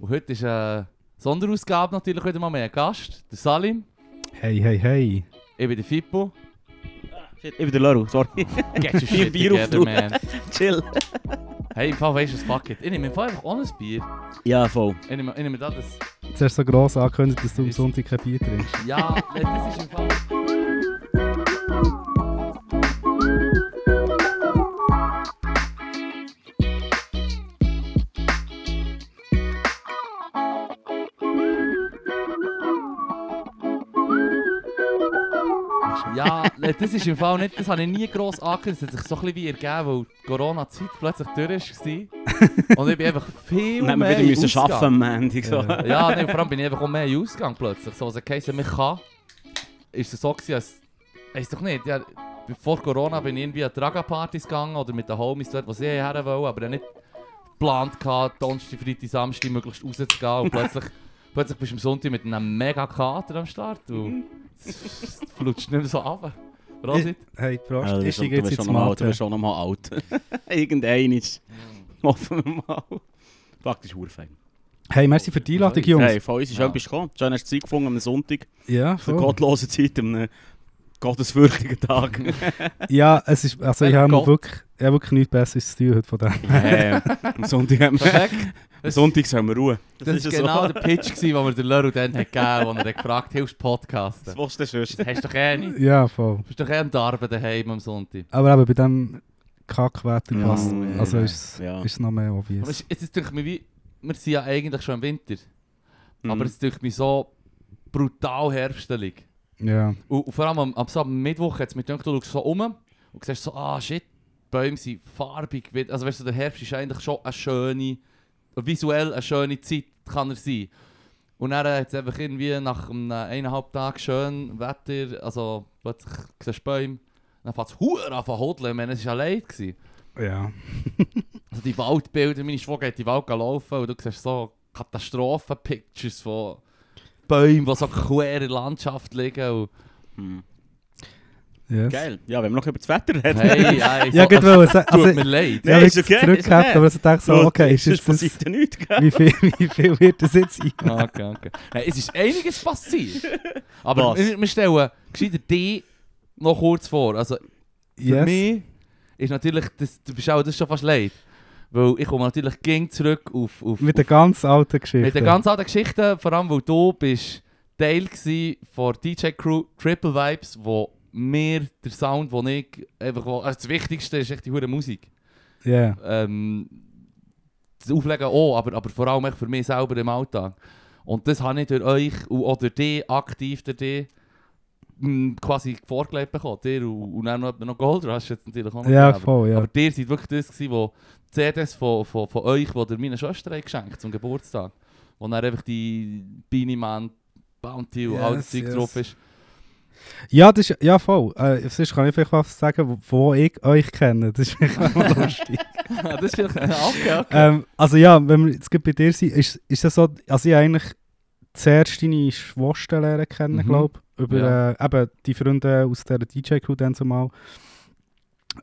Und heute ist eine Sonderausgabe natürlich wieder mal mehr Gast, der Salim. Hey, hey, hey. Ich bin der Fippo. Shit, ich bin der Leru, sorry. Get your shit Bier together, auf, du. man. Chill. Hey, im Fall weisst du, was fuck it. Ich nehme im Fall einfach ohne ein Bier. Ja, voll. Ich nehme, ich nehme da das... Zuerst so gross angekündigt, dass du am Sonntag kein Bier trinkst. Ja, das ist im Fall... das ist im Fall nicht, das habe ich nie gross angekündigt. Das hat sich so ein bisschen wie ergeben, weil die Corona-Zeit plötzlich durch war. Und ich bin einfach viel dann haben wir mehr wieder müssen ausgegangen. arbeiten am Ende. So. Ja. Ja, nee, vor allem bin ich einfach auch mehr Ausgang plötzlich. So, als es geheißen, man kann, ist es so gewesen, als, weiss doch nicht, ja, vor Corona bin ich irgendwie an Traga-Partys gegangen oder mit den Homies dort, wo sie her wollen, aber ich nicht geplant gehabt, Donnerstag, Freitag, Samstag möglichst rauszugehen und plötzlich, plötzlich bist du am Sonntag mit einem mega Kater am Start und es flutscht nicht mehr so runter. Prosit. Hey, Prost. Du ich steige jetzt ins mal- du bist schon noch mal alt. Irgendein ist. Hoffen wir mal. Faktisch urfein. Hey, merci für die Einladung, Jungs. Hey, von uns ist Ja. etwas gekommen. Schön hast du Zeit gefunden am Sonntag. Ja, voll. gottlosen Zeit, am gottesfürchtigen Tag. Ja, es ist, also ich habe wirklich, ich habe wirklich nichts Besseres zu tun heute von dem. am Sonntag haben wir... Perfekt. Am Sonntag sollen wir ruhen. Das war ist ja genau so. der Pitch, gewesen, den wir der Leru dann hat gegeben wo er hat gefragt hilfst du podcasten? Das willst du sonst? Das hast du doch eh nicht. Ja, voll. Du bist doch eh am Darben daheim am Sonntag. Aber eben bei diesem Kackwetter Ja, passt. ja, Also ja. ist es Ja. noch mehr Aber obvious. es, es ist mir wie, wir sind ja eigentlich schon im Winter, Mhm. aber es ist mir so brutal herbstelig. Ja. Und, und vor allem am, am, so am Mittwoch hat es mir gedacht, du schaust so um und siehst so, ah shit, Bäume sind farbig. Also weißt du, der Herbst ist eigentlich schon eine schöne, visuell eine schöne Zeit kann er sein. Und dann hat es einfach irgendwie nach einem eineinhalb Tagen schön Wetter, also plötzlich siehst du Bäume, dann fängt es Huren an zu hodeln, ich meine, es war ja leid. Gewesen. Ja. Also die Waldbilder, meine Schwester geht in den Wald laufen und du siehst so Katastrophen-Pictures von Bäumen, die so quer in der Landschaft liegen. Und Mhm. Yes. Geil. Ja, wenn wir noch über das Wetter reden. hey, ja, Ja, so, gut, weil es, tut also, mir leid. ja, Nee, ich ist okay, zurückgehabt, ist okay. aber ich dachte so, okay, ist das jetzt das, ja nichts, gell? wie, viel, wie viel wird das jetzt sein? Okay, okay. Hey, es ist einiges passiert. Aber Was? wir, wir stellen gescheiter die noch kurz vor. Also für Yes. mich ist natürlich, das, du bist auch, das ist schon fast leid. Weil ich komme natürlich ging zurück auf, auf, Mit der ganz alten Geschichte. Mit der ganz alten Geschichte, vor allem weil du bist Teil von DJ Crew Triple Vibes, wo mir der Sound, wo ich einfach, also das Wichtigste ist echt die hure Musik. Ja. Ähm, das Auflegen auch, aber, aber vor allem für mich selber im Alltag. Und das habe ich durch euch durch dich, aktiv durch dich, mh, quasi vorgelebt bekommen. Dir und, und dann noch, noch Gold Rush jetzt natürlich auch noch. Ja, gegeben. voll, ja. Aber ihr seid wirklich das gewesen, wo die CDs von, von, von euch, die ihr meiner Schwester geschenkt zum Geburtstag. Wo dann einfach die Beanie Man, Bounty und all das Yes, Zeug yes. drauf ist. Ja, das ist, ja voll. Äh, sonst kann ich vielleicht was sagen, wo, ich euch kenne. Das ist vielleicht noch lustig. das ist vielleicht... Okay, okay. ähm, also ja, wenn wir jetzt bei dir sind, ist, ist das so, also ich eigentlich zuerst deine Schwester lernen kennen, Mhm. glaube ich. Über Ja. äh, eben die Freunde aus der DJ-Crew dann zumal.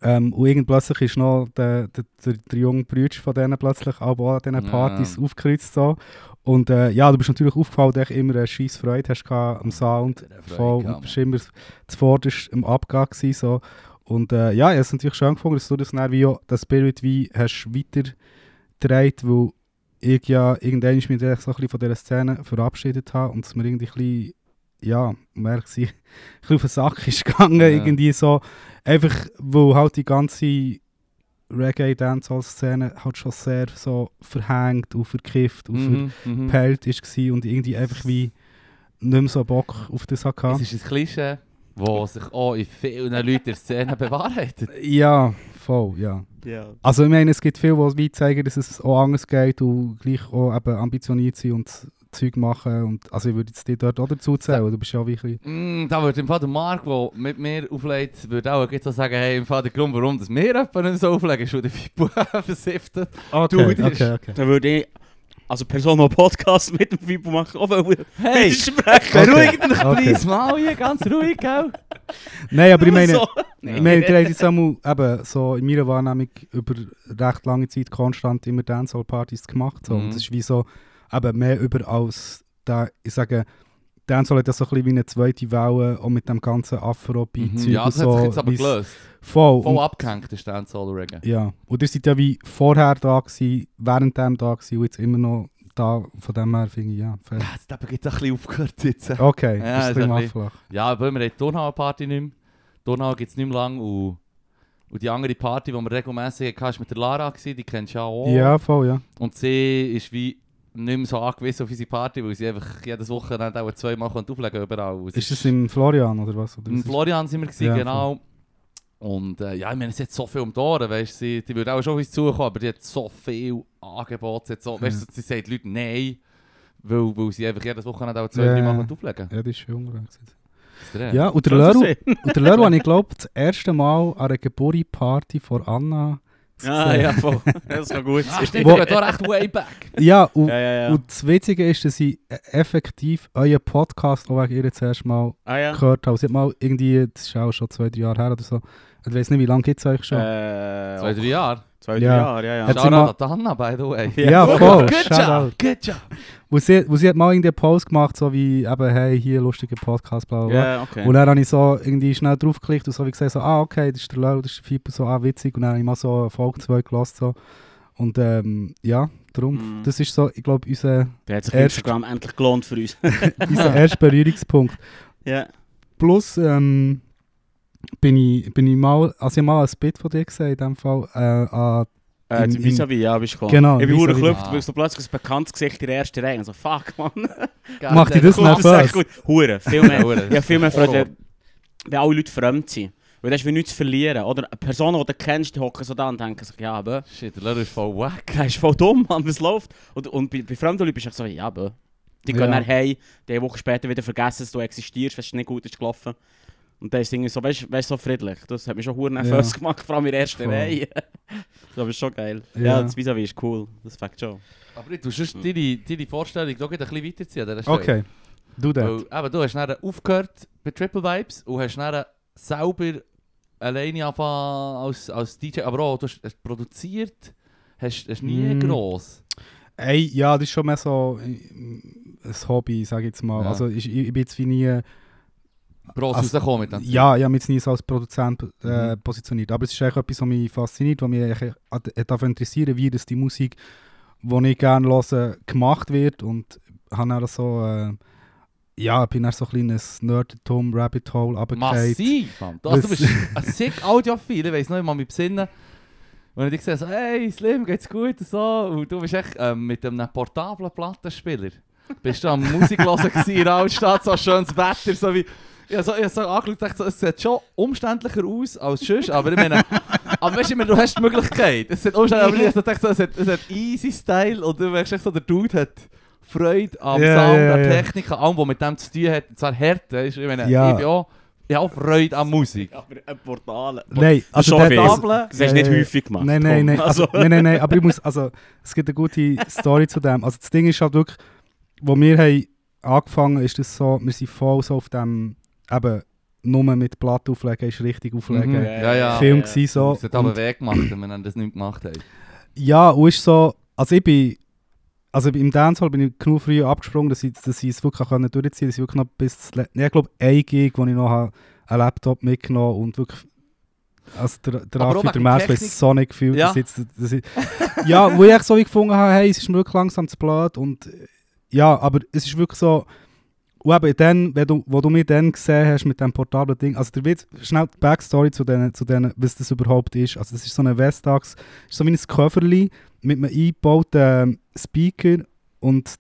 Ähm, und irgend plötzlich ist noch der, der, der, der junge Bruder von denen plötzlich auch an diesen Ja. Partys aufgekreuzt. So. Und äh, ja, du bist natürlich aufgefallen, dass du immer eine scheisse Freude hast am Sound. Voll, und bist immer zuvorderst im Abgang gewesen, so. Und äh, ja, ich habe es natürlich schön gefunden, dass du das dann wie auch, das Spirit wie hast weitergetragen, weil ich ja irgendwann mich so ein bisschen von dieser Szene verabschiedet habe und es mir irgendwie ein bisschen, ja, merke ich, ein bisschen auf den Sack ist gegangen, Ja. irgendwie so, einfach, weil halt die ganze Reggae-Dancehall-Szene halt schon sehr so verhängt und verkifft und Mhm, mhm. verpeilt war und irgendwie einfach wie nicht mehr so Bock auf das hatte. Es ist ein Klischee, das sich auch in vielen Leuten in der Szene bewahrheitet. Ja, voll, ja. Ja. Also ich meine, es gibt viele, die wie zeigen, dass es auch anders geht und gleich auch eben ambitioniert sind und Zeug machen. Und, also ich würde jetzt dir dort auch dazu zählen, du bist ja auch wie ein bisschen... Mm, da würde im Fall der Marc, der mit mir auflegt, würde auch jetzt so sagen, hey, im Fall der Grund, warum das wir jemanden nicht so auflegen, ist, weil der Fibu versiftet. Okay, das ist- okay, okay. Dann würde ich also Person, die Podcast mit dem Fibo machen, auch wollen Hey, sprechen. beruhigt dich Okay. please mal hier, ganz ruhig, gell? Nein, aber ich meine, So. ich meine, ihr habt jetzt einmal eben so in meiner Wahrnehmung über recht lange Zeit konstant immer Dancehall-Partys gemacht. So. Mhm. Und das ist wie so, eben mehr über als, der, ich sage, Dancehall hat ja so ein bisschen wie eine zweite Welle, auch mit dem ganzen Afro-Beat. Mhm. Ja, das hat sich jetzt aber gelöst. Voll. Voll und, abgehängt ist Dancehall Reggae. ja, und ihr seid ja wie vorher da gewesen, während dem da gewesen und jetzt immer noch da, von dem her finde ich, ja, fair. Ja, jetzt eben gibt es ein bisschen aufgehört jetzt. Okay, Ja, das ist ist ein bisschen bisschen-. Ja, aber wir haben die Donau-Party nicht mehr. Donau gibt es nicht mehr lang und, und die andere Party, die wir regelmässig hatten, war mit der Lara, gewesen, die kennst du ja auch. Ja, voll, ja. Und sie ist wie nicht mehr so angewiesen auf unsere Party, weil sie einfach jedes Wochenende auch zweimal auflegen konnte überall. Es Ist das im Florian oder was? Oder ist- Florian sind wir, gewesen, Ja, genau. Und äh, ja, ich meine, es hat so viel um die Ohren, weißt du, sie, die würde auch schon auf uns zukommen, aber die hat so viel Angebote, sie, hat so, weißt du, sie sagt den Leuten nein, weil, weil sie einfach jedes Wochenende auch zwei, Ja. drei Mal auflegen Ja, das ist können. Ja, und der Leru, und der Leru habe ich glaube das erste Mal an einer Geburtstagsparty von Anna Ah, ja, voll. Das kann gut Ah, Wo- wir gehen da recht way back. Ja, und, Ja, ja, ja. und das Witzige ist, dass ich äh, effektiv euren Podcast auch wegen ihr das erste Mal ah, ja. gehört habe. Sie hat mal irgendwie, das ist auch schon zwei, drei Jahre her oder so, ich weiß nicht, wie lange gibt es euch schon? Äh, Zwei, drei Jahre. Zwei, Ja. Jahre, ja, ja. Hat sie Shoutout mal- an die Hanna, by the way. Ja, Ja, voll. Good job, good job. Wo sie, wo sie hat mal irgendwie einen Post gemacht, so wie, eben, hey, hier, lustiger Podcast, bla bla bla. Ja, okay. Und dann habe ich so irgendwie schnell draufgeklickt und so wie gesehen, so, ah, okay, das ist der Leru, das ist der Fipo, so, ah, witzig. Und dann habe ich mal so Folge 2 gelassen, so. Und ähm, ja, darum, Mhm. das ist so, ich glaube, unser, Der hat sich Erst- Instagram endlich gelohnt für uns. unser erster Berührungspunkt. ja. Plus, ähm, bin ich, bin ich mal, also ich mal ein Bit von dir gesehen, in dem Fall, äh, an, Äh, In- zum Vis-à-vis, ja, bist du gekommen. Genau, Ich bin verdammt geklopft, Ah. weil so plötzlich ein bekanntes Gesicht in der ersten Reihe. Also, fuck, man. Macht dich das echt gut. Hure, viel mehr. Habe viel mehr. Freude, wenn alle Leute fremd sind. Weil das ist wie nichts zu verlieren. Oder Personen, die du kennst, die hocken so da und denken sich, ja, aber Shit, der Leru ist voll wack. das ist voll dumm, Mann, was läuft. Und, und bei, bei fremden Leuten bist du so, ja, aber die gehen Ja. dann hey, die eine Woche später wieder vergessen, dass du existierst, wenn es nicht gut ist gelaufen. Und dann ist es irgendwie so, weißt du, so friedlich. Das hat mich schon hure nervös Ja. gemacht, vor allem in der ersten Voll. Reihe. das ist schon geil. Ja, Ja. das vis ist cool. Das fängt schon. Aber du sonst deine, deine Vorstellung doch ein bisschen weiterziehen. okay, du das. Eben, du hast dann aufgehört bei Triple Vibes und hast dann selber alleine angefangen als, als DJ, aber auch, du hast, hast produziert, hast, hast nie Mm. gross. Ey, ja, das ist schon mehr so äh, ein Hobby, sage ich jetzt mal. Ja. Also ich, ich, ich bin jetzt wie nie... Gross Also, rausgekommen mit dem Ja, ich habe mich nie so als Produzent äh, Mhm. positioniert. Aber es ist eigentlich etwas, was mich fasziniert, was mich davon interessiert, wie das die Musik, die ich gerne höre, gemacht wird. Und habe dann so, äh, ja, bin dann so ein kleines Nerdtum, Rabbit Hole runtergefallen. Massiv, Mann. Du, also, du bist ein sick Audiophil, ich weiss noch, ich mal mich besinnen. Und ich dich sehe so, hey Slim, geht's gut und so. Und du bist echt ähm, mit einem portablen Plattenspieler. Bist du am Musik hören in der Altstadt, so schönes Wetter, so wie... Ich habe so, ich hab so angeschaut und dachte, so, es sieht schon umständlicher aus als sonst, aber ich meine... aber weißt du, ich meine, du hast die Möglichkeit. Es sieht umständlich, aber ich dachte so, es hat, es hat easy Style und du merkst echt so, der Dude hat Freude am Ja, Sound, ja, an ja. Technik, an allem, was mit dem zu tun hat. Und zwar Härte, ich meine, Ja. ich bin auch... Ich habe auch Freude an Musik. Aber ein Portal. Nein, also der-. Portable... Das hast du nicht Ja, ja. häufig gemacht. Nein, nein, nein, also, nein, nein, nein, aber ich muss, also, es gibt eine gute Story zu dem. Also das Ding ist halt wirklich, wo wir haben angefangen, ist das so, wir sind voll so auf dem, eben, nur mit Platte auflegen, ist richtig auflegen. Mhm. Ja, ja. Film gewesen, so. Es hat aber Und- Weg gemacht, wenn wir das nicht gemacht haben. Ja, und ist so, also ich bin, also im Dancehall bin ich genug früh abgesprungen, dass ich, dass ich es wirklich auch durchziehen konnte, dass ich wirklich noch bis, Le- ich glaube, ein Gig, wo ich noch habe, einen Laptop mitgenommen und wirklich, also der, der Raffi, der Mess, Technik. weiß so nicht gefühlt, Ja. jetzt, dass ich, ja, wo ich so wie gefunden habe, hey, es ist mir wirklich langsam zu blöd und ja, aber es ist wirklich so, und eben dann, wenn du, wo du mich dann gesehen hast mit dem portablen Ding, also der Witz, schnell die Backstory zu denen, zu denen, was das überhaupt ist. Also das ist so eine Vestax, ist so wie ein Coverli mit einem eingebauten Speaker und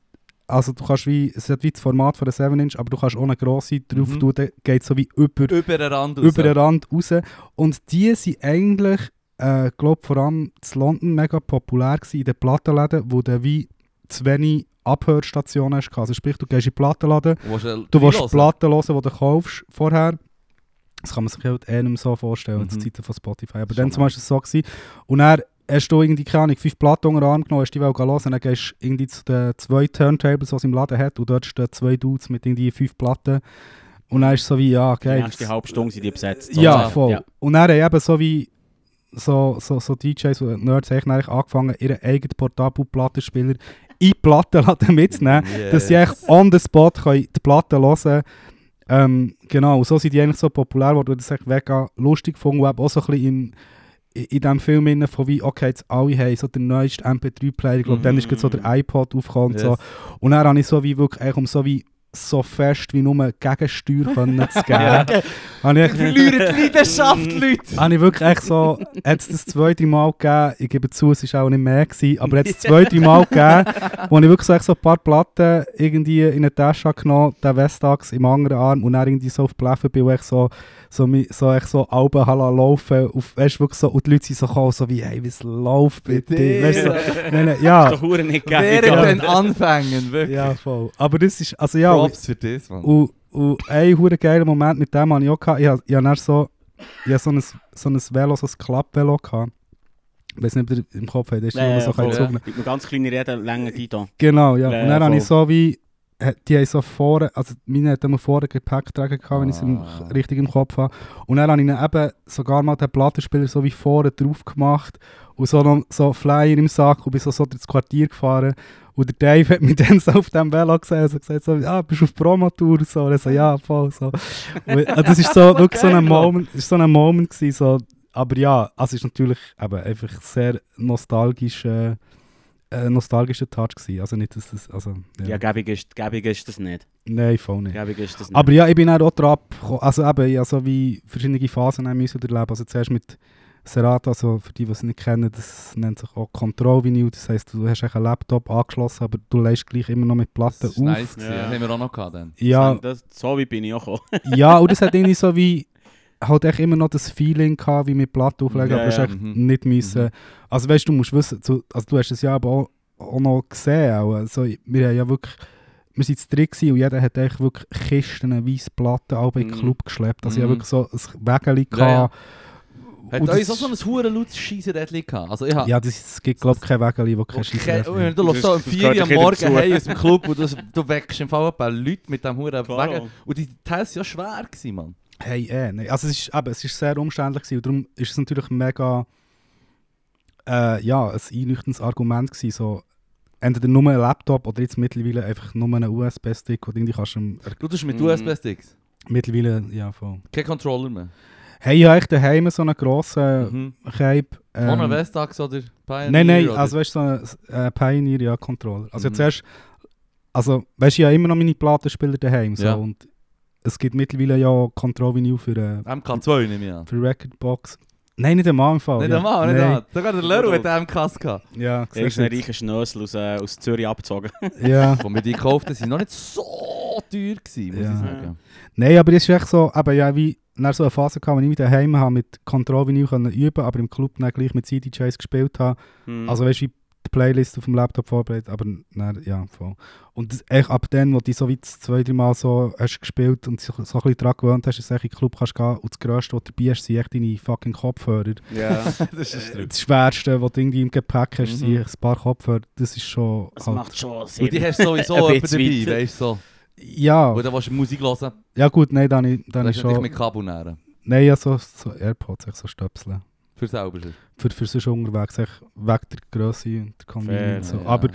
also du kannst wie, es hat wie das Format von der 7 Inch, aber du kannst eine grosse drauf Mhm. tun, dann geht so wie über, Über den Rand raus. über den Rand raus. Und die sind eigentlich, äh, glaube vor allem in London mega populär gewesen, in den Plattenläden, wo du wie zu wenig Abhörstationen hast. Also sprich, du gehst in den Plattenladen, Du willst? Platten hören, die du kaufst vorher. Das kann man sich halt eh nicht mehr so vorstellen, Mhm. zu Zeiten von Spotify. Aber Schon dann zum Beispiel so gewesen. Und dann hast du irgendwie, keine Ahnung, fünf Platten unter den Arm genommen, hast die wollen hören, dann gehst du irgendwie zu den zwei Turntables, die es im Laden hat, und dort stehen zwei Dudes mit irgendwie fünf Platten. Und dann ist es so wie, ja, Die geil. nächste halbe Stunde sind die besetzt. ja, sozusagen. voll. Ja. Und dann haben eben so wie so, so, so DJs und Nerds haben eigentlich angefangen, ihren eigenen portable Plattenspieler in die Plattenladen mitzunehmen, dass sie Yes. echt on the spot können die Platten hören ähm, Genau, so sind die eigentlich so populär geworden, und das echt mega lustig gefunden, und eben auch so ein bisschen in, in diesem Film innen von wie, okay, jetzt alle haben so den neuesten MP3-Player, ich glaube, Mhm. dann ist gerade so der iPod aufgekommen und so. Yes. Und dann habe ich so wie wirklich, um so wie so fest wie nur Gegensteuer können zu geben. Ja. habe ich Verlieren die Leidenschaft, Leute! habe ich wirklich echt so, hat es das zweite Mal gegeben, ich gebe zu, es war auch nicht mehr, gewesen, aber hat es das zweite Mal gegeben, wo ich wirklich so, echt so ein paar Platten irgendwie in eine Tasche habe genommen, den Vestax im anderen Arm und dann irgendwie so auf die Bläffe bin, wo ich so, so, so, echt so Alben laufen auf, weißt, wirklich so, und die Leute sind so gekommen, so wie, hey, was läuft dir? Weißt, so, nein, nein, Ist ja, doch hure nicht geil. Während Ja. den Anfängen, wirklich. ja, voll. Aber das ist, also ja, Props für das, Mann. Und, und ein hure geiler Moment mit dem hatte ich auch. Gehabt. Ich, ich habe dann so, ich so, ein, so ein Velo, so ein Klappvelo gehabt. Ich weiß nicht, ob ihr im Kopf habt, das ist Ja, so voll. ja. Mit einer ganz kleinen Rede, lange Dito. Genau, ja. Ja, und dann ja, habe ich so wie, äh, die haben so vorne, also meine hat immer vorne Gepäckträger gehabt, wenn ich es im- Ah. richtig im Kopf habe. Und dann habe ich dann eben sogar mal den Plattenspieler so wie vorne drauf gemacht und so noch so Flyer im Sack und bin so, so durchs Quartier gefahren. Und der Dave hat mich dann so auf dem Velo gesehen und so gesagt, so, ah, bist du auf Promotour? So. Und er so, ja, voll. So. Und, äh, das ist so wirklich so ein. Moment, ist so ein Moment gewesen, so, aber ja, also es ist natürlich eben einfach sehr nostalgisch, äh, äh, nostalgischer Touch gewesen. Also nicht, dass das, also, ja. Ja, gäbig ist, gäbig ist das nicht. Nein, voll nicht. Gäbig ist das nicht. Aber ja, ich bin auch drauf gekommen, also eben, ja, so wie verschiedene Phasen haben müssen durchleben. Also zuerst mit Serato, also für die, die es nicht kennen, das nennt sich auch Control Vinyl. Das heisst, du hast eigentlich einen Laptop angeschlossen, aber du lässt gleich immer noch mit Platten Das ist auf. nice. Ja. Das haben wir auch noch gehabt dann. Ja, Das, so wie bin ich auch gekommen. ja, und das hat irgendwie so wie halt echt immer noch das Feeling gehabt, wie mit Platten auflegen, Ja, aber ja, echt mhm. nicht müssen. Mhm. Also weißt du, du musst wissen, so, also du hast es ja aber auch, auch noch gesehen. Auch. Also, wir haben ja wirklich, wir sind zu dritt und jeder hat eigentlich wirklich Kisten, weiße Platten alle in den Mhm. Club geschleppt. Also ich Mhm. habe wirklich so ein Wägeli Ja, ja. Hat Und auch so ein hure lautes Scheisserädchen gehabt? Also ich hab... Ja, das, es gibt glaube ich kein Wägeli, wo kein Scheissrecht wenn du läufst so um Das 4 gehört Uhr am Morgen hey, aus dem Club und du, du wächst im Fall ein paar Leute mit dem Huren. Wagen. Und die waren ja schwer, gewesen, Mann. Hey, eh, nein. Also es ist, eben, es ist sehr umständlich gewesen und darum ist es natürlich mega äh, ja, ein einleuchtendes Argument gewesen, so entweder nur ein Laptop oder jetzt mittlerweile einfach nur einen USB-Stick oder irgendwie kannst du Du tust mit Mhm. USB-Sticks. mittlerweile, ja voll. Kein Controller mehr. Hey, ich habe echt daheim so einen grossen Mhm. Cape. ähm, Ohne Vestax oder Pioneer? Nein, nein, oder? also weißt du, so ein äh, Pioneer, ja, Controller. Also Mhm. zuerst, also weißt du, ich habe immer noch meine Plattenspieler daheim. So, Ja. und es gibt mittlerweile ja Control Vinyl für, äh, MK2 nehme ich an. für Recordbox. Nein, nicht einmal im Fall. Nicht ja. einmal, nicht Nein. einmal. Sogar der Leru hat einen MKs gehabt. Ja, du Irgendein jetzt. reicher Schnösel aus, äh, aus Zürich abgezogen. Ja. Wo wir die gekauft haben, sind noch nicht so teuer gewesen, muss Ja. ich sagen. Nein, aber es ist echt so, aber ja, wie nach so eine Phase gehabt, wo ich mich daheim habe mit Control Vinyl können üben, aber im Club dann gleich mit CDJs gespielt habe. Hm. Also weißt du, wie die Playlist auf dem Laptop vorbereitet, aber dann, ja, voll. Und das- echt ab dann, wo du so wie das zwei, drei Mal so hast gespielt und so, so ein bisschen dran gewöhnt hast, dass du echt in den Club kannst gehen und das Größte, was du dabei hast, sind echt deine fucking Kopfhörer. ja. das ist Äh, Das Schwerste, was du irgendwie im Gepäck hast, Mhm. sind ein paar Kopfhörer. Das ist schon Das halt- macht schon Sinn. Und die hast du sowieso Ein jemanden bisschen dabei, weiter. weißt du so. Ja, Oder willst du Musik hören, ja gut, nein, dann, ich- dann dann ist schon... mit Kabel nähren. Nein, ja, so, so Airpods, echt so Stöpseln. Für selber. Für, für sonst unterwegs, echt wegen der Größe und der Convenience. Fair, so. Ja, Aber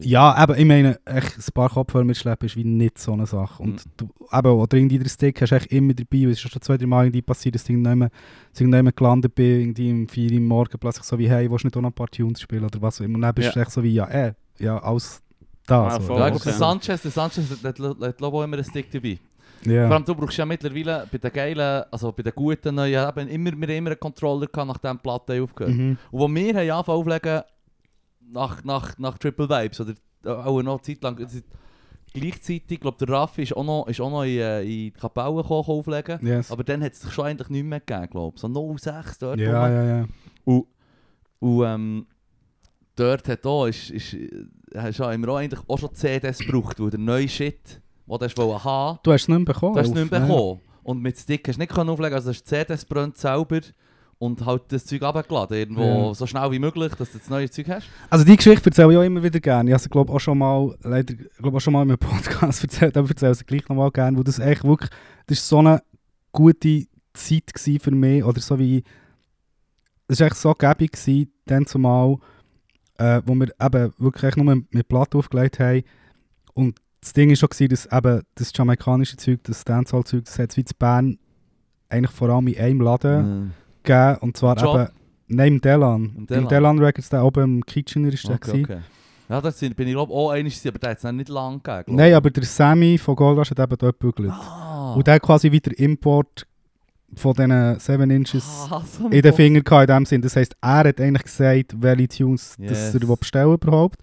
ja, eben, ich meine, echt ein paar Kopfhörer mitschleppen ist wie nicht so eine Sache. Und Mhm. du, eben, oder irgendwie der Stick hast du echt immer dabei. weil Es ist schon zwei, drei Mal irgendwie passiert, dass ich irgendwann ich irgendwann gelandet bin, irgendwie um 4 Uhr morgen plötzlich so wie, hey, willst du nicht auch noch ein paar Tunes spielen oder was auch immer. Und dann bist du Ja. echt so wie, ja, eh, ja, alles da. Ah, so. voll. Ja, der okay. Sanchez, der Sanchez hat, hat, hat, hat auch immer einen Stick dabei. Vor ja. allem, du brauchst ja mittlerweile bei den geilen, also bei den guten neuen, eben immer, wir immer einen Controller gehabt, nachdem die Platte aufgehört. Mhm. Und wo wir haben angefangen auflegen, nach, nach, nach Triple Vibes, oder auch noch eine Zeit lang, gleichzeitig, glaube der Raffi ist auch noch, ist auch noch in, äh, in die Kapelle gekommen, auflegen. Yes. Aber dann hat es schon eigentlich nicht mehr gegeben, glaube. So 06 dort. Ja, rum. ja, ja. Und, und ähm, dort hat auch, ist, ist, äh, hast, auch, eigentlich auch schon CDs gebraucht, weil der neue Shit, den du haben, Du hast es nicht mehr bekommen. du hast es nicht mehr bekommen. Und mit Stick hast du nicht können auflegen, also hast du CDs brennt selber und halt das Zeug abgeladen, irgendwo Ja. so schnell wie möglich, dass du das neue Zeug hast. Also die Geschichte erzähle ich auch immer wieder gerne. Ich habe sie glaube auch schon mal, leider, glaube auch schon mal in einem Podcast erzählt, aber ich erzähle sie gleich nochmal gerne, wo das echt wirklich, das ist so eine gute Zeit für mich, oder so wie, es war echt so gäbig gewesen, dann zumal, äh, wo wir eben wirklich nur mit Platte aufgelegt haben. Und das Ding war schon, dass eben das jamaikanische Zeug, das Dancehall-Zeug, das hat es wie in Bern eigentlich vor allem in einem Laden Mhm. gegeben. Und zwar Job? eben, nein, im Delan. Im Im Delan. Records, der oben im Kitchener ist der Okay, gewesen. okay. Ja, das sind, bin ich glaube auch einig, gewesen, aber der hat es nicht lang gegeben. Nein, aber der Sammy von Goldash hat eben dort gebügelt. Ah. Und der hat quasi wieder Import von diesen 7 Inches Ah, so in den. Finger gehabt in dem Sinn. Das heisst, er hat eigentlich gesagt, welche Tunes Yes. das er bestellen überhaupt.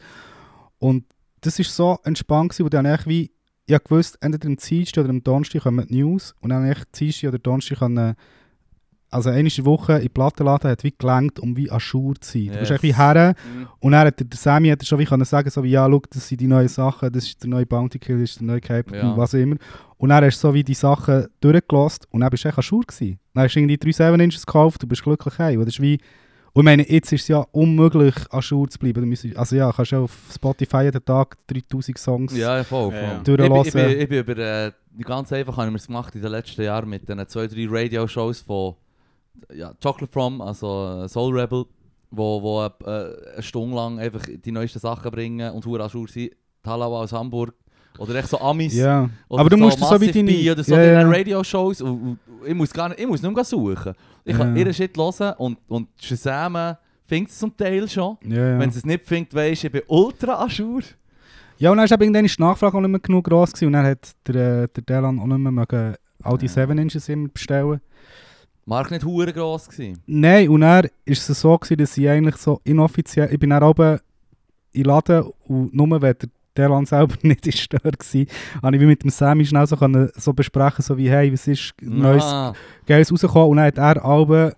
Und das war so entspannt, gewesen, wo dann eigentlich wie, ich hab gewusst, entweder am Dienstag oder am Donnerstag kommen die News und dann eigentlich Dienstag oder Donnerstag können, also eine Woche in Plattenladen hat wie gelangt, um wie Aschur zu sein. Du bist Yes. eigentlich wie her Mhm. und dann hat der, Sammy hat schon wie können sagen, so wie, ja, schau, das sind die neuen Sachen, das ist der neue Bounty Kill, das ist der neue Cape, Ja. was auch immer. Und dann hast du so wie die Sachen durchgelost und dann bist du echt Aschur gewesen. Dann hast du irgendwie drei 7 Inches gekauft, du bist glücklich heim. Das ist wie, und ich meine, jetzt ist es ja unmöglich, Aschur zu bleiben. Also ja, kannst du auf Spotify jeden Tag 3000 Songs. Ja, ja, voll. voll. Ja, ja. Ich, bin, ich, Durchlassen. bin, ich bin über, äh, ganz einfach habe ich mir es gemacht in den letzten Jahren mit den zwei, drei Radio-Shows von ja, Chocolate From, also äh, Soul Rebel, wo, wo äh, eine Stunde lang einfach die neuesten Sachen bringen und hure Aschur sind. Talau aus Hamburg. Oder echt so Amis. Ja. Oder Aber du so musst das so wie deine- oder so Ja, in ja. Radio-Shows. Ich muss gar nicht, ich muss nicht mehr suchen. Ich kann ihren Shit hören und, und Shazam findet es zum Teil schon. Wenn es es nicht findet, weisst du, ich bin ultra Aschur. ja, und dann eben irgendwann die Nachfrage auch nicht mehr genug groß gewesen und dann hat der, äh, der Delan auch nicht mehr mögen all die Ja. 7 Inches immer bestellen. Mark nicht hure gross gewesen. Nein, und dann ist es so, gewesen, dass ich eigentlich so inoffiziell, ich bin dann oben in den Laden und nur wenn der Delan selber nicht ist da war, habe ich wie mit dem Sammy schnell so, können, so besprechen, so wie, hey, was ist Neues, Ah, Geiles rausgekommen? Und dann hat er Alben,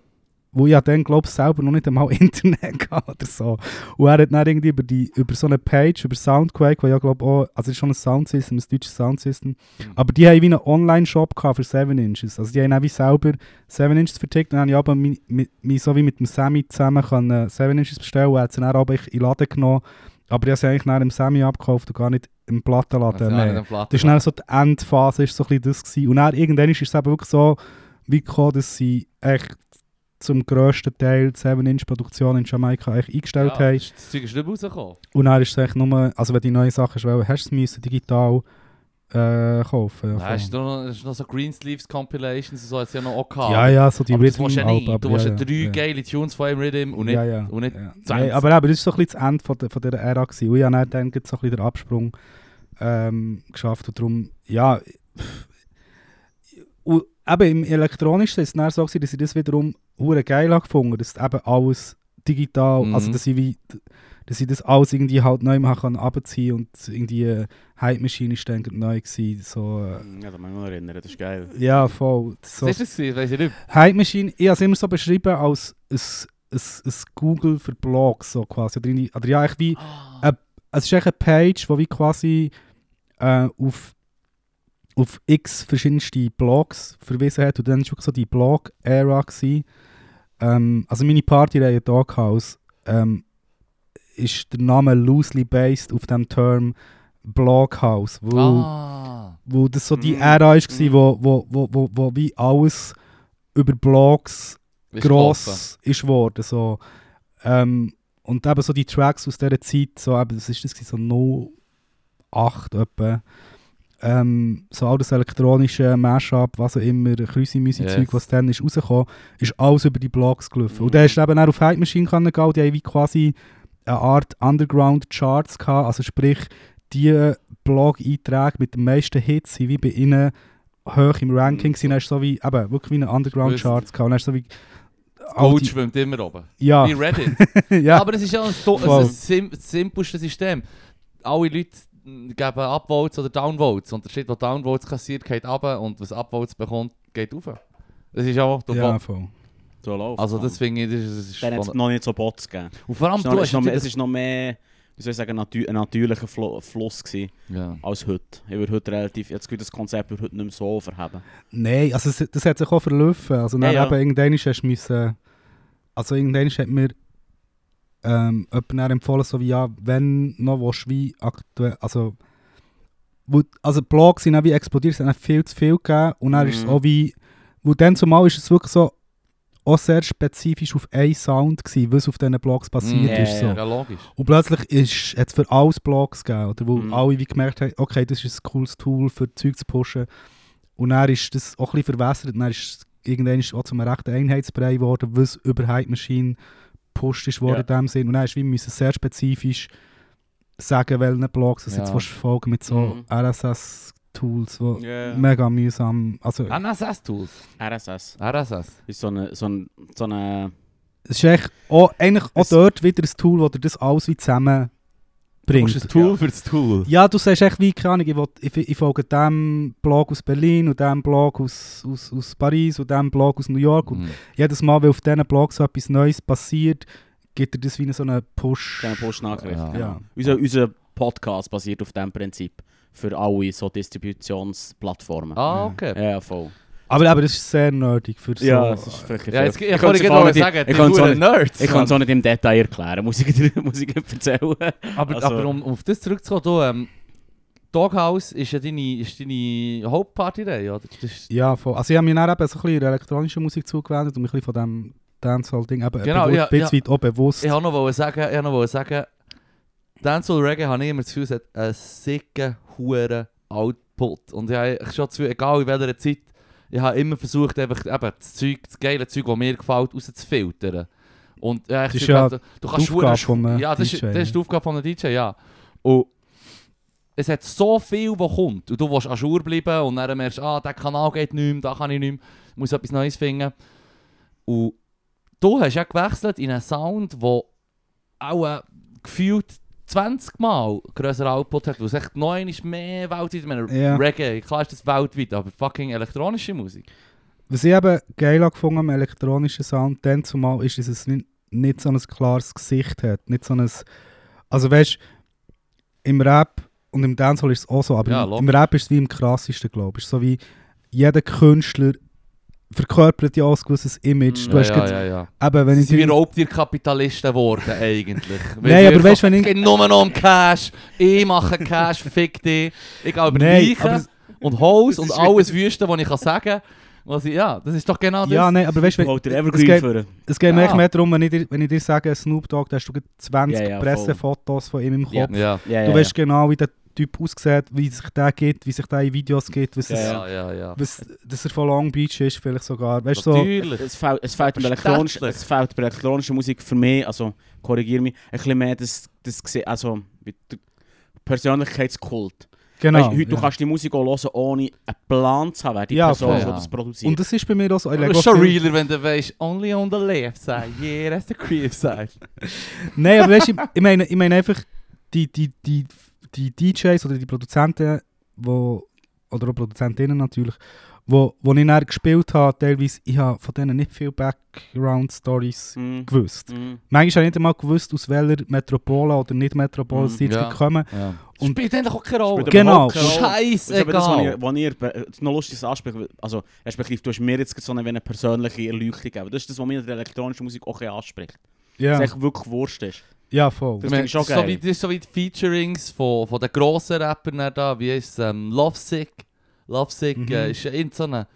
wo ich ja dann glaube selber noch nicht einmal Internet hatte oder so. Und er hat dann irgendwie über, die, über so eine Page, über Soundquake, wo ja glaube auch, also es ist schon ein Soundsystem, ein deutsches Soundsystem, aber die haben wie einen Online-Shop für 7 Inches. Also die haben auch wie selber 7 Inches vertickt. Und dann habe ich aber mi- mi- mich so wie mit dem Sammy zusammen können 7 Inches bestellen. Und er hat sie dann aber in den Laden genommen. Aber ich habe sie eigentlich nach dem Sammy abgekauft und gar nicht im Plattenladen. also mehr. nicht am Das war dann so die Endphase, ist so ein bisschen das gewesen. Und dann irgendwann ist es eben wirklich so wie gekommen, dass sie echt zum grössten Teil die 7-Inch-Produktion in Jamaika echt eingestellt ja, haben. Das Zeug ist nicht rausgekommen. Und dann ist es echt nur, also wenn du neue Sachen wollen, hast du es müssen digital äh, kaufen. Ja, Ja, hast du noch, hast noch so Greensleeves Compilations und so hat es ja noch auch gehabt. ja, ja, so die aber willst du ja Rhythm-Alben, nicht. Du aber willst ja ja, drei ja. geile Tunes von einem Rhythm und nicht... ja, ja. und nicht ja. 20. Nein, aber eben, das ist so ein bisschen das Ende von, der, von dieser Ära gewesen. Und ich habe dann, so ein bisschen den Absprung ähm, geschafft und darum, ja, und eben im Elektronischen ist es dann so gewesen, dass ich das wiederum hure geil habe gefunden, dass eben alles digital, Mhm. also dass ich wie, dass ich das alles irgendwie halt neu machen kann, abziehen und irgendwie äh, Hype-Maschine ist dann neu gewesen, so, äh, Ja, da muss ich mich erinnern, das ist geil. ja, voll. So, Was ist das gewesen? Weiss ich nicht. Hype Machine, ich habe es immer so beschrieben als ein, ein, ein Google für Blogs, so quasi. Oder, in- oder ja, echt wie, Ah, es ist echt eine Page, wo wie quasi äh, auf, auf x verschiedenste Blogs verwiesen hat. Und dann war wirklich so die Blog-Ära. Ähm, also meine Partyreihe Doghouse ähm, ist der Name loosely based auf dem Term Bloghouse. Wo, ah. wo das so die Mhm. Ära war, Mhm. wo, wo, wo, wo, wo wie alles über Blogs Ist gross ist geworden. So. Ähm, und eben so die Tracks aus dieser Zeit, so eben, das ist das so 08 etwa. Ähm, so all das elektronische Mashup, was auch immer, Krüsi-Musik-Zeug, Yes. was dann ist rausgekommen, ist alles über die Blogs gelaufen. Und Mhm. dann hast du eben auch auf Hype Machine gehen, die haben wie quasi eine Art Underground-Charts gehabt, also sprich, die Blog-Einträge mit den meisten Hits sind wie bei ihnen hoch im Ranking Mhm. sind, hast du so wie, eben, wirklich wie eine Underground-Charts gehabt. Und hast so wie Gold die- schwimmt immer oben. ja, Wie Reddit. ja, Aber es ist ja ein, ein sim das simpelste System. Alle Leute geben Upvotes oder Downvotes. Und der Shit, der Downvotes kassiert, geht runter. Und was Upvotes bekommt, geht rauf. Das ist auch der ja, voll. So läuft Also das finde ich, das ist, das Dann hat es noch nicht so Bots gegeben. Und vor allem, Es ist du noch, es hast ist noch, mehr- es natürlich- ist noch mehr, wie soll ich sagen, natü ein natürlicher Flo Fluss gewesen Ja. als heute. Ich würde heute relativ, jetzt das Konzept würde heute nicht mehr so verheben. Nein, also es, das hat sich auch verlaufen. Also dann Ja, ja. eben irgendwann hast du müssen, also irgendwann hat mir ähm, jemand empfohlen, so wie, ja, wenn noch willst, wie aktuell, also wo, also die Blogs sind auch wie explodiert, es hat viel zu viel gegeben und dann ist es Mhm. auch wie, wo dann zumal ist es wirklich so auch sehr spezifisch auf einen Sound, gewesen, was auf diesen Blogs passiert Mm, ist. So. ja, logisch. Und plötzlich ist, hat es für alles Blogs gegeben, oder, wo Mhm. alle wie gemerkt haben, okay, das ist ein cooles Tool für Zeug zu pushen. Und dann ist das auch ein bisschen verwässert. Dann ist es irgendwann ist es auch zum rechten Einheitsbrei geworden, was über Hype Machine gepusht ist worden Ja. in dem Sinn. Und dann ist wie müssen sehr spezifisch sagen, welchen Blogs das Ja. jetzt folgen mit so Mhm. RSS-Tools, die Ja. mega mühsam... Also, NSS-Tools. RSS. RSS. Ist so eine, so ein, so eine es ist echt auch, eigentlich auch Es- dort wieder ein Tool, das dir das alles wie zusammen Du bringt. brauchst ein Tool für das Tool. Ja, du sagst echt wie, keine Ahnung, ich, will, ich, ich folge dem Blog aus Berlin und dem Blog aus, aus, aus Paris und dem Blog aus New York. Und Mhm. jedes Mal, wenn auf diesen Blogs so etwas Neues passiert, gibt er das wie so einen Push. kleine Push-Nachricht. Ja. genau. Ja. Unser, unser Podcast basiert auf diesem Prinzip. Für alle so Distributionsplattformen. Ah, okay. Ja, voll. Aber, aber das ist sehr nerdig für so... Ja, es ist vielleicht Ja, jetzt, ich, ich kann es sagen, nicht- die ich kann es auch nicht- Nerds. ich kann es auch nicht im Detail erklären, muss ich dir, muss ich erzählen. Aber, also- aber um auf das zurückzukommen, du, ähm, Doghouse ist ja deine, ist deine Hauptpartyrei, oder? Das ist, Ja, voll. Also ich habe mir dann eben so ein bisschen elektronische Musik zugewendet und mich ein bisschen von dem Dancehall-Ding eben Genau, ja, ein bisschen weit auch bewusst... ich wollte noch sagen, ich wollte noch sagen, Dancehall Reggae habe ich immer das Gefühl, es hat einen sicken, huren Output. Und ich habe schon zu, egal in welcher Zeit, ich habe immer versucht, einfach eben das, Zeug, das geile Zeug, das mir gefällt, rauszufiltern. Und ja, ich Das ist ja du, du kannst Aufgabe huren- von Ja, das ist, DJ, das ist die Aufgabe von einem DJ, ja. Und es hat so viel, was kommt. Und du willst an Jour bleiben und dann merkst du, ah, der Kanal geht nicht mehr, da kann ich nicht mehr, muss etwas Neues finden. Und du hast ja gewechselt in einen Sound, der auch äh, gefühlt 20 Mal größeren Output hat, weil es echt neun ist mehr weltweit. Ich meine, Ja. Reggae, klar ist das weltweit, aber fucking elektronische Musik. Was ich eben geil gefunden am elektronischen Sound, dann zumal ist, dass es nicht, nicht so ein klares Gesicht hat. Nicht so ein, also weißt im Rap und im Dancehall ist es auch so, aber Ja, im, im Rap ist es wie im krassesten, glaube ich. So wie jeder Künstler verkörpert ja auch ein gewisses Image. Du hast ja, ja, ja. eben, wenn ich sind wir Raubtierkapitalisten geworden eigentlich. Nein, aber weißt, wenn Es ich- geht nur noch um Cash. Ich mache Cash, fick dich. Ich gehe über Nein, Leichen aber- und Haus und alles Wüste, was ich kann sagen was ich, Ja, das ist doch genau das. Ja, nein, aber weißt du, es Evergreen geht- führen. es geht mir Ja. echt mehr darum, wenn ich, dir, wenn ich dir sage, Snoop Dogg, da hast du gerade 20 Ja, ja, voll. Pressefotos von ihm im Kopf. Ja. ja. Ja, Du ja, weißt genau, wie der Typ aussieht, wie sich der gibt, wie sich der in Videos gibt, was Ja, es, Ja, ja, ja. was, dass er von Long Beach ist, vielleicht sogar. Weißt du, so, Natürlich. Es fehlt, es, fehlt bei es fehlt bei elektronischer Musik für mich, also korrigiere mich, ein bisschen mehr das, das also Persönlichkeitskult. genau. Weißt, heute, du ja. kannst die Musik auch hören, ohne einen Plan zu haben, wer die Ja, Person, voll. die Ja. das produziert. Und das ist bei mir auch so. Es ist schon realer, wenn du weißt, only on the left side. Yeah, that's the creep side. Nein, aber weißt du, ich, ich, meine, ich meine einfach, die, die, die, die DJs oder die Produzenten, wo, oder auch Produzentinnen natürlich, wo, wo ich dann gespielt habe, teilweise, ich habe von denen nicht viel Background-Stories Mhm. gewusst. Mhm. Manchmal habe ich nicht einmal gewusst, aus welcher Metropole oder nicht Metropole Mhm, sie jetzt ja. kommen. Ja. Und- Spielt eigentlich auch keine Rolle. Genau. Rolle. Das was ich, was ist noch lustiges ansprechen, also respektive du hast mir jetzt so eine, persönliche Erleuchtung gegeben. Das ist das, was mich in der elektronischen Musik auch anspricht. Ja, Dass es echt wirklich Wurscht ist. Ja voll. Das ich schon das ist so geil. wie, das ist so wie die Featurings von, von den grossen Rappern da, wie ist es, ähm, Lovesick. Lovesick Mhm. äh, ist irgend so ein, ein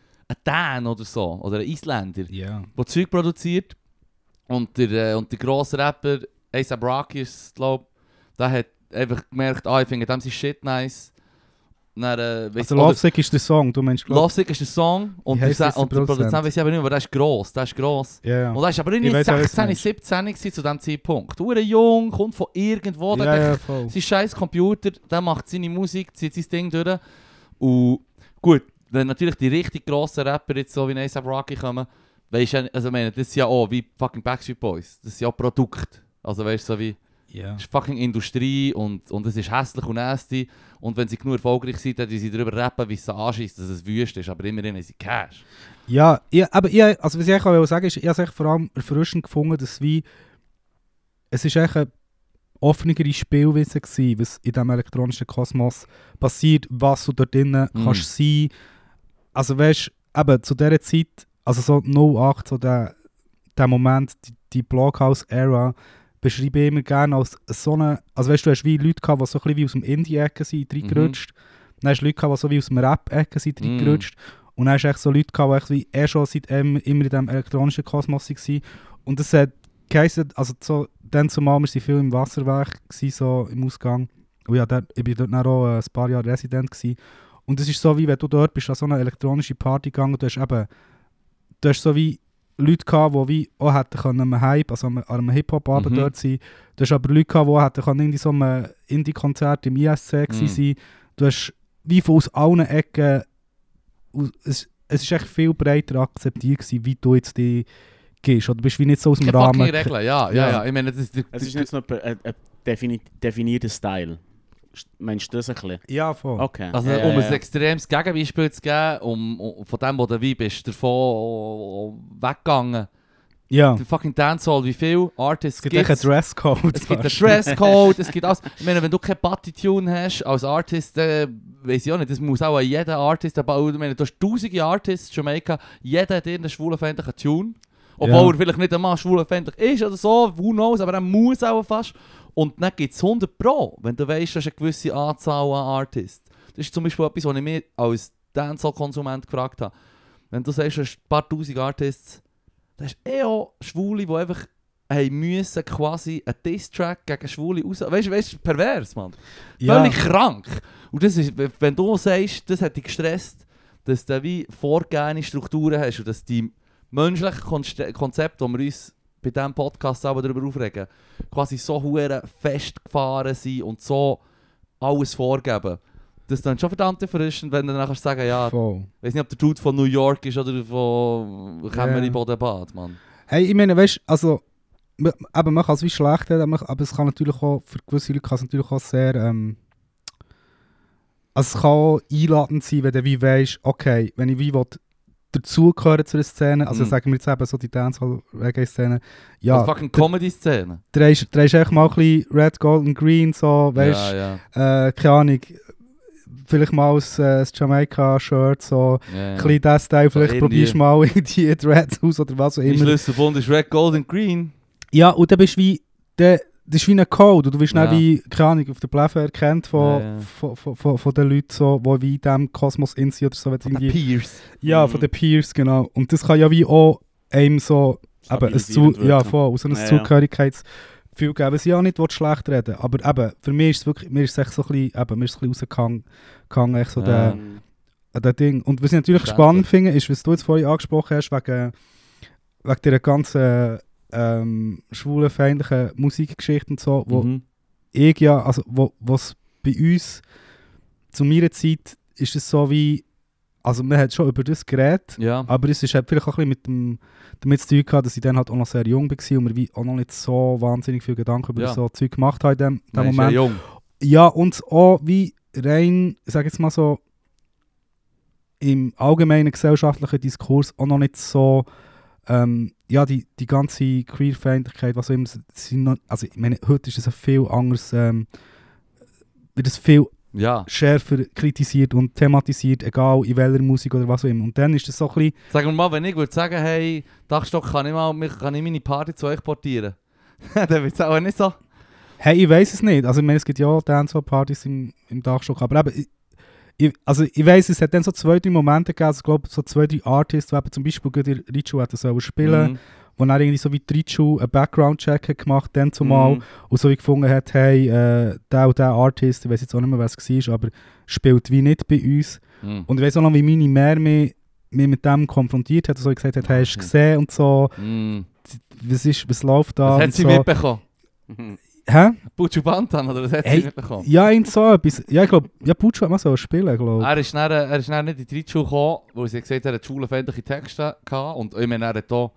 Dan oder so, oder ein Isländer, Ja. der Zeug produziert. Und der, äh, und der grosse Rapper, A$AP Rocky ist glaube ich, der hat einfach gemerkt, ah, ich finde dem sein Shit nice. Dann, äh, Also Lovesick ist der Song, du meinst Lovesick ist der Song und der, Sa- der und der Produzent? Weiß ich aber nicht, aber der ist gross, der ist gross. Ja. Und er ist aber Ich nicht weiss auch, was du 16, meinst. 17 gewesen zu diesem Zeitpunkt. Du jung, kommt von irgendwo, der ja, hat ja, voll. sein scheiß Computer, der macht seine Musik, zieht sein Ding durch. Und gut, wenn natürlich die richtig grossen Rapper jetzt so wie A$AP Rocky kommen, weisst du, also meine, das sind ja auch wie fucking Backstreet Boys. Das sind ja auch Produkte. Also weißt du, so wie, Ja. es ist fucking Industrie und, und es ist hässlich und nasty. Und wenn sie genug erfolgreich sind, dann sie darüber rappen, wie es sie anschießt, dass es wüst ist. Aber immerhin haben sie Cash. Ja, ich, aber ich, also was ich eigentlich auch sagen ist, ich habe es vor allem erfrischend gefunden, dass wie, es ist echt eine offenere Spielweise gewesen, was in diesem elektronischen Kosmos passiert, was du dort drinnen Mhm. kannst sein. Also weißt du, eben zu dieser Zeit, also so 08, so der, der Moment, die, die Blockhouse-Ära, beschreibe ich immer gerne als so eine, also weißt du, du hast wie Leute gehabt, die so ein bisschen wie aus dem Indie-Ecke sind, reingerutscht. Dann hast du Leute gehabt, die so wie aus dem Rap-Ecke sind, Mhm. reingerutscht. Und dann hast du echt so Leute gehabt, die eh schon seit ähm, immer in diesem elektronischen Kosmos waren. Und das hat geheißen, also so, dann zumal, wir waren viel im Wasserwerk, gewesen, so im Ausgang. Und ja, dort, ich war dort dann auch äh, ein paar Jahre Resident. Gewesen. Und es ist so, wie wenn du dort bist, an so eine elektronische Party gegangen und du hast eben, du hast so wie Leute gehabt, die wie auch hätten können am Hype, also an einem Hip-Hop-Abend Mhm. dort sein. Du hast aber Leute gehabt, die hätten können irgendwie so einem Indie-Konzert im ISC Mhm. sein. Du hast wie von aus allen Ecken, aus- es, es ist echt viel breiter akzeptiert gewesen, wie du jetzt die gehst. Oder du bist wie nicht so aus dem Keine Rahmen. Regeln, ja, ja, Ja. ja. Ich meine, das ist... Es ist nicht so ein, ein, ein defini definierter Style. St- Meinst du das ein bisschen? Ja, voll. Okay. Also, Ja, um ja, ein extremes Gegenbeispiel zu geben, um, um von dem, wo du wie bist, davon weggegangen. Ja. Der fucking Dancehall, wie viele Artists Es gibt echt einen gibt's? Dresscode. Es gibt einen. Dresscode, es gibt alles. Ich meine, wenn du keinen Party-Tune hast als Artist, äh, weiß ich auch nicht, das muss auch jeder Artist, aber ich meine, du hast tausende Artists in Jamaica, jeder hat irgendeinen schwulenfeindlichen Tune. Obwohl Ja. er vielleicht nicht einmal schwulenfeindlich ist oder so, who knows, aber er muss auch fast. Und dann gibt es 100 Pro, wenn du weißt, du hast eine gewisse Anzahl an Artists. Das ist zum Beispiel etwas, was ich mir als Dancehall-Konsument gefragt habe. Wenn du sagst, du hast ein paar tausend Artists, dann hast du eh auch Schwule, die einfach haben müssen quasi einen Diss-Track gegen Schwule raus... Weißt du, weißt, pervers, Mann. Ja. Völlig krank. Und das ist, wenn du sagst, das hat dich gestresst, dass du wie vorgegebene Strukturen hast und dass die menschlichen Konzepte, die wir uns bei diesem Podcast auch darüber aufregen, quasi so hure festgefahren sind und so alles vorgeben. Das ist dann schon verdammt erfrischend, wenn du dann kannst sagen, ja, Voll. ich weiß nicht, ob der Dude von New York ist oder von Kämmerli Ja. Bodenbad, Mann. Hey, ich meine, weißt du, also, eben, man kann es wie schlecht aber es kann natürlich auch, für gewisse Leute kann es natürlich auch sehr, ähm, also es kann auch einladend sein, wenn du wie weißt, okay, wenn ich wie will, dazugehören zu einer Szene, also Mhm. sagen wir jetzt eben so die Dancehall-Reggae-Szene, ja, Ja, fucking Comedy-Szene. drehst drehst echt mal ein bisschen Red, Gold und Green, so, weißt Ja, ja. äh, keine Ahnung, vielleicht mal das, äh, Jamaica-Shirt, so, ja, ja. ein bisschen das Style, vielleicht irgendwie. probierst du mal die Dreads aus oder was auch immer. Schlüsselbund ist Red, Gold und Green. Ja, und dann bist du wie, der, das ist wie ein Code, und du wirst Ja. wie, keine Ahnung, auf der Plätze erkannt von, Ja, ja. Von, von, von, von den Leuten, so, die wie in diesem Kosmos in sind oder so. Von den Peers. Ja, Mhm. von den Peers, genau. Und das kann ja wie auch einem so, eben, ein Zu, ja, wirken. voll, so ein Ja. Zugehörigkeitsgefühl geben, was ich auch nicht schlecht reden aber eben, für mich ist es wirklich, mir ist es echt so ein bisschen, eben, mir ist es ein bisschen rausgegangen, gegangen, echt so der, an das Ding. Und was ich natürlich spannend finde, ist, was du jetzt vorhin angesprochen hast, wegen, wegen dieser ganzen ähm, schwulenfeindlichen Musikgeschichte und so, wo Mhm. ich ja, also wo was bei uns zu meiner Zeit ist es so wie, also man hat schon über das geredet, Ja. aber es ist halt vielleicht auch ein bisschen mit dem, damit zu tun gehabt, dass ich dann halt auch noch sehr jung war und mir wie auch noch nicht so wahnsinnig viel Gedanken über Ja. so Zeug gemacht habe in dem, dem Nein, Moment. ja jung. Ja, und auch wie rein, ich sage jetzt mal so, im allgemeinen gesellschaftlichen Diskurs auch noch nicht so, ähm, ja, die, die ganze Queerfeindlichkeit, was auch immer, sind also ich meine, heute ist es ein viel anderes, ähm, wird es viel Ja. schärfer kritisiert und thematisiert, egal in welcher Musik oder was auch immer. Und dann ist das so ein bisschen, Sagen wir mal, wenn ich würde sagen, hey, Dachstock, kann ich, mal, kann ich meine Party zu euch portieren? dann wird es auch nicht so. hey, ich weiß es nicht, also ich meine, es gibt ja auch Dancehall-Partys im, im Dachstock, aber eben, ich, also ich weiß, es hat dann so zwei, drei Momente gegeben, also ich glaube, so zwei, drei Artists, die eben zum Beispiel gerade Richu hätten sollen spielen, Mhm. wo dann irgendwie so wie Richu einen Background-Check hat gemacht, dann zumal, Mhm. und so wie gefunden hat, hey, äh, der und der Artist, ich weiß jetzt auch nicht mehr, wer es war, aber spielt wie nicht bei uns. Mhm. Und ich weiß auch noch, wie meine Mär mich, mich mit dem konfrontiert hat, so gesagt hat, hey, hast du Mhm. gesehen und so, Mhm. was, ist, was läuft da? Was hat sie so. mitbekommen? Hä? Butchu Bantan, oder was hat Hey, sie mitbekommen? Ja, irgend so etwas. Ja, ich glaube, ja, Puccio hat mal so spielen, glaube Er ist, dann, er ist dann nicht in die Reitschule gekommen, weil sie gesagt hat, er hat schulfeindliche Texte gehabt. Und ich meine, er hat auch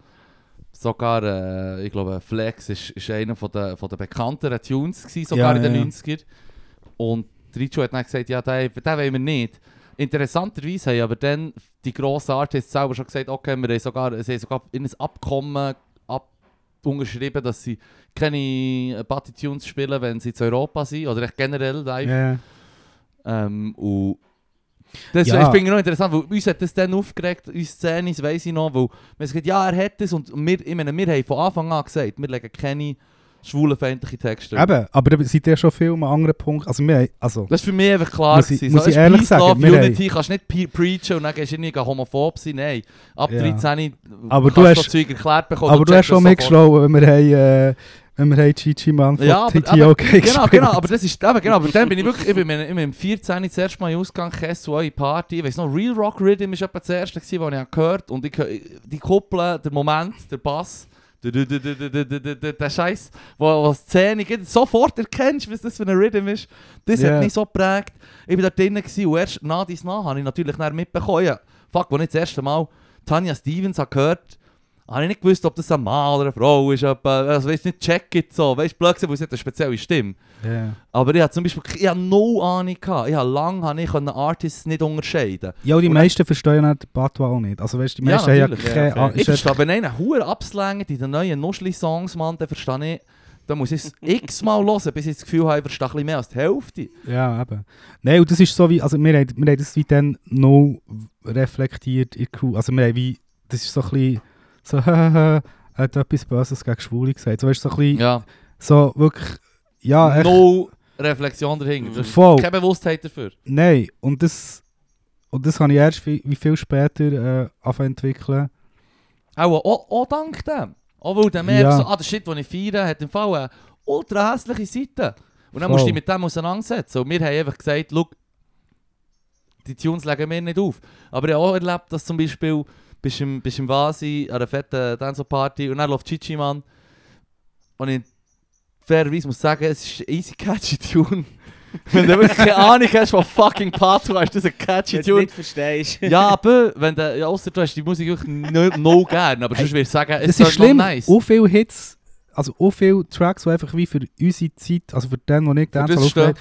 sogar, äh, ich glaube, Flex ist, ist einer von der, von der bekannteren Tunes gewesen, sogar Ja, in den ja, ja. 90er. Und Reitschule hat dann gesagt, ja, den, den wollen wir nicht. Interessanterweise haben aber dann die grossen Artists selber schon gesagt, okay, wir haben sogar, sie haben sogar in ein Abkommen ab unterschrieben, dass sie keine Party-Tunes spielen, wenn sie zu Europa sind, oder echt generell live. Ja. Ähm, und das Ja. ich finde noch interessant, weil uns hat das dann aufgeregt, uns Szene, das weiss ich noch, weil man sagt, ja, er hat es und wir, ich meine, wir haben von Anfang an gesagt, wir legen keine schwulenfeindliche Texte. Eben, aber seid ihr schon viel an anderen Punkten. Also, wir, haben- also, Das ist für mich einfach klar. Muss ich- gewesen. muss so, ich ehrlich Peace, sagen, Love, Unity, kannst nicht preachen und dann gehst du irgendwie homophob sein. Nein, ab Ja. 13 Aber kannst du hast- Zeug erklärt bekommen. aber du hast schon mitgeschlagen, wenn wir haben, äh, wenn wir haben Gigi Mann von Ja, aber- gespielt Genau, genau, aber das ist eben, genau, aber dann bin ich wirklich, ich bin mit, im 14. das erste Mal in Ausgang gekommen zu eurer Party, ich weiss noch, Real Rock Rhythm war etwa das erste, was ich habe gehört und ich, die Kuppel, der Moment, der Bass, der Scheiß, wo, wo Szene gibt, sofort erkennst, was das für ein Rhythm ist. Das yeah. hat mich so geprägt. Ich war da drinnen und erst nach dies nach habe ich natürlich mitbekommen, fuck, wo ich das erste Mal Tanja Stevens habe gehört habe ich nicht gewusst, ob das ein Mann oder eine Frau ist. Etwa, also weißt, nicht checket so. Weißt du, blöd weil es nicht eine spezielle Stimme. Ja. Aber ich hatte zum Beispiel ich hatte no Ahnung. Gehabt. Ich habe lange habe ich konnte Artists nicht unterscheiden. ja, die Und meisten verstehen ja den Patois auch nicht. Also weißt du, die Ja, meisten haben ja keine ja, fair. Ich verstehe, wenn einer Huren abslängt in den neuen Nuschli-Songs, Mann, dann verstehe ich, dann muss ich es x-mal hören, bis ich das Gefühl habe, ich verstehe ein bisschen mehr als die Hälfte. Ja, eben. Nein, und das ist so wie, also wir haben, wir haben das wie dann noch reflektiert in der Crew. Also wir haben wie, das ist so ein bisschen, so, er hat etwas Böses gegen Schwule gesagt. So, weißt du, so ein bisschen, Ja, so wirklich, ja, echt, no Reflexion dahinter. Voll. keine Bewusstheit dafür. nein. Und das, und das habe ich erst wie, wie viel später äh, entwickeln. Auch, auch, auch dank dem. Auch weil der merkt, Ja. so, ah, der Shit, den ich feiere, hat im Fall eine ultra hässliche Seite. Und dann Voll. musst du dich mit dem auseinandersetzen. Und wir haben einfach gesagt, schau, die Tunes legen wir nicht auf. Aber ich habe auch erlebt, dass zum Beispiel bist im, bist im Vasi an einer fetten Dance-Party und dann läuft Chichi Mann. Und ich fairerweise muss sagen, es ist ein easy catchy Tune. Wenn du wirklich keine Ahnung hast von fucking Pato, ist das ein catchy Wenn du Tune. nicht verstehst. Ja, aber wenn du, ja, ausser du hast die Musik wirklich no, no gern, aber sonst würde ich sagen, es Das ist schlimm. nice. Auch viele Hits, also auch viele Tracks, die einfach wie für unsere Zeit, also für den, der nicht das aufgelegt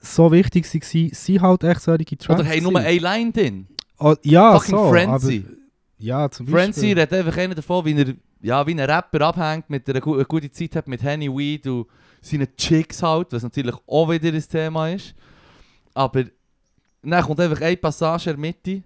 so wichtig waren, sind halt echt solche Tracks. Oder hey, nur eine Line drin. Oh, ja, Fucking so, Frenzy. aber- Ja, zum Beispiel. Frenzy redet einfach einer davon, wie er, ja, wie ein Rapper abhängt, mit einer eine gute Zeit hat mit Henny Weed und seinen Chicks halt, was natürlich auch wieder ein Thema ist. Aber dann kommt einfach eine Passage in der Mitte.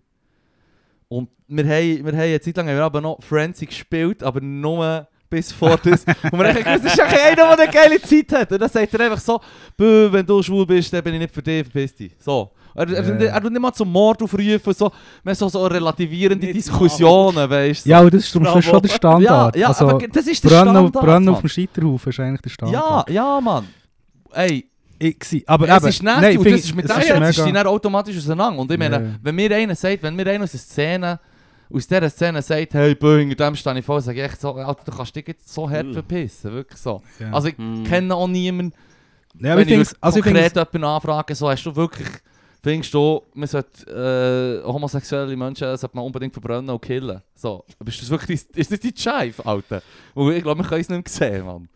Und wir haben, wir haben eine Zeit lang haben wir aber noch Frenzy gespielt, aber nur bis vor das. und wir haben gewusst, das ist eigentlich einer, der eine geile Zeit hat. Und dann sagt er einfach so, «Bö, wenn du schwul bist, dann bin ich nicht für dich, verpiss dich. So. Er, er, Ja. er, er tut nicht mal zum Mord aufrufen, so, wir haben so, so relativierende Nicht Diskussionen, weißt du. Ja, aber das ist darum schon der Standard. Ja, ja also, aber das ist der Brennen, Standard. Brennen auf dem Scheiterhaufen ist eigentlich der ja, Standard. ja, Mann. Ey, Ich, aber es eben, ist nasty nein, und find das ist mit dem ist mega- dann automatisch auseinander. Und ich meine, Ja. wenn mir einer sagt, wenn mir einer aus der Szene, aus dieser Szene sagt, hey, bö, hinter dem stehe ich voll, sage ich echt so, Alter, du kannst dich jetzt so hart Mhm. verpissen, wirklich so. Ja. Also ich Mm. kenne auch niemanden, ja, wenn ich ich also ich konkret find's- jemanden anfrage, so, hast du wirklich, findest du, man sollte äh, homosexuelle Menschen sollte man unbedingt verbrennen und killen? So, aber ist das wirklich, ist das die Scheife, Alter? Und ich glaube, wir können es nicht mehr sehen, Mann.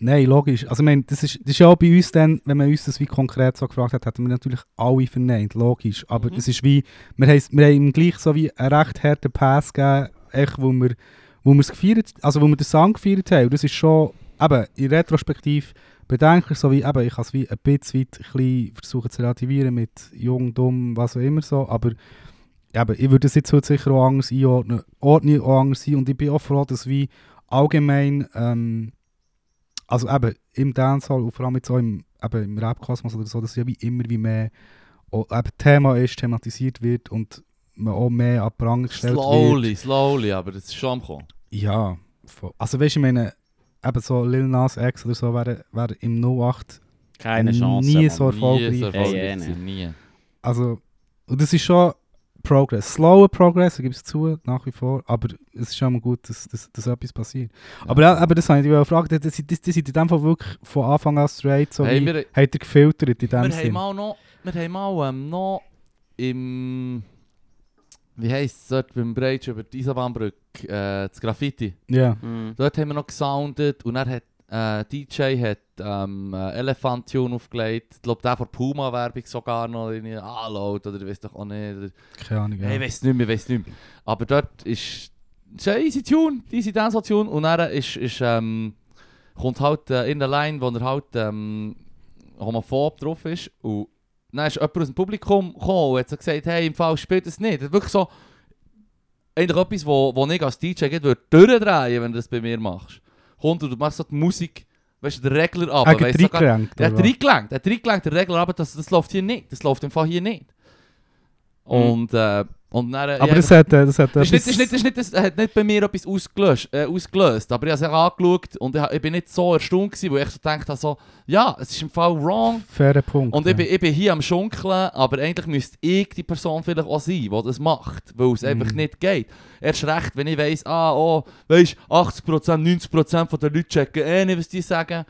Nein, logisch. Also, ich meine, das, ist, das ist ja auch bei uns dann, wenn man uns das wie konkret so gefragt hat, hätten wir natürlich alle verneint, logisch. Aber Mhm. es ist wie, wir haben, wir haben ihm gleich so wie einen recht harten Pass gegeben, echt, wo wir, wo wir es gefeiert, also wo wir den Song gefeiert haben. Und das ist schon, eben, in Retrospektiv bedenklich, so wie, eben, ich kann es wie ein bisschen weit ein versuchen zu relativieren mit jung, dumm, was auch immer so, aber eben, ich würde es jetzt heute sicher auch anders einordnen, ordnen auch anders sein und ich bin auch froh, dass wie allgemein, ähm, also eben im Dancehall und vor allem jetzt auch im, eben im Rap-Kosmos oder so, dass ja wie immer wie mehr auch, eben Thema ist, thematisiert wird und man auch mehr an den Pranger gestellt wird. Slowly, slowly, aber das ist schon am kommen. Ja, also weißt du, ich meine, eben so Lil Nas X oder so wäre wär im 08, Keine Chance. Nie so erfolgreich. Nie so erfolgreich Ey, nie. also, und das ist schon Progress, slower Progress, ich gebe es zu, nach wie vor, aber es ist schon mal gut, dass, dass, dass etwas passiert. Aber, ja, aber das habe ich dich gefragt, das, das, das, das sind in dem Fall wirklich von Anfang an straight, so Hey, wie, wir- hat er gefiltert in Wir dem haben Sinn. mal noch, wir haben mal ähm, noch im, wie heisst es dort beim Breitsch über die Eisenbahnbrücke, äh, das Graffiti. Ja, Mm. Dort haben wir noch gesoundet und dann hat äh, DJ hat ähm, äh, Elephant Tune aufgelegt. Ich glaube, der von Puma-Werbung sogar noch in Anlaut oder ich weiß doch auch nicht. Oder, keine Ahnung. Ja. hey, ich weiß nicht mehr, ich weiß nicht mehr. Aber dort ist, ist ein easy Tune, easy Dance Tune und dann ist, ist, ähm, kommt halt äh, in der Line, wo er halt ähm, homophob drauf ist und dann ist jemand aus dem Publikum gekommen und hat so gesagt, hey, im Fall spielt das nicht. Das ist wirklich so, eigentlich etwas, wo, wo ich als DJ geht, würde durchdrehen, wenn du das bei mir machst. Kommt und du machst so die Musik weißt du, der Regler ab. Er hat reingelenkt. Er hat reingelenkt, er hat reingelenkt, der Regler aber das, das läuft hier nicht. Das läuft im Fall hier nicht. Und, äh, und dann... Aber das hat, äh, das hat das ist nicht, ist nicht, ist nicht, das hat nicht bei mir etwas ausgelöst, äh, ausgelöst. Aber ich habe es angeschaut und ich, ich bin nicht so erstaunt gewesen, weil ich so gedacht habe, so, ja, es ist im Fall wrong. fairer Punkt. Und ja. ich bin, ich bin hier am Schunkeln, aber eigentlich müsste ich die Person vielleicht auch sein, die das macht, weil es einfach Mhm. nicht geht. Erst recht, wenn ich weiss, ah, oh, weisst 80%, 90% von der Leute checken eh nicht, was die sagen.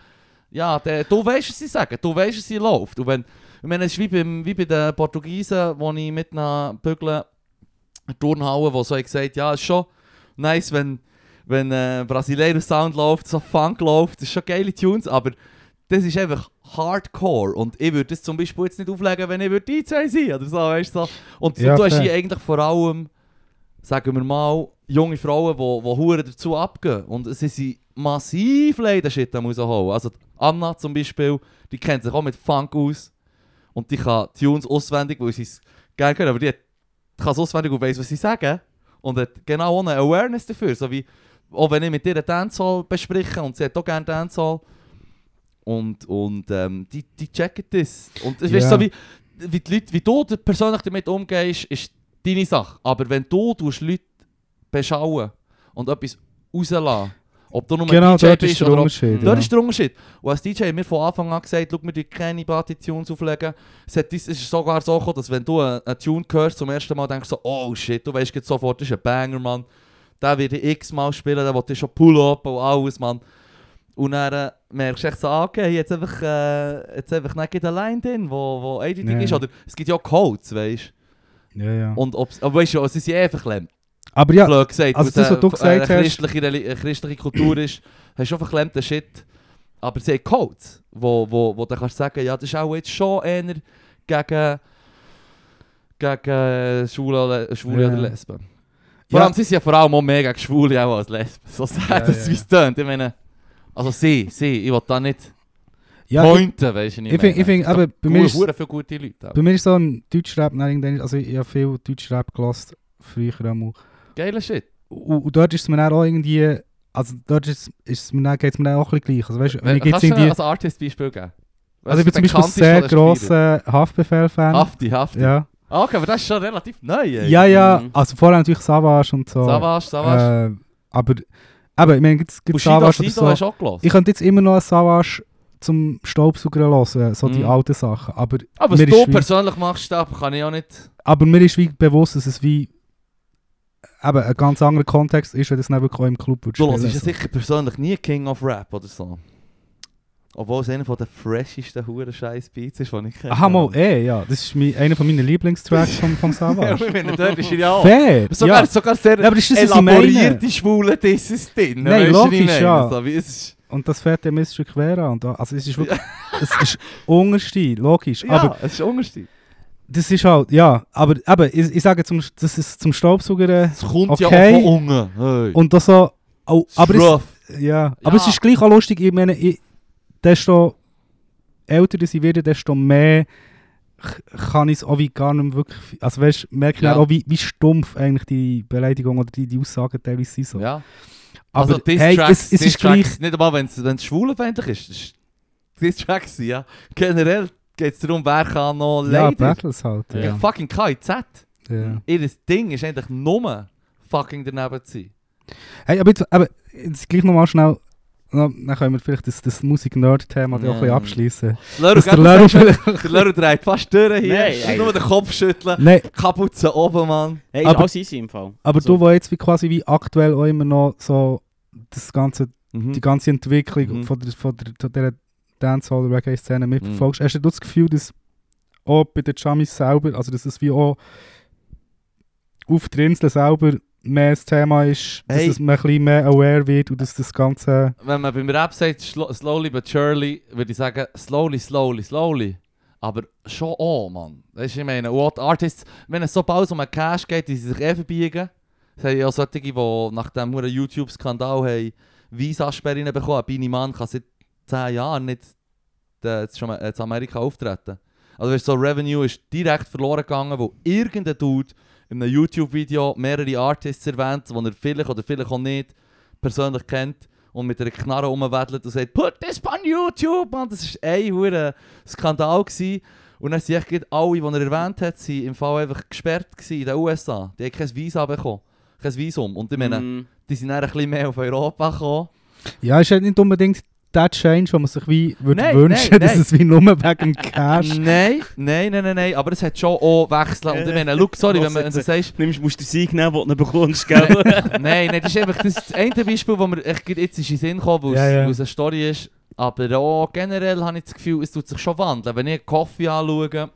Ja, der, du weißt, was sie sagen, du weißt, was sie läuft. Und wenn, ich meine, es ist wie, beim, wie bei den Portugiesen, wo ich mit einer Bügeln Turnhalle, wo so ich gesagt ja, es ist schon nice, wenn, wenn äh, Brasileiro Sound läuft, so Funk läuft, das ist schon geile Tunes, aber das ist einfach Hardcore und ich würde das zum Beispiel jetzt nicht auflegen, wenn ich würde DJ sein oder so, weißt du so. Und Ja, du hast hier eigentlich vor allem, sagen wir mal, junge Frauen, die wo, wo hure dazu abgehen und sie sind massiv Leidenschaft am rausholen. Also die Anna zum Beispiel, die kennt sich auch mit Funk aus und die kann Tunes auswendig, weil sie es gerne können, aber die, hat, die kann es auswendig und weiss, was sie sagen und hat genau eine Awareness dafür, so wie auch wenn ich mit ihr einen Dancehall bespreche und sie hat auch gerne Dancehall und, und ähm, die, die checken das. Und es Ja. ist so wie, wie, die Leute, wie du persönlich damit umgehst, ist deine Sache. Aber wenn du tust Leute beschauen und etwas rauslassen, ob du nur Genau, DJ dort bist ist der oder ob, Unterschied. Dort ja. ist der Unterschied. Und als DJ haben wir von Anfang an gesagt, schau, wir die keine Party-Tunes auflegen. Es, hat, es ist sogar so gekommen, dass wenn du einen, Tune hörst, zum ersten Mal denkst du so, oh shit, du weißt jetzt sofort, das ist ein Banger, Mann. Werde ich x-mal spielen, den will schon pull-up und alles, Mann. Und dann äh, merkst du echt so, ah, okay, jetzt einfach, äh, jetzt einfach nicht Line drin, wo, wo Editing Ja. ist. Oder es gibt ja Codes, weißt Ja, ja. du. Und ob's, aber weißt du, es ist ja eh verklemmt. Aber ja, gesagt, also das, was du äh, gesagt eine hast- christliche, eine christliche Kultur ist, hast du schon verklemmten Shit. Aber sie haben Codes, wo, wo, wo du kannst sagen, ja, das ist auch jetzt schon eher gegen, gegen Schwule, oder- Schwule Ja. oder Lesben. Vor Ja. allem, sie sind ja vor allem auch mehr gegen Schwule auch als Lesben. So sagt Ja, das, ja, wie es tönt. Ich meine, also sie, sie, ich will da nicht ja pointen, weißt du nicht. ich finde, find, aber bei mir ist viele gute Leute. bei mir ist so ein Deutschrap, also ich habe viel Deutschrap gelassen, früher einmal. Geiler Shit. Und, und dort ist es mir dann auch irgendwie, also dort ist, ist mir dann, geht es mir dann auch ein bisschen gleich. Also weißt, wenn ich jetzt Kannst du irgendwie, als Artist-Beispiel geben? also ich bin zum Beispiel ein sehr grosser Haftbefehl-Fan. Hafti, Hafti. Ja. Ah, okay, aber das ist schon relativ neu. ey. ja, ja, Mhm. also vorher natürlich Savage und so. Savage, Savage. Äh, aber, aber ich meine, gibt es Savage oder so. hast du auch gelassen. Ich könnte jetzt immer noch ein Savage zum Staubsauger hören, so die Mhm. alten Sachen. Aber, Aber was du persönlich machst, kann ich auch nicht... aber mir ist wie bewusst, dass es wie eben ein ganz anderer Kontext ist, wenn das nicht wirklich im Club würde Du hörst ja so. sicher persönlich nie King of Rap oder so. Obwohl es einer der freshesten huren scheiß Beats ist, die ich kenne. Aha, mal, eh, ja. Das ist mein, einer von meinen Lieblingstracks vom, vom Ja, Savage. ich meine, dort ist er ja auch. Fair! Sogar, ja. sogar sehr ja, aber ist das, elaborierte Schwule Disses drin. Nein, logisch, ja. So, ist, Und das fährt der Mr. Quera. Und da, also es ist wirklich, es ist unterste, logisch. ja, Aber es ist Unterschied. Das ist halt, ja, aber eben, ich, ich sage, zum, das ist zum Staubsauger Es kommt Okay. ja auch von unten. Hey. und das so, oh, aber es, Rough. Ja, aber es ist gleich auch lustig, ich meine, ich, desto älter sie werden, desto mehr kann ich es auch wie gar nicht wirklich, also weißt, merke ich Ja. auch, wie, wie stumpf eigentlich die Beleidigung oder die, die Aussagen teilweise sind. So. Ja. aber also, hey, Tracks, es, es ist gleich, nicht einmal, wenn es schwulenfeindlich ist. Das ist Diss Tracks, ja. Generell geht es darum, wer kann noch ja, leider. Battles halt. Ja. Ja. Fucking KIZ. Ja. Ihr Ding ist eigentlich nur fucking daneben zu sein. Hey, aber, jetzt, aber jetzt gleich nochmal schnell, na, dann können wir vielleicht das, das Musik-Nerd-Thema auch ein bisschen Ja. abschließen. Dass der sagst, vielleicht... der dreht fast durch hier. Nein, nur den Kopf schütteln. Nein, Kapuze oben, Mann. Hey, Aber- aber, alles easy im Fall. aber Also, du, wo jetzt wie quasi wie aktuell auch immer noch so das ganze Mhm. die ganze Entwicklung Mhm. von, der, von, der, von dieser Dancehall-Reggae-Szene Mhm. mitverfolgst, hast du das Gefühl, dass auch bei den Jamis selber, also dass es wie auch auf der Insel selber mehr das Thema ist, dass Hey. es man ein bisschen mehr aware wird und dass das Ganze... Wenn man beim Rap sagt, slo- slowly but surely, würde ich sagen, slowly, slowly, slowly. Aber schon auch, Mann. Weißt du, ich meine, what Artists, wenn es so bald um einen Cash geht, die sich eh verbiegen. Es haben ja auch solche, die nach dem YouTube-Skandal haben Visa-Sperren bekommen. Bini Mann kann seit 10 Jahren nicht äh, jetzt schon mal in Amerika auftreten. Also weißt, so Revenue ist direkt verloren gegangen, wo irgendein Dude in einem YouTube-Video mehrere Artists erwähnt, die er vielleicht oder vielleicht auch nicht persönlich kennt und mit einer Knarre rumwedelt und sagt, put this on YouTube, man. Das war ein hoher Skandal. Gewesen. Und dann sind echt alle, die er erwähnt hat, sind im Fall einfach gesperrt in den USA. Die haben kein Visa bekommen. Kein Visum. Und ich meine, Mm. die sind dann ein bisschen mehr auf Europa gekommen. Ja, ist halt nicht unbedingt der Change, wo man sich wie würde Nein, wünschen, nein, dass nein. es wie nur wegen Cash. nein, nein, nein, nein, nein. Aber es hat schon auch Wechsel. Und ich meine, look, sorry, wenn, man, wenn du sagst, Nimmst, musst du den Sieg nehmen, den du nicht bekommst, gell? nein, nein, das ist einfach das, das eine Beispiel, wo mir echt jetzt ist in den Sinn gekommen, weil es Ja, es eine Story ist. Aber auch generell habe ich das Gefühl, es tut sich schon wandeln. Wenn ich einen Kaffee anschaue,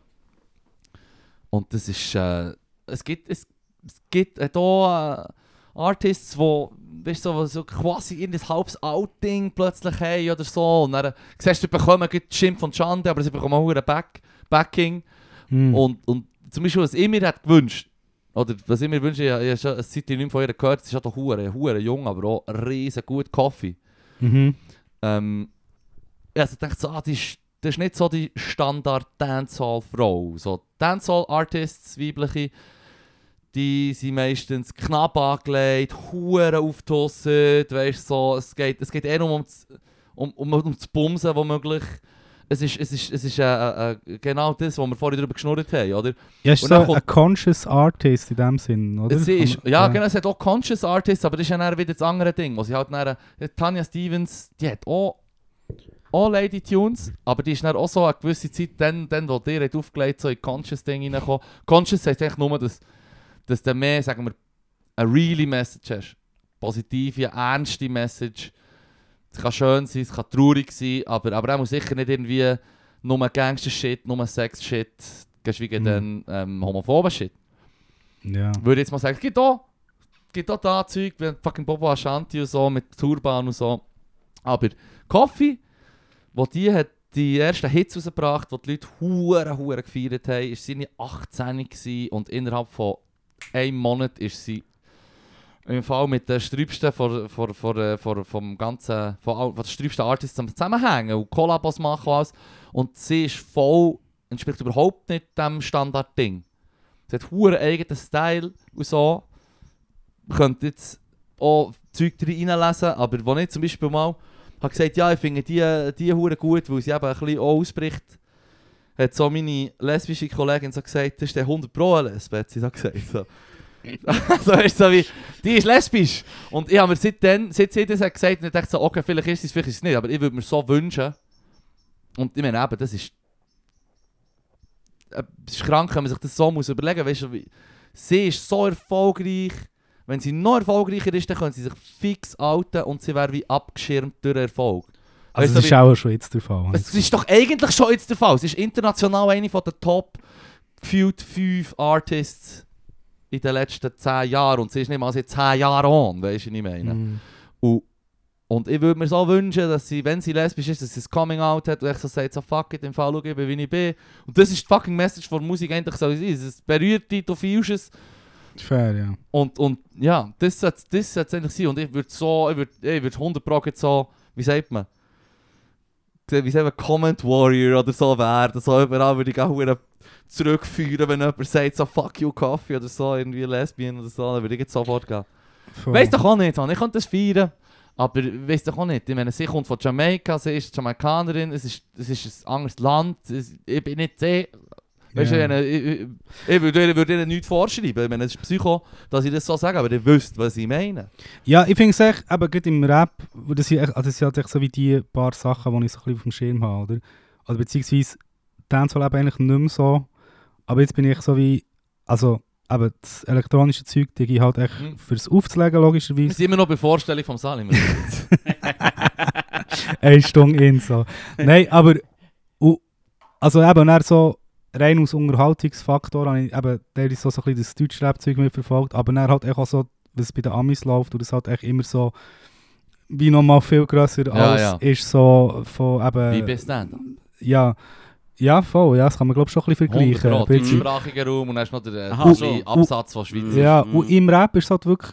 und das ist, äh, es gibt, es, es gibt äh, da äh, Artists, die weißt, du, so, so quasi irgendein halbes Outing plötzlich haben oder so. Und dann siehst du, sie bekommen Schimpf und Schande, aber sie bekommen auch ein Back, Backing. Hm. Und, und zum Beispiel, was ich mir hätte gewünscht, oder was ich mir wünsche, ich, ich habe schon eine Zeit nicht von ihr gehört, sie ist auch hure, hure jung, aber auch riesen gut Kaffee. Mhm. Ähm, ja, also ich dachte so, ah, die ist, das ist nicht so die Standard Dancehall-Frau. So Dancehall-Artists, weibliche, die sind meistens knapp angelegt, hure aufgetusset, weißt so, es geht, es geht eher um, ums- um, um, um das Bumsen, womöglich. Es ist, es ist, es ist äh, äh, äh, genau das, was wir vorhin darüber geschnurrt haben, oder? Ja, ist so ein conscious artist in dem Sinn, oder? Sie ist, ja, genau, es hat auch Conscious Artists, aber das ist ja dann wieder das andere Ding, wo sie halt dann, Tanya Stevens, die hat auch, auch Lady Tunes, aber die ist dann auch so eine gewisse Zeit, dann, dann wo die hat aufgelegt, so in Conscious Ding reinkommen. Conscious heisst eigentlich nur, dass, dass du mehr, sagen wir, eine really Message hast. Positive, ernste Message. Es kann schön sein, es kann traurig sein, aber, aber er muss sicher nicht irgendwie nur Gangster-Shit, nur Sex-Shit, geschweige Mhm. denn ähm, homophoben Shit Ja. würde jetzt mal sagen, es gibt auch, gibt auch da Zeug, wie fucking Bobo Ashanti und so, mit Turban und so. Aber Coffee, wo die hat die ersten Hits rausgebracht, die die Leute hure hure gefeiert haben, ist sie 18 gewesen und innerhalb von einem Monat ist sie im Fall mit den Sträubsten vor, vor, vor, äh, vor, vom ganzen, von, von den sträubsten Artists am zusammenhängen und Kollabos machen und alles. Und sie ist voll, entspricht überhaupt nicht dem Standard-Ding. Sie hat hure eigenen Style und so. Man könnte jetzt auch Zeug reinlesen, aber wo ich zum Beispiel mal habe gesagt, ja, ich finde die, die hure gut, weil sie eben ein bisschen ausbricht, hat so meine lesbische Kollegin so gesagt, das ist der 100 Pro Lesbe, hat sie so gesagt. So. also ist so wie, die ist lesbisch. Und ich habe mir seitdem, seit sie das hat gesagt, und ich dachte so, okay, vielleicht ist es, vielleicht ist es nicht, aber ich würde mir so wünschen. Und ich meine eben, das ist äh, es ist krank, wenn man sich das so muss überlegen muss. Weißt du, wie- sie ist so erfolgreich. Wenn sie noch erfolgreicher ist, dann können sie sich fix outen und sie wäre wie abgeschirmt durch Erfolg. Also das ist wie- auch schon jetzt der Fall. Es ist doch eigentlich schon jetzt der Fall. Es ist international eine von der Top gefühlt fünf Artists in den letzten 10 Jahren. Und sie ist nicht mal seit 10 Jahren on, weißt du, was ich meine? Mhm. Und, und ich würde mir so wünschen, dass sie, wenn sie lesbisch ist, dass sie das Coming Out hat und echt so sagt, so fuck it, im Fall schau ich, wie ich bin. Und das ist die fucking Message von Musik eigentlich soll sein. Es berührt dich, du fühlst es. Fair, ja. Und, und ja, das sollte es eigentlich sein. Und ich würde so, ich würde ich würd 100 Pro jetzt so, wie sagt man? Wie sagt man, Comment Warrior oder so werden. So überall würde ich auch zurückführen, wenn jemand sagt, so fuck you Coffee oder so, irgendwie Lesbian oder so, dann würde ich jetzt sofort gehen. Voll. Weiss doch auch nicht, ich könnte das feiern. Aber weiss doch auch nicht. Ich meine, sie kommt von Jamaika, sie ist Jamaikanerin, es ist, es ist ein anderes Land. Ich bin nicht sie. Weißt Ja. du, ich, ich, ich würde würde ihnen nichts vorschreiben. Ich meine, es ist Psycho, dass ich das so sage, aber ihr wisst, was ich meine. Ja, ich finde es echt, eben gerade im Rap, das, sind also das sind halt echt so wie die paar Sachen, die ich so ein bisschen auf dem Schirm habe, oder? Also beziehungsweise, Dancehall eben eigentlich nicht mehr so, aber jetzt bin ich so wie, also eben das elektronische Zeug, die ich halt echt Mhm. fürs Aufzulegen, Wir logischerweise, sind immer noch bei Vorstellung vom Salim. eine Stunde in so. Nein, aber, also eben, dann so rein aus Unterhaltungsfaktor habe ich eben der ist so, so ein bisschen das Deutschrap-Zeug mitverfolgt, aber dann halt echt auch so, was bei den Amis läuft, und das halt echt immer so, wie nochmal viel grösser Ja, als ja. ist so von eben... Wie bist du denn? Ja, ja, voll, ja, das kann man glaube ich schon ein bisschen 100 vergleichen. Ein bisschen. deutschsprachiger Raum und dann hast noch den Aha, so. Absatz von Schweizer. Ja, Mhm. und im Rap ist es halt wirklich,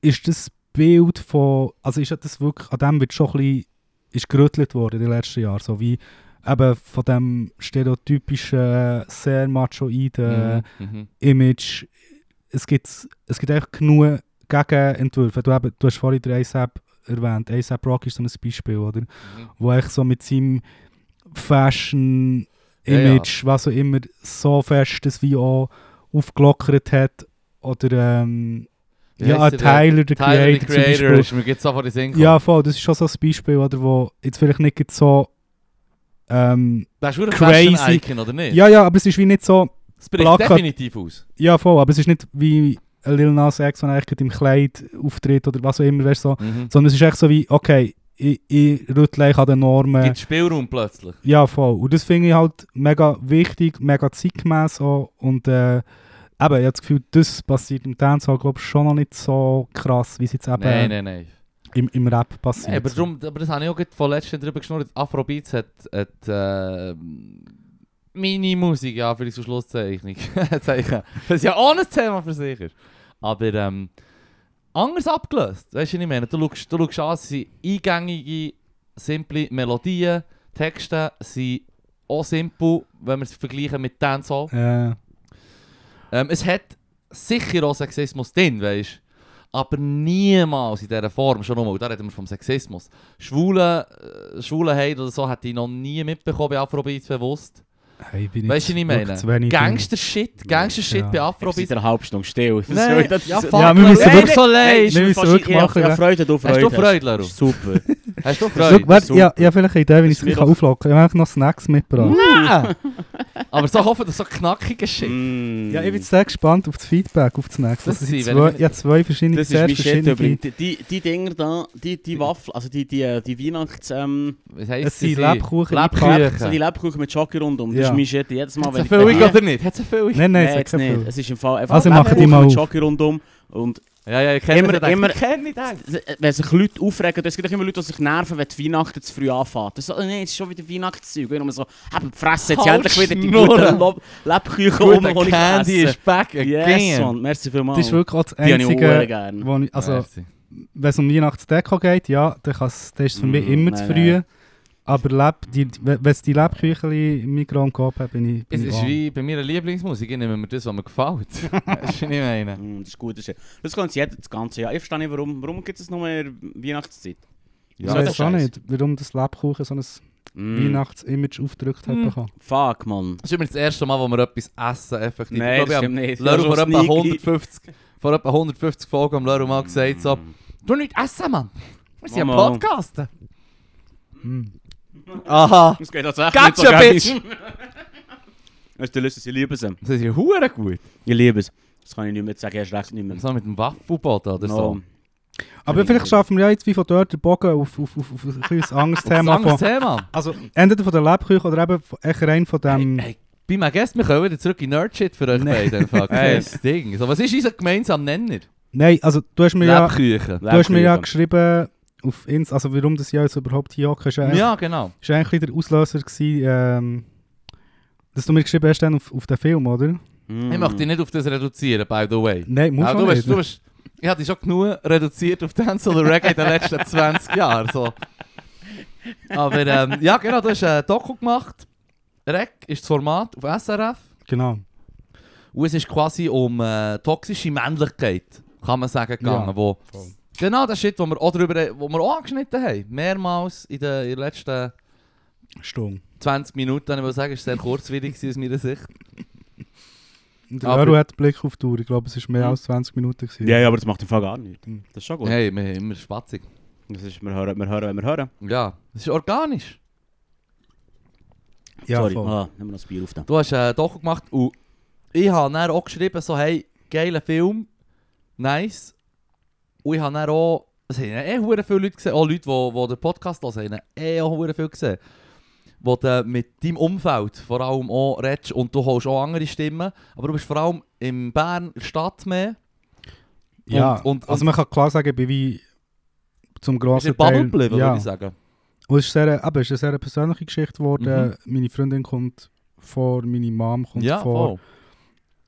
ist das Bild von, also ist das wirklich, an dem wird schon ein bisschen, ist gerüttelt worden in den letzten Jahren, so wie eben von dem stereotypischen, sehr machoiden Mhm, mhm. Image, es gibt, es gibt echt genug Gegenentwürfe. Du, eben, du hast vorhin den ASAP erwähnt. A$AP Rocky ist so ein Beispiel, oder? Mhm. Wo echt so mit seinem Fashion, Ja, ja. Image, was auch immer, so fest das wie auch aufgelockert hat. Oder ähm, ja? Tyler, der Tyler, Creator, the Creator, ist mir jetzt sofort in Ja, voll, das ist schon so ein Beispiel, oder, wo jetzt vielleicht nicht so ähm, Das ist Crazy. Fashion-Icon, oder nicht? ja, ja, aber es ist wie nicht so, Es bricht Plakat- definitiv aus. ja voll, aber es ist nicht wie ein Lil Nas X, wenn er eigentlich im Kleid auftritt oder was auch immer, weißt, so. Mhm. sondern es ist echt so wie, okay, ich, ich rüttle eigentlich an den Normen. Gibt Spielraum plötzlich. Ja, voll. Und das finde ich halt mega wichtig, mega zeitgemäß auch. Und äh, eben, ich habe das Gefühl, das passiert im Dancehall, glaube ich, schon noch nicht so krass, wie es jetzt eben Nein, nein, nein. Im, im Rap passiert. Nein, aber, drum, aber das habe ich auch gerade von letztem drüber geschnurrt. Afrobeats hat, hat äh, Mini-Musik, ja, für die Schlusszeichnung. Zeichen. Was ja auch ein Thema für sich ist. Aber ähm, anders abgelöst. Weißt du, was ich meine? Du schaust, du schaust an, es sind eingängige, simple Melodien, Texte sind auch simpel, wenn wir es vergleichen mit Dancehall. Äh, Ähm, es hat sicher auch Sexismus drin, weißt aber niemals in dieser Form, schon nochmal, da reden wir vom Sexismus. Schwule, äh, Schwule Heid oder so hätte ich noch nie mitbekommen bei Afrobeats bewusst. Hey, bin Weißt du, was ich meine? Gangster-Shit, Gangster-Shit Ja. bei Seit Afrobeats. einer halben Stunde still. Nein, das- ja, fuck, Ja, wir müssen wirklich- so leid. ist wir müssen wirklich ja, machen, Ja, ja. Freude, du Freude. Hast du Freude, Leru? Super. Hast du Schau, Freude? warte, ja, ja, vielleicht eine Idee, wie ich Ist es auflocken kann. Ich habe noch Snacks mitgebracht. Nein! Aber so hoffen, dass so knackige Shit. Mm. Ja, ich bin sehr gespannt auf das Feedback, auf die Snacks. Das Das sind wenn zwei, ich- ja, zwei verschiedene, Das ist sehr. Die, die, Dinger da, die, die Waffeln, also die, die, die Weihnachts... Ähm, Was heisst Es sind? Lebkuchen Lebkuchen. die Lebkuchen mit Schoki rundum. Das Ja. Ist mein Shit. Jedes Mal, Hat wenn es ich... eine Füllung wenn oder nicht? Hat es eine? Nein, nein, es hat nicht. Es ist im Fall einfach Also, machen die mal mit auf. Schoki rundum. Und Ja, ja, ich kenne Immer- den. immer- Ich kenne den. wenn sich Leute aufregen, es gibt auch immer Leute, die sich nerven, wenn die Weihnachten zu früh anfängt. Das ist so, oh nein, es ist schon wieder Weihnachtszeug. Und man so, hab die Fresse, jetzt Halt endlich wieder die guten Lob- Lebkuchen um, die ich Candy esse. ist back Yes, again. Mann, merci vielmals. Das ist wirklich das Einzige, gerne. wo ich, also wenn es um Weihnachtsdeko geht, ja, dann, dann ist es für mich Mm, immer nein, zu früh. Aber Leb, die, wenn es die Lebküchen im Mikro gehabt hat, bin ich, bin Es ich ist an. wie bei meiner Lieblingsmusik, ich nehme mir das, was mir gefällt. Weißt du, was ich meine? Mm, Das ist gut. Das, ist, das kann jeder das ganze Jahr. Ich verstehe nicht, warum. Warum gibt es nur in der Weihnachtszeit? Ich Ja, weiß das ist auch nicht, warum das Lebkuchen so ein Mm. Weihnachtsimage aufgedrückt hat Mm. bekommen. Fuck, Mann. Das ist immer das erste Mal, wo wir etwas essen, effektiv. Nein, ich das glaube, stimmt nicht. ich habe vor etwa sneaky. 150, vor etwa 150 Folgen am Leru mal gesagt, so, Mm. du nicht essen, Mann. Wir sind am Mama. Podcasten. Mm. Aha. Das geht tatsächlich Gotcha, nicht bitch. Das ist der Lustig, ich liebe sie. Das ist ja hure gut. Ich liebe es. Das kann ich nicht mehr sagen, erst recht nicht mehr. So mit dem Waffelboden oder so. No. Aber vielleicht schaffen wir ja jetzt wie von dort den Bogen auf, auf, auf, auf ein kleines anderes Das ist ein Thema. anderes Von, Thema. also entweder von der Lebküche oder eben von- echt rein von dem... Hey, hey, bei meinem Gast, wir können wieder zurück in Nerdshit für euch Nee. beide. Fuck, Hey. das Ding. So, was ist unser gemeinsamer Nenner? Nein, also du hast mir ja, Lebküchen. du hast mir ja geschrieben auf Insta, also warum das ja jetzt überhaupt hier hocken, ist ja eigentlich- Ja, genau. ist eigentlich der Auslöser gewesen, ähm, dass du mir geschrieben hast dann auf, auf den Film, oder? Mm. Ich möchte dich nicht auf das reduzieren, by the way. Nein, muss Ja, man du, nicht. bist, du bist, ich habe dich schon genug reduziert auf Dancehall und Reggae in den letzten 20 Jahren. So. Aber ähm, ja, genau, du hast ein Doku gemacht. Reg ist das Format auf SRF. Genau. Und es ist quasi um äh, toxische Männlichkeit, kann man sagen, gegangen. Ja, wo, voll. Genau das Shit, wo wir auch drüber, wo wir auch angeschnitten haben. Mehrmals in den, in den letzten Stunde. 20 Minuten. Ich will sagen, war sehr gewesen aus meiner Sicht. Der Aber- Leru hat Blick auf die Uhr. Ich glaube, es war mehr Mhm. als 20 Minuten. Gewesen. Ja, ja, aber das macht im Fall gar nichts. Mhm. Das ist schon gut. Hey, wir haben immer spatzig. Das ist, wir hören, wir hören, wir hören. Ja, das ist organisch. ja Sorry, voll. ah, nehmen wir noch ein Bier auf da. Du hast ein Doku gemacht und ich habe dann auch geschrieben, so hey, geiler Film, nice. Und ich habe auch, es haben eh viele Leute gesehen, auch Leute, die, die den Podcast hören, haben eh auch viel gesehen. Wo du mit deinem Umfeld vor allem auch redest und du holst auch andere Stimmen, aber du bist vor allem in Bern, der Stadt mehr. Ja, und, und, also man kann klar sagen, ich bin wie zum grossen Bubble Teil... geblieben, ja. würde ich sagen. Und es ist, sehr, aber es ist eine sehr persönliche Geschichte geworden. Mhm. Meine Freundin kommt vor, meine Mom kommt Ja, vor.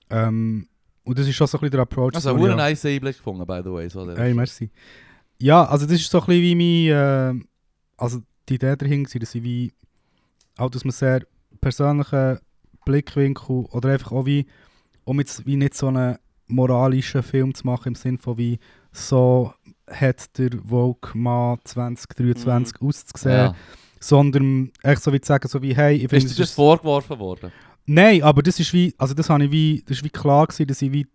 Ähm, und das ist schon so ein bisschen der Approach. Also, so, einen ja. nice Einblick gefunden, by the way. So, Hey, merci. Ja, also das ist so ein bisschen wie mein... Äh, also die Idee dahinter, war, dass ich wie... Auch, dass man sehr persönlichen Blickwinkel oder einfach auch wie... Um jetzt wie nicht so einen moralischen Film zu machen, im Sinne von wie so hat der Vogue Mann 2023 auszusehen, Ja. sondern echt so wie zu sagen, so wie, hey, ich finde, Ist dir das vorgeworfen worden? Nein, aber das ist wie, also das habe ich wie, das ist wie klar gewesen, dass ich wie,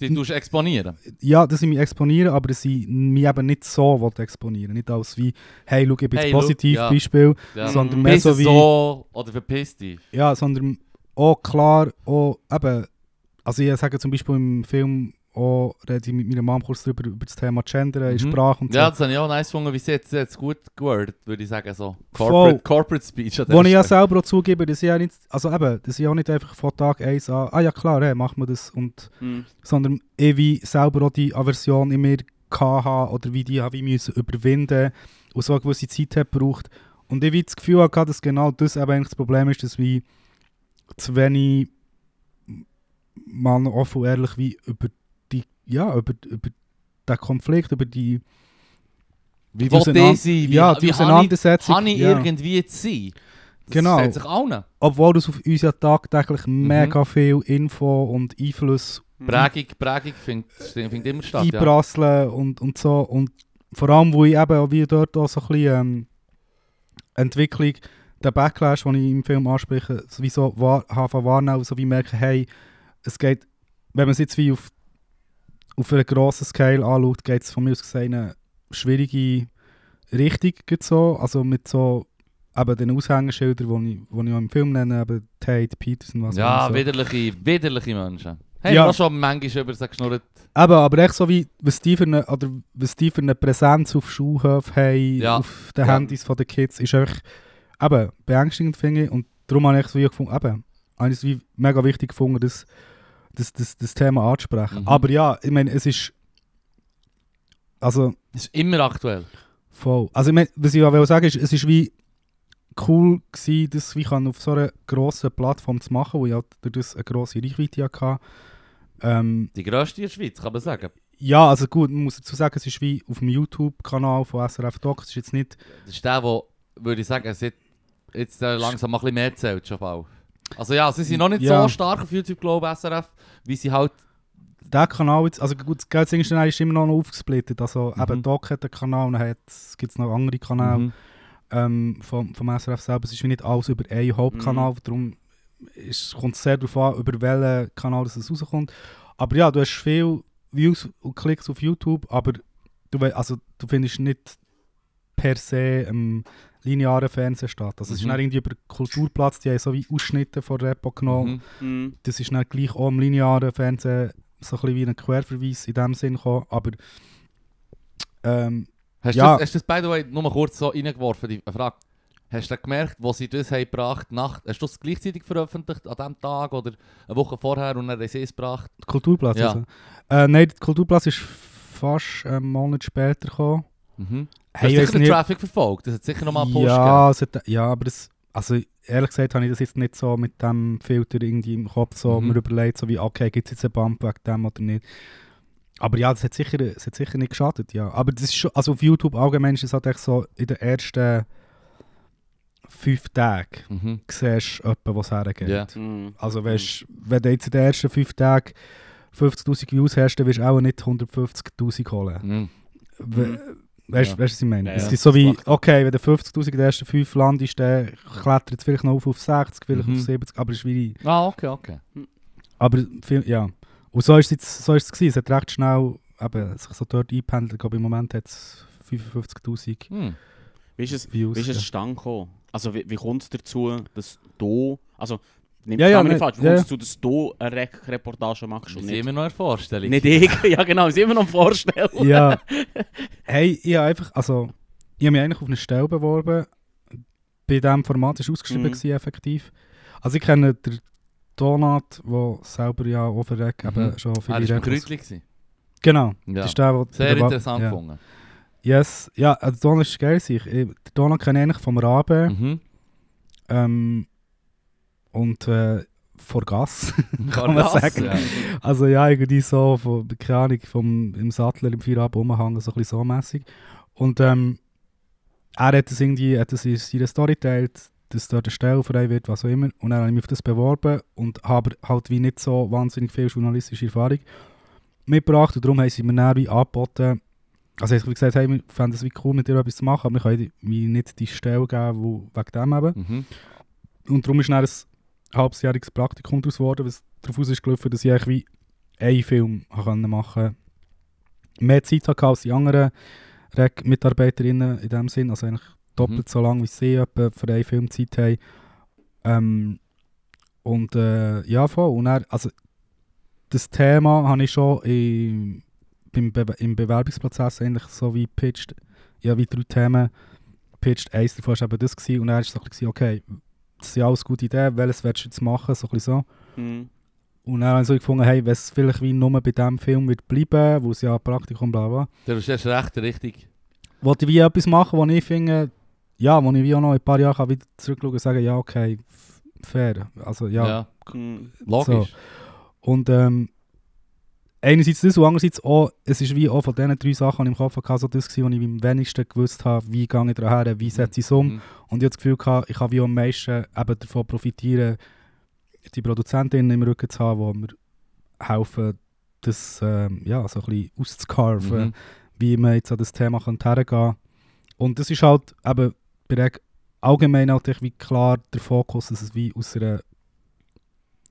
Die tust exponieren. ja, dass ich mich exponiere, aber dass ich mich eben nicht so will exponieren Nicht als wie, hey, schau, ich bin Hey, positiv, ja. Beispiel, Ja. sondern mehr Bist so wie, so oder verpiss dich. ja, sondern auch klar, auch eben, also ich sage zum Beispiel im Film, auch rede ich mit meiner Mom kurz darüber, über das Thema Gender, in Mhm. Sprache und so. Ja, das habe ich auch nice gefunden, wie sie jetzt, jetzt gut gewordet, würde ich sagen. So. Voll. Corporate, Corporate Speech. Wo ich ja selber auch zugebe, dass ich ja nicht, also eben, dass ich auch nicht einfach von Tag 1 an, ah ja klar, hey, machen wir das, und, Mhm. sondern ich wie selber auch die Aversion in mir hatte oder wie die habe ich müssen überwinden und so eine gewisse Zeit hat gebraucht. Und ich wie das Gefühl hatte, dass genau das eben eigentlich das Problem ist, dass wie zu wenig man offen und ehrlich wie über ja, über, über den Konflikt, über die, Wie Auseinander- die sein? Wie, ja, wie die ich, Auseinandersetzung. habe ich ja. irgendwie zu sein? Das Genau. sich allen. Obwohl das auf uns ja tagtäglich Mhm. mega viel Info und Einfluss Mhm. Prägung, Prägung findet, findet immer statt. Ja. einprasseln und, und so. Und vor allem, wo ich eben auch wie dort auch so ein bisschen ähm, Entwicklung, der Backlash, den ich im Film anspreche, sowieso wahr, wahrnehmen, so wie merken, hey, es geht, wenn man es jetzt wie auf, auf einer grossen Scale anschaut, geht es von mir aus gesehen in eine schwierige Richtung, so, also mit so eben den Aushängeschildern, die ich, die ich auch im Film nenne, eben Tate, Peterson, was Ja, so. widerliche, widerliche Menschen. Hey, Ja. noch schon manchmal über sie geschnurrt. Eben, aber echt so wie, was die für eine, oder was die für eine Präsenz auf Schulhöfen haben, Ja. auf den Ja. Handys den Kids, ist einfach eben beängstigend, finde ich. Und darum habe ich es wie gefunden, eben, habe ich es wie mega wichtig gefunden, das, das, das, das Thema anzusprechen. Mhm. Aber ja, ich meine, es ist, also, Das ist immer aktuell. voll. Also, ich meine, was ich auch sagen ist, es ist wie cool gewesen, das wie kann auf so einer grossen Plattform zu machen, wo ich halt durch das eine grosse Reichweite hatte. Ähm, Die grösste in der Schweiz, kann man sagen. Ja, also gut, man muss dazu sagen, es ist wie auf dem YouTube-Kanal von SRF Doc. Es ist jetzt nicht. Das ist der, der, würde ich sagen, seit jetzt langsam ein bisschen mehr zählt schon bald. Also ja, sie sind noch nicht Ja. so stark auf YouTube, glaube ich, SRF, wie sie halt... Der Kanal jetzt, also gut, das Geldsingstein ist immer noch aufgesplittet. Also Mhm. eben Doc hat einen Kanal und dann gibt es noch andere Kanäle Mhm. ähm, vom, vom SRF selber. Es ist wie nicht alles über einen Hauptkanal, darum ist, kommt es sehr darauf an, über welchen Kanal es rauskommt. Aber ja, du hast viel Views und Klicks auf YouTube, aber du, also, du findest nicht per se im linearen Fernsehen statt. Also es ist Mhm. dann irgendwie über den Kulturplatz, die haben so wie Ausschnitte von Repo genommen. Mhm. Mhm. Das ist dann gleich auch im linearen Fernsehen so ein bisschen wie ein Querverweis in dem Sinn gekommen, aber ähm, Hast, Ja. du das, hast du das, by the way, nur mal kurz so reingeworfen, die Frage. Hast du gemerkt, wo sie das haben gebracht nach, hast du das gleichzeitig veröffentlicht, an diesem Tag oder eine Woche vorher und dann haben sie es gebracht? der Kulturplatz Ja. also. Äh, nein, der Kulturplatz ist fast einen Monat später gekommen. Mhm. Hast Hey, du ich sicher den nicht- Traffic verfolgt? Das hat sicher nochmal einen Push ja, hat, ja, aber das, also ehrlich gesagt habe ich das jetzt nicht so mit dem Filter irgendwie im Kopf so Mhm. mir überlegt, so wie, okay, gibt es jetzt einen Bump wegen dem oder nicht. Aber ja, das hat sicher, das hat sicher nicht geschadet, ja. Aber das ist schon, also auf YouTube allgemein ist es halt echt so, in den ersten fünf Tagen. Mhm. siehst du jemanden, was hergeht. Ja. Mhm. Also weißt, wenn du jetzt in den ersten fünf Tagen 50'000 Views hast, dann wirst du auch nicht 150'000 holen. Mhm. We-. Weißt Ja. du, was ich meine? Ja, es ja, ist so wie, okay, wenn du 50'000 in den ersten 5 landest, dann klettert es vielleicht noch auf, auf 60, vielleicht Mhm. auf 70, aber es ist wie... Ah, okay, okay. Aber viel, ja. Und so ist es, jetzt, so ist es gewesen. Es hat recht schnell eben, sich so dort eingependelt. Ich glaube, im Moment hat es 55'000 Hm. Wie ist es, Views. wie ist es zustande gekommen? Also wie, wie kommt es dazu, dass du, also nimm Ja, ja, ja, ja, nicht falsch, wie ja, kommt es dazu, dass du eine Re Reportage machst und nicht, immer noch in der Vorstellung. nicht ich? Ja genau, wir sind immer noch am Vorstellen. ja. Hey, ich habe einfach, also, ich habe mich eigentlich auf eine Stelle beworben. Bei diesem Format war ausgeschrieben, Mhm. gewesen, effektiv. Also ich kenne den Donat, der selber ja auch verreckt, Mhm. eben schon Ah, viele das war Repos- Kreuzli. gewesen. Genau, Ja. das ist der, der... Sehr der- interessant ja. gefunden. Yes, ja, also der Donat ist geil. Ich, den Donat kenne ich eigentlich vom Raben Mhm. ähm, und äh, vor Gas. Kann man das, sagen. Ja. Also ja, irgendwie so, von, keine Ahnung, vom, im Sattler im Feierabend rumhängen, so ein bisschen so mässig. Und ähm, er hat das irgendwie, hat das in seiner Story geteilt, dass dort eine Stelle frei wird, was auch immer. Und dann habe ich mich auf das beworben und habe halt wie nicht so wahnsinnig viel journalistische Erfahrung mitgebracht. Und darum haben sie mir dann wie angeboten, Also ich habe gesagt, hey, wir fänden es wie cool, mit dir etwas zu machen, aber wir können mir nicht die Stelle geben, wo, wegen dem eben. Mhm. Und darum ist dann ein halbjähriges Praktikum daraus geworden, was darauf ist gelaufen, dass ich eigentlich wie einen Film machen konnte. Mehr Zeit hatte als die anderen Rec-Mitarbeiterinnen in dem Sinn, also eigentlich doppelt so lange, wie sie etwa für einen Film Zeit haben. Ähm, und äh, ja, voll. Und dann, also, das Thema habe ich schon im, beim Be im Bewerbungsprozess eigentlich so wie pitched. Ja, wie drei Themen pitched. Eins davon war eben das. Gewesen. Und dann war es so okay, das sind alles gute Ideen, welches willst du jetzt machen? So ein bisschen so. Mhm. Und dann habe ich so gefunden, hey, wenn es vielleicht wie nur bei diesem Film wird bleiben, wo es ja Praktikum bla bla, Du hast erst recht richtig. wollte ich wie etwas machen, wo ich finde, ja, wo ich wie auch noch in ein paar Jahren kann wieder zurückschauen und sagen, ja, okay, fair. Also ja. Ja, Mhm. logisch. Und ähm, einerseits das und andererseits auch, es ist wie auch von diesen drei Sachen, die ich im Kopf hatte, so das gewesen, wo ich am wenigsten gewusst habe, wie gehe ich daher, wie setze ich es um. Mhm. Und ich habe das Gefühl, gehabt, ich kann wie am meisten eben davon profitieren, die Produzentinnen im Rücken zu haben, die mir helfen, das ähm, ja, so ein bisschen auszucarven, Mhm. wie man jetzt an das Thema hergehen kann. Und das ist halt eben bei allgemein halt wie klar der Fokus, dass es wie aus einer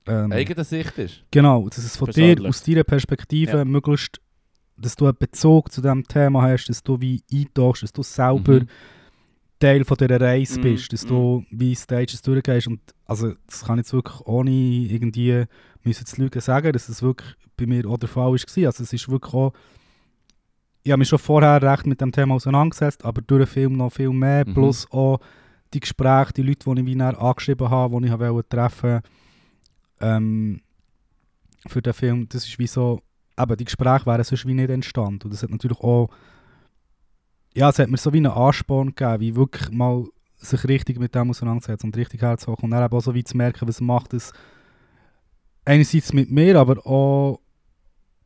ähm, Eigene Sicht ist. Genau, dass es von dir, aus deiner Perspektive Ja. möglichst, dass du einen Bezug zu diesem Thema hast, dass du wie eintauchst, dass du selber Mhm. Teil von dieser Reise Mhm, bist, dass du wie Stages durchgehst und also das kann ich jetzt wirklich ohne irgendwie müssen zu lügen sagen, dass das wirklich bei mir auch der Fall war. Also es ist wirklich auch, ich habe mich schon vorher recht mit dem Thema auseinandergesetzt, aber durch den Film noch viel mehr, Mhm. plus auch die Gespräche, die Leute, die ich wie angeschrieben habe, die ich wollte treffen ähm, für den Film, das ist wie so, eben die Gespräche wären sonst wie nicht entstanden. Und das hat natürlich auch ja, es hat mir so wie einen Ansporn gegeben, wie wirklich mal sich richtig mit dem auseinandersetzen und richtig herzuhocken. Und dann eben auch so wie zu merken, was macht es einerseits mit mir, aber auch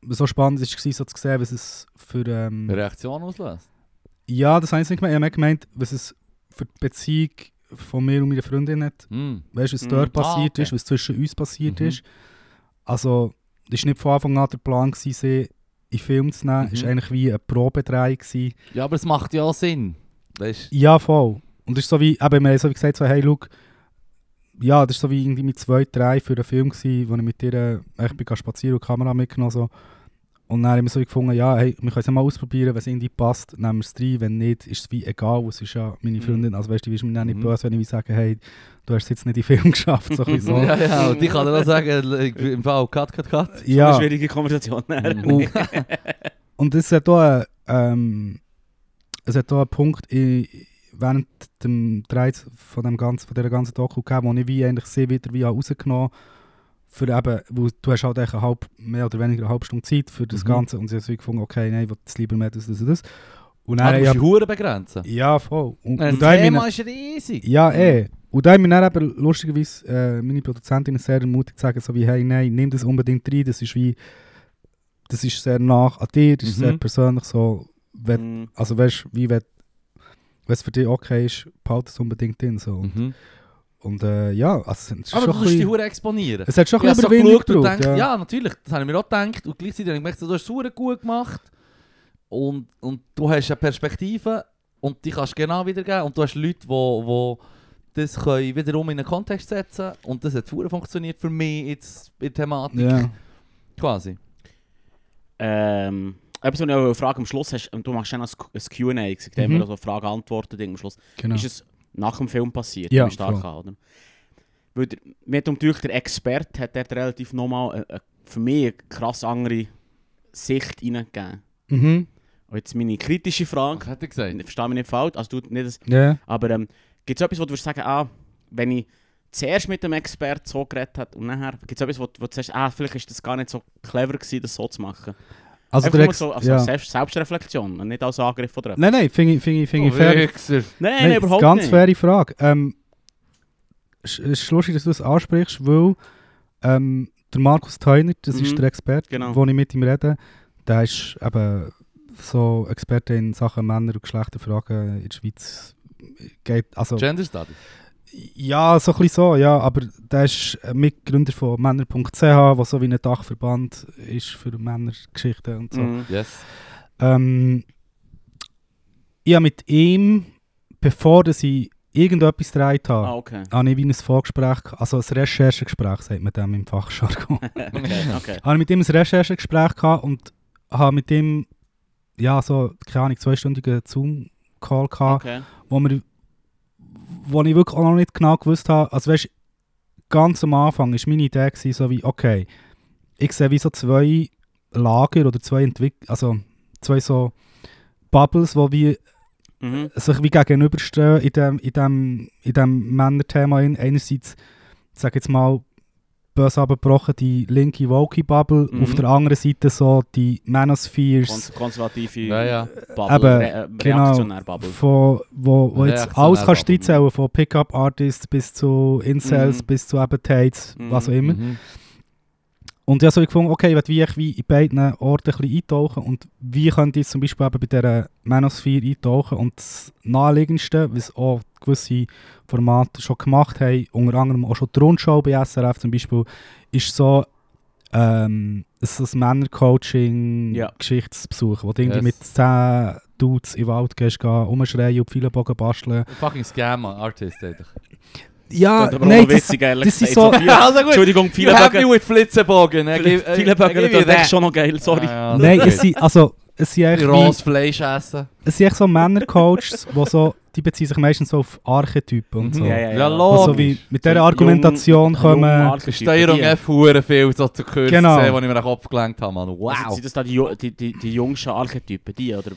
so spannend war, so zu sehen, was es für ähm, Reaktion auslöst. ja, das habe ich nicht gemeint, ich habe gemeint, was es für die Beziehung von mir und meiner Freundin hat, Mhm. weißt du, was Mhm. dort Ah, passiert okay. ist, was zwischen uns passiert Mhm. ist. Also, das war nicht von Anfang an der Plan, gewesen, sie in den Film zu nehmen. Es Mhm. war eigentlich wie eine Probedrehung. gewesen. Ja, aber es macht ja auch Sinn. Weißt? Ja, voll. Und es ist so wie, eben, wir haben so wie gesagt, so, hey, look, ja, das war so wie irgendwie mit zwei, drei für einen Film, gewesen, wo ich mit ihr äh, bin spazieren und die Kamera mitgenommen so. Und dann haben wir so wie gefunden, ja, hey, wir können es ja mal ausprobieren, wenn es irgendwie passt, nehmen wir es rein, wenn nicht, ist es wie egal, es ist ja meine Mhm. Freundin, also weißt du, die ist mir dann nicht Mhm. böse, wenn ich wie sage, hey, du hast es jetzt nicht in den Film geschafft, so ein bisschen so. Ja, ja, und ich kann dir auch sagen, ich bin im Fall Cut, Cut, Cut. ja. Eine schwierige Konversation. Mhm. Und, und es hat auch einen, ähm, es hat auch einen Punkt in, während dem Dreh von, dem ganzen, von dieser ganzen Doku gegeben, wo ich wie eigentlich sie wieder wie habe rausgenommen für eben, wo du hast halt eine halb, mehr oder weniger eine halbe Stunde Zeit für das Mhm. Ganze und sie wie gefunden, okay, nein, ich will das lieber mehr das, das und das. Und Ah, dann, du musst ja, begrenzen. ja, voll. Und, Das und da haben wir- Thema ist riesig. ja, eh. Und da haben wir dann eben lustigerweise äh, meine Produzentin sehr ermutigt zu sagen, so wie, hey, nein, nimm das unbedingt rein, das ist wie, das ist sehr nach an dir, das ist Mhm. sehr persönlich so, wenn, Mhm. also weißt du, wie wenn es für dich okay ist, behalte es unbedingt drin, so. Mhm. Und äh, ja, also es ist Aber schon du musst die bisschen, Huren exponieren. es hat schon Ich ein bisschen so Überwindung gebraucht, gedacht, ja. ja. natürlich, das habe ich mir auch gedacht. Und gleichzeitig habe ich gemerkt, du hast es gut gemacht. Und, und du hast eine Perspektive und die kannst du genau wiedergeben. Und du hast Leute, die wo, das können wiederum in einen Kontext setzen Und das hat verdammt funktioniert für mich jetzt in der Thematik. Ja. Quasi. Ähm, etwas, was ich auch Frage am Schluss hast, du machst ja noch ein Q&A, gesagt, Mhm. wir so Frage antworten am Schluss. Genau. Ist es nach dem Film passiert? Ja, stark voll. oder? Weil der, mir hat natürlich der Experte hat dort relativ nochmal eine, eine, für mich eine krass andere Sicht reingegeben. Mhm. Und jetzt meine kritische Frage, Was hat er gesagt? ich verstehe mich nicht falsch, also du nicht das, Ja. aber ähm, gibt es etwas, wo du würdest sagen, ah, wenn ich zuerst mit dem Experten so geredet habe und nachher, gibt es etwas, wo, wo du sagst, ah, vielleicht ist das gar nicht so clever gewesen, das so zu machen? Also Einfach der nur Ex so, also ja. Selbst, Selbstreflexion und nicht als Angriff oder etwas. Nein, nein, finde ich, finde ich, finde ich Oh, fair. Wichser. Nein, Nein, nein, überhaupt ganz nicht. faire Frage. Ähm, es ist lustig, dass du das ansprichst, weil ähm, der Markus Theuner, das ist Mhm, der Experte, genau. wo ich mit ihm rede, der ist eben so Experte in Sachen Männer- und Geschlechterfragen in der Schweiz. Geht, also, Gender Study. Ja, so ein bisschen so, ja, aber der ist Mitgründer von Männer.ch, was so wie ein Dachverband ist für Männergeschichten und so. Mhm. Yes. Ähm, ich habe mit ihm, bevor dass ich irgendetwas gedreht habe, Ah, okay. habe ich wie ein Vorgespräch, also ein Recherchegespräch, sagt man dem im Fachjargon. okay, okay. habe ich mit ihm ein Recherchegespräch gehabt und habe mit ihm, ja, so, keine Ahnung, zweistündigen Zoom-Call gehabt, okay. wo, wir, wo ich wirklich auch noch nicht genau gewusst habe, also weißt, ganz am Anfang war meine Idee gewesen, so wie, okay, ich sehe wie so zwei Lager oder zwei Entwick also zwei so Bubbles, wo wie Mhm. sich wie gegenüberstehen in dem, in dem, in dem Männerthema. Einerseits, sag jetzt mal, böse abgebrochen, die linke Woke-Bubble, Mhm. auf der anderen Seite so die Manospheres, Kons konservative Ja, ja. Bubble, Eben, Re äh, genau, Bubble. von, wo, wo jetzt alles kannst du von Pickup-Artists bis zu Incels, Mhm. bis zu eben Tates, Mhm. was auch immer. Und ich habe so gefunden, okay, ich will wie, in beiden Orten ein bisschen eintauchen und wie könnte ich zum Beispiel eben bei dieser Manosphere eintauchen und das naheliegendste, was auch gewisse Formate schon gemacht haben, unter anderem auch schon die Rundschau bei SRF zum Beispiel, ist so ähm, so ein Männer-Coaching-Geschichte zu besuchen, wo du irgendwie Yes. mit 10 Dudes in den Wald gehst, gehen, rumschreien und viele Bogen basteln. Fucking Scammer, Artist eigentlich. Ja, Das nein, das, witzig, ehrlich das ist gesagt. so- Also gut. Entschuldigung, viele You Bögen. with Flitzebogen. Viele, Bögen, das ist schon noch geil, sorry. Ja, ja, nein, es sind, also, es sind wie- Rohes Fleisch essen. Es sind echt so Männercoaches, wo so, die beziehen sich meistens so auf Archetypen und so. Mhm. Ja, ja, ja. Ja, Die logisch. so wie mit dieser So Argumentation jung- kommen. Steuerung die- F hure viel so zu kurz Genau. die ich mir den Kopf gelenkt habe, Mann. Also Wow. sind das da die, die, die, die jüngsten Archetypen, die, oder?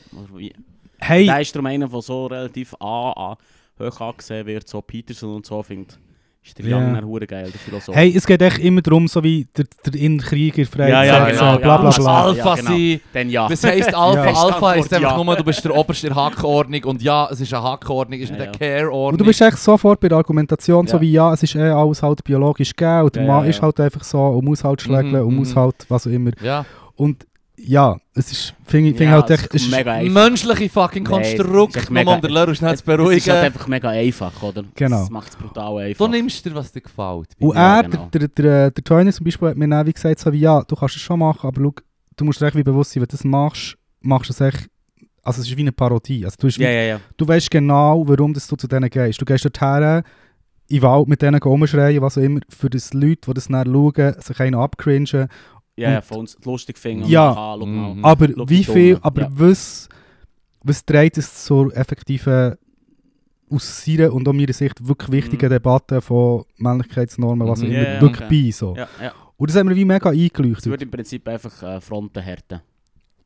Hey, Der ist darum einer, der so relativ an, an, hoch angesehen wird, so Peterson und so, findet. Ist der. Young yeah. hure geil, der Philosoph. hey, es geht echt immer darum, so wie der, der Innenkrieger frei Ja, ja, genau, so, bla bla bla. Alpha Ja, genau. sein. Dann ja. Das heisst, Alpha, Ja. Alpha ist einfach ja. nur, du bist der oberste der Hackordnung und ja, es ist eine Hackordnung, ist Ja, nicht ja. eine Care-Ordnung. Und du bist echt sofort bei der Argumentation, so wie ja, es ist eh alles halt biologisch gegeben und der Ja, Mann ja, ist halt einfach so und muss halt schlägeln Mhm, und muss mhm. halt was auch immer. Ja. Und ja, es ist, finde ich, find ja, halt es echt, ist es ist, mega einfach. Menschliche fucking es Konstrukt, nur mega- um den Lehrer schnell zu Es ist halt beruhigen. einfach mega einfach, oder? Genau. Das macht es brutal einfach. Du nimmst dir, was dir gefällt. Und Ja, er, genau. der, der, der, der Tony zum Beispiel, hat mir dann wie gesagt, so wie, ja, du kannst es schon machen, aber schau, du musst dir echt wie bewusst sein, wenn du das machst, machst du es echt, also es ist wie eine Parodie. Also du, hast wie, Ja, ja, ja. du weißt genau, warum das du zu denen gehst. Du gehst dorthin, in den Wald mit denen rumschreien, was auch immer, für das Leute, die das dann schauen, sich einen abcringen. Ja, ja, Und- von uns lustig finden. Ja. und aha, schau mal. Mhm. Aber Schau wie die viel, Dumme. aber Ja. was, was trägt es zur effektiven, aus seiner und auch meiner Sicht wirklich wichtigen Mhm. Debatte von Männlichkeitsnormen, was Mhm. immer, Ja, ja, wirklich okay. bei. So. Ja, ja. Und das haben wir wie mega Es eingeleuchtet. wird im Prinzip einfach äh, Fronten härten.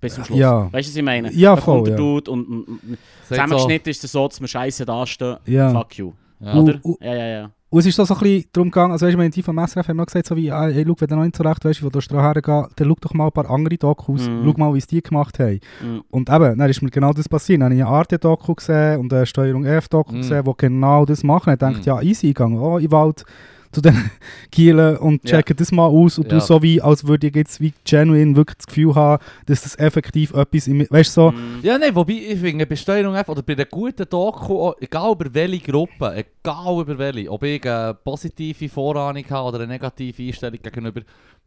Bis zum Schluss. Ja. Weißt du, was ich meine? Ja, da kommt voll, der ja. Dude und, und, und Sagt zusammengeschnitten ist es so, dass wir scheiße dastehen. Ja. Fuck you. Ja. Und- Oder? und- Ja, ja, ja. Und es ist so, so ein bisschen darum gegangen, also weißt du, meine, die vom SRF haben noch gesagt, so wie, ah, hey, schau, wenn du noch nicht so recht weißt, wo du dran hergehen, dann schau doch mal ein paar andere Dokus, Mhm. schau mal, wie es die gemacht haben. Mhm. Und eben, dann ist mir genau das passiert. Dann habe ich eine Arte-Doku gesehen und eine Steuerung F-Doku Mhm. gesehen, die genau das machen. Ich dachte, Mhm. ja, easy, ich gehe oh, den Wald zu den Kielen und Ja. checke das mal aus und Ja. du so wie, als würde ich jetzt wie genuine wirklich das Gefühl haben, dass das effektiv etwas, im, weißt du, so, Mhm. Ja, nein, wobei ich finde, bei Steuerung F oder bei einer guten Doku, egal über welche Gruppe, egal über welche, ob ich eine positive Vorahnung habe oder eine negative Einstellung gegenüber,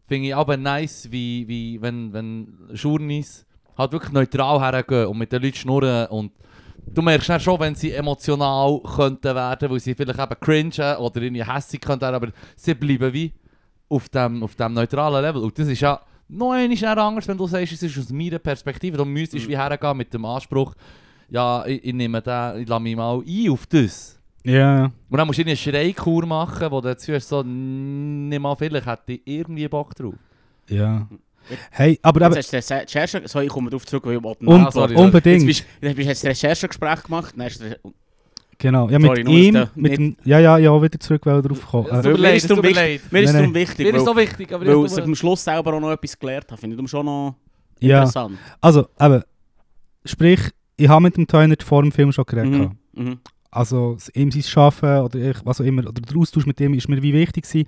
finde ich aber nice, wie, wie wenn, wenn Journeys halt wirklich neutral hergehen und mit den Leuten schnurren und du merkst dann schon, wenn sie emotional könnten werden, weil sie vielleicht eben cringen oder irgendwie hässig könnten aber sie bleiben wie auf dem, auf dem neutralen Level. Und das ist ja noch einmal eher anders, wenn du sagst, es ist aus meiner Perspektive. Du müsstest Mhm. wie hergehen mit dem Anspruch, ja, ich, ich nehme den, ich lasse mich mal ein auf das. ja. Und dann musst du eine Schreikur machen, wo du jetzt hörst, so, nimm mal, vielleicht hätte ich irgendwie Bock drauf. Ja. Hey, aber, aber Jetzt hast du Recherche... So, ich komme darauf zurück, weil ich wollte un Ah, sorry, sorry. unbedingt. Jetzt bist, jetzt bist du ein Recherchegespräch gemacht, dann hast du... Genau. Ja, mit Sorry, nur ihm, dass der mit dem, ja, ja, ja, wieder zurück weil drauf kommen. Es Äh, mir mir leid, ist es wichtig-. Mir ist es Nein, darum Mir wichtig, ist weil, so wichtig, aber weil ich am Schluss selber auch noch etwas gelernt habe. Finde ich schon noch ja. interessant. Also, eben, sprich, ich habe mit dem Tony vor dem Film schon geredet. Mhm. Mhm. Also ihm sein Arbeiten oder ich, was auch immer, oder der Austausch mit ihm ist mir wie wichtig gewesen.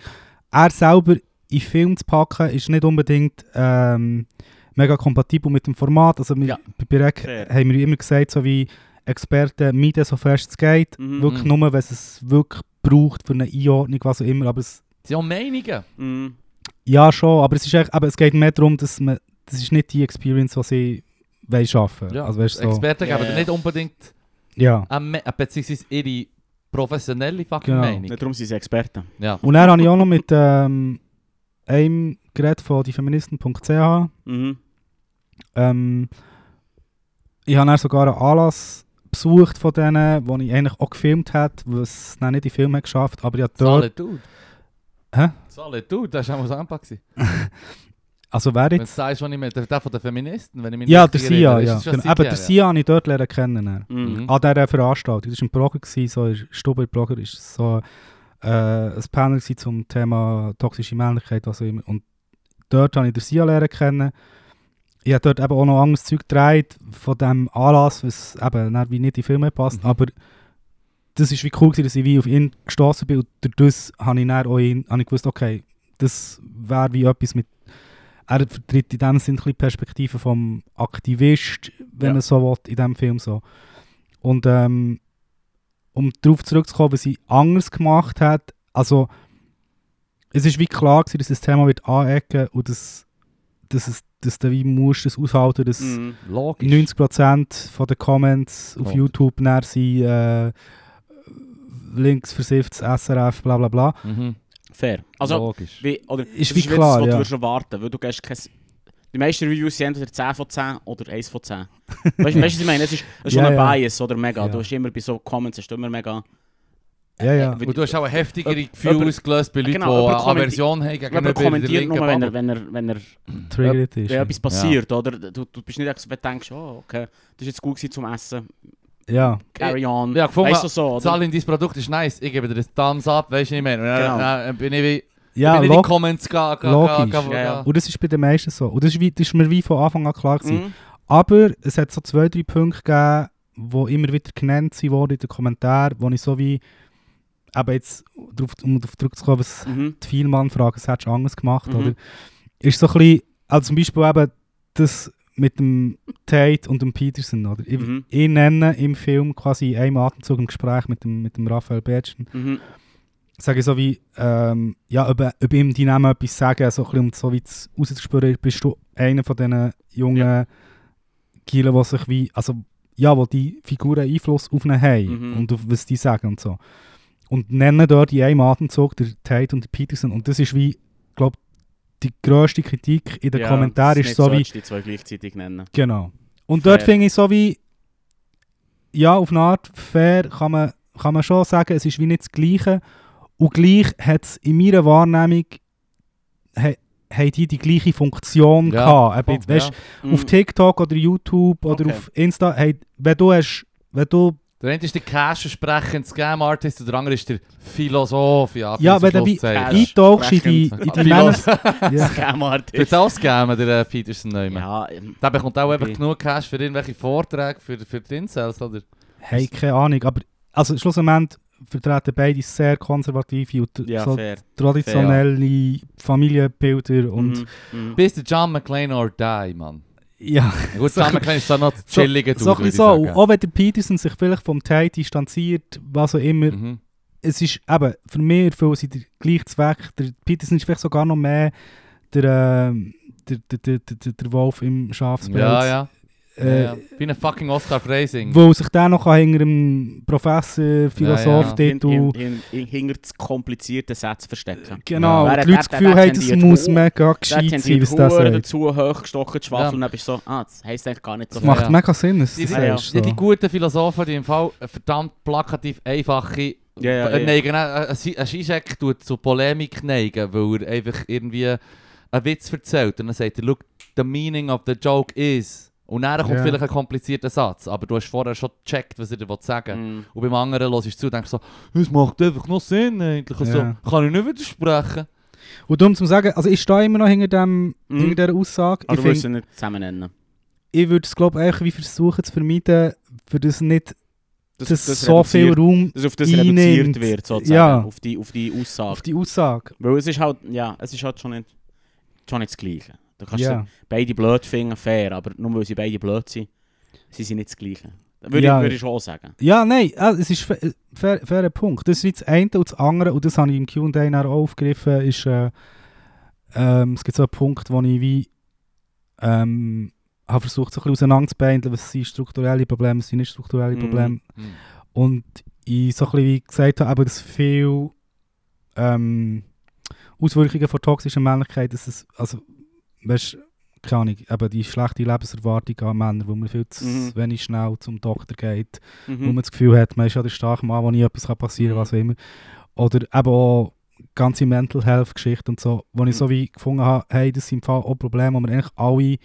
Er selber in den Film zu packen, ist nicht unbedingt ähm, mega kompatibel mit dem Format. Also wir, Ja. bei Fair. haben wir immer gesagt, so wie Experten meiden so fest es geht. Mhm. Wirklich Mhm. nur, wenn es es wirklich braucht für eine Einordnung, was auch immer. Aber es, Sie haben Meinungen. Mhm. ja schon, aber es, ist echt, aber es geht mehr darum, dass man, das ist nicht die Experience, die sie wollen schaffen Ja. Also weißt du, so. Experten geben ja. nicht unbedingt Ja. Me- äh, beziehungsweise ihre professionelle fucking Genau. Meinung. Darum sind sie Experten. Ja. Und dann habe ich auch noch mit ähm, einem geredet von diefeministen.ch. Mhm. Ähm, ich habe dann sogar einen Anlass besucht von denen, wo ich eigentlich auch gefilmt habe, was dann nicht in den Film hat geschafft aber ich habe dort... Solitude. Hä? Solitude, das war auch mal so gewesen. Also wer Wenn du jetzt... sagst, was ich meine, der, von den Feministen, wenn ich mich Ja, nicht der Sia, ja. Genau. Eben, der Sia habe ich dort lernen kennen. Mhm. An dieser Veranstaltung. Das war ein Blogger, gewesen, so ein Stubber-Blogger, ist so äh, ein Panel zum Thema toxische Männlichkeit, was immer. Und dort habe ich den Sia lernen kennen. Ich habe dort eben auch noch anderes Zeug gedreht von diesem Anlass, was eben wie nicht in die Filme passt. Mhm. Aber das war wie cool, gewesen, dass ich wie auf ihn gestoßen bin und durch das habe ich dann auch ihn, habe ich gewusst, okay, das wäre wie etwas mit er vertritt in dem Sinne die Perspektive vom Aktivist, wenn Ja. man so will, in diesem Film so. Und ähm, um darauf zurückzukommen, was sie anders gemacht hat, also es ist wie klar gewesen, dass das Thema wird anecken und dass, dass, es, dass du wie musst das aushalten, dass Mhm. Logisch. 90% von den Comments auf Kommt. YouTube dann sind äh, links versifftes SRF, bla bla bla. Mhm. Fair. Also, Logisch. wie, oder, Ist das wie klar, das, was ja. du würdest erwarten weil du gehst kein... Die meisten Reviews sind entweder 10 von 10 oder 1 von 10. Weißt du, weißt, was ich meine? Es ist, es ist Ja, schon ein ja. Bias, oder mega. Ja. Du hast immer bei so Comments hast du immer mega... Ja, ja. Äh, Und du hast auch ein heftigere Gefühl ausgelöst bei Leuten, Genau, die eine Aversion haben gegenüber der kommentiert nur, wenn er, wenn er, wenn er Triggered ist. wenn etwas passiert, oder? Du, du bist nicht einfach, wenn du denkst, oh, okay, das ist jetzt gut gewesen zum Essen, ja. carry on. Ja, gefunden, weißt du so, oder? Zahl in dein Produkt ist nice, ich gebe dir das Thumbs up, weißt du nicht mehr. Und dann, Genau. dann bin ich wie... Ja, in die Comments ga, logisch. ga, ga, Ja. Und das ist bei den meisten so. Und das ist, wie, das ist mir wie von Anfang an klar gewesen. Mhm. Aber es hat so zwei, drei Punkte gegeben, die immer wieder genannt sind worden in den Kommentaren, wo ich so wie, eben jetzt, drauf, um darauf zurückzukommen, was Mhm. die Vielmann fragen, was hättest du anders gemacht, Mhm. oder? Ist so ein bisschen, also zum Beispiel eben das mit dem Tate und dem Peterson, oder? Ich, Mhm. ich nenne im Film quasi in einem Atemzug im Gespräch mit dem, mit dem Raphael Bertschen, Mhm. Sage ich so wie, ähm, ja, ob, ob ihm die Namen etwas sagen, so ein bisschen, um so wie zu- rauszuspüren, bist du einer von diesen jungen Ja. Gielen, die sich wie, also, ja, wo die Figuren Einfluss auf ihn haben Mhm. und auf was die sagen und so. Und nennen dort in einem Atemzug der Tate und der Peterson und das ist wie, glaube die grösste Kritik in den Ja, Kommentaren ist so wie, die zwei gleichzeitig nennen. Genau. Und Fair. dort finde ich so wie, ja, auf eine Art fair kann man, kann man schon sagen, es ist wie nicht das Gleiche. Und gleich hat es in meiner Wahrnehmung, he, haben die die gleiche Funktion Ja, gehabt. Voll, weißt, Mhm. Auf TikTok oder YouTube oder Okay. auf Insta, hey, wenn du hast, wenn du, Der eine ist der Cash-versprechende Scam-Artist und der andere ist der Philosoph. Ja, ja, wenn du eintauchst in die, in die Männer... Ja. Scam-Artist. Wird auch Scammen, der äh, Peterson nicht mehr. Ja, ähm, Der bekommt auch einfach genug Cash für irgendwelche Vorträge für, für die Incels, oder? Hey, keine Ahnung, aber also schlussendlich vertreten beide sehr konservative und ja so fair. traditionelle Familienbilder und Mhm. Mhm. Bis der John McClane or die, Mann. ja, Gut, So- John McClane ist so noch so- chilliger so, so. sagen. auch wenn der Peterson sich vielleicht vom Tate distanziert, was auch immer, Mhm. es ist eben, für mich erfüllen sie den gleichen Zweck. Der Peterson ist vielleicht sogar noch mehr der, ähm, der, der, der, der, der Wolf im Schafspelz. Ja, ja. Äh, ja, ja. Wie ein fucking Oscar Freising. Wo sich dann noch hinter dem Professor, Philosoph, Hin- Titel... hin- hin- hin- Hinter zu komplizierten Sätzen verstecken. Genau, Ja. die Leute das Gefühl haben, das muss mega Der gescheit sein, was der Huren sagt. dazu hochgestochen zu schwafeln Ja. und dann bist du so, ah, das heisst eigentlich gar nicht so Das macht Ja. mega Sinn, dass du Die, das Ja, ja. sagst. die, die So. guten Philosophen, die im Fall verdammt plakativ einfache Ja, ja, äh, ja. neigen, äh, ein Zizek tut zu Polemik neigen, weil er einfach irgendwie einen Witz erzählt und dann sagt er, look, the meaning of the joke is... Und dann kommt Ja. vielleicht ein komplizierter Satz, aber du hast vorher schon gecheckt, was er dir sagen will. Mhm. Und beim anderen hörst du zu und denkst so, es macht einfach noch Sinn eigentlich. Und Ja. So, kann ich nicht widersprechen. Und darum zu sagen, also ich stehe immer noch hinter, dem, Mhm. hinter dieser Aussage. Aber ich du find, sie nicht zusammen nennen. ich würde es glaube ich wie versuchen zu vermeiden, für das nicht Das, dass das so viel Raum dass auf das einnimmt. reduziert wird, sozusagen. Ja. Auf, die, auf die Aussage. auf die Aussage. Weil es ist halt, ja, es ist halt schon nicht, schon nicht das Gleiche. Du kannst Ja. sie beide blöd finden, fair, aber nur weil sie beide blöd sind, sind sie nicht das Gleiche. Würde, Ja. ich, würde ich schon sagen. ja, nein, es ist ein fair, fairer Punkt. Das ist das eine und das andere, und das habe ich im Q&A auch aufgegriffen, ist, äh, ähm, es gibt so einen Punkt, wo ich wie, ähm, habe versucht, so ein bisschen auseinanderzubeinen, was sind strukturelle Probleme, was sind nicht strukturelle Mhm. Probleme. Mhm. Und ich so ein bisschen wie gesagt habe, eben, dass viel ähm, Auswirkungen von toxischer Männlichkeit, dass es, also, weißt keine Ahnung, eben die schlechte Lebenserwartung an Männer, wo man viel zu Mhm. wenig schnell zum Doktor geht, wo Mhm. man das Gefühl hat, man ist ja der starke Mann, wo nie etwas passieren kann, Mhm. was auch immer. Oder eben auch ganze Mental Health Geschichte und so, wo ich Mhm. so wie gefunden habe, hey, das sind im Fall auch Probleme, die wir eigentlich alle,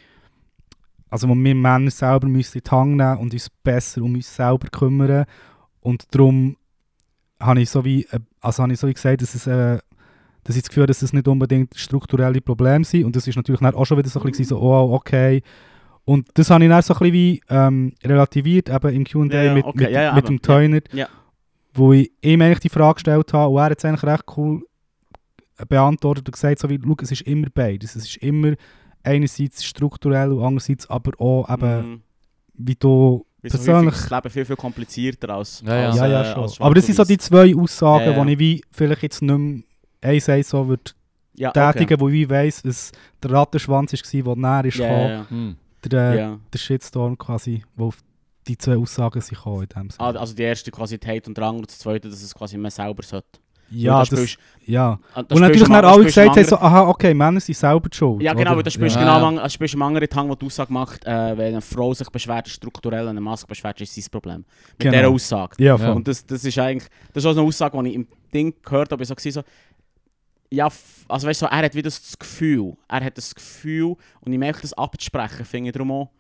also wo wir Männer selber müssen in die Hand nehmen und uns besser um uns selber kümmern. Und darum habe ich so wie, äh, also habe ich so wie gesagt, dass es äh, dass ich das Gefühl habe, dass es nicht unbedingt strukturelle Probleme sind. Und das ist natürlich auch schon wieder so ein bisschen so, oh, okay. Und das habe ich dann so ein bisschen wie ähm, relativiert, eben im Q&A Ja, ja, mit, okay, mit, ja, ja, mit dem Teuner, Ja. wo ich ihm eigentlich die Frage gestellt habe und er hat es eigentlich recht cool beantwortet und gesagt, so wie, schau, es ist immer beides. Es ist immer einerseits strukturell und andererseits aber auch eben, Mhm. wie du persönlich- das Leben viel, viel komplizierter als, Ja, ja. als, ja, ja, äh, schon. als Aber das sind so die zwei Aussagen, Ja, ja. die ich wie vielleicht jetzt nicht mehr eins eins so würde ja, tätigen, wo ich weiss, was der Rattenschwanz war, der näher ist gekommen. ja, Mhm. Der, ja. äh, der Shitstorm quasi, wo auf die zwei Aussagen gekommen in dem Sinne. Ah, also die erste quasi die Hate und Drang und das zweite, dass es quasi man selber sollte. ja, das, da spielst- ja. ah, da Und natürlich am- alle gesagt haben, so, aha, okay, Männer sind selber schuld. Ja genau, weil da spielst du Ja. genau Ja. am also spielst du am anderen Tang, wo die Aussage macht, äh, wenn eine Frau sich beschwert, ist strukturell, wenn eine sich beschwert, ist sein Problem. Mit Genau. dieser Aussage. Ja, Ja. voll. Und das, das ist eigentlich, das ist auch eine Aussage, die ich im Ding gehört habe, ich so, so ja, also weißt du, so, er hat wieder das Gefühl, er hat das Gefühl und ich merke, das abzusprechen, finde ich darum auch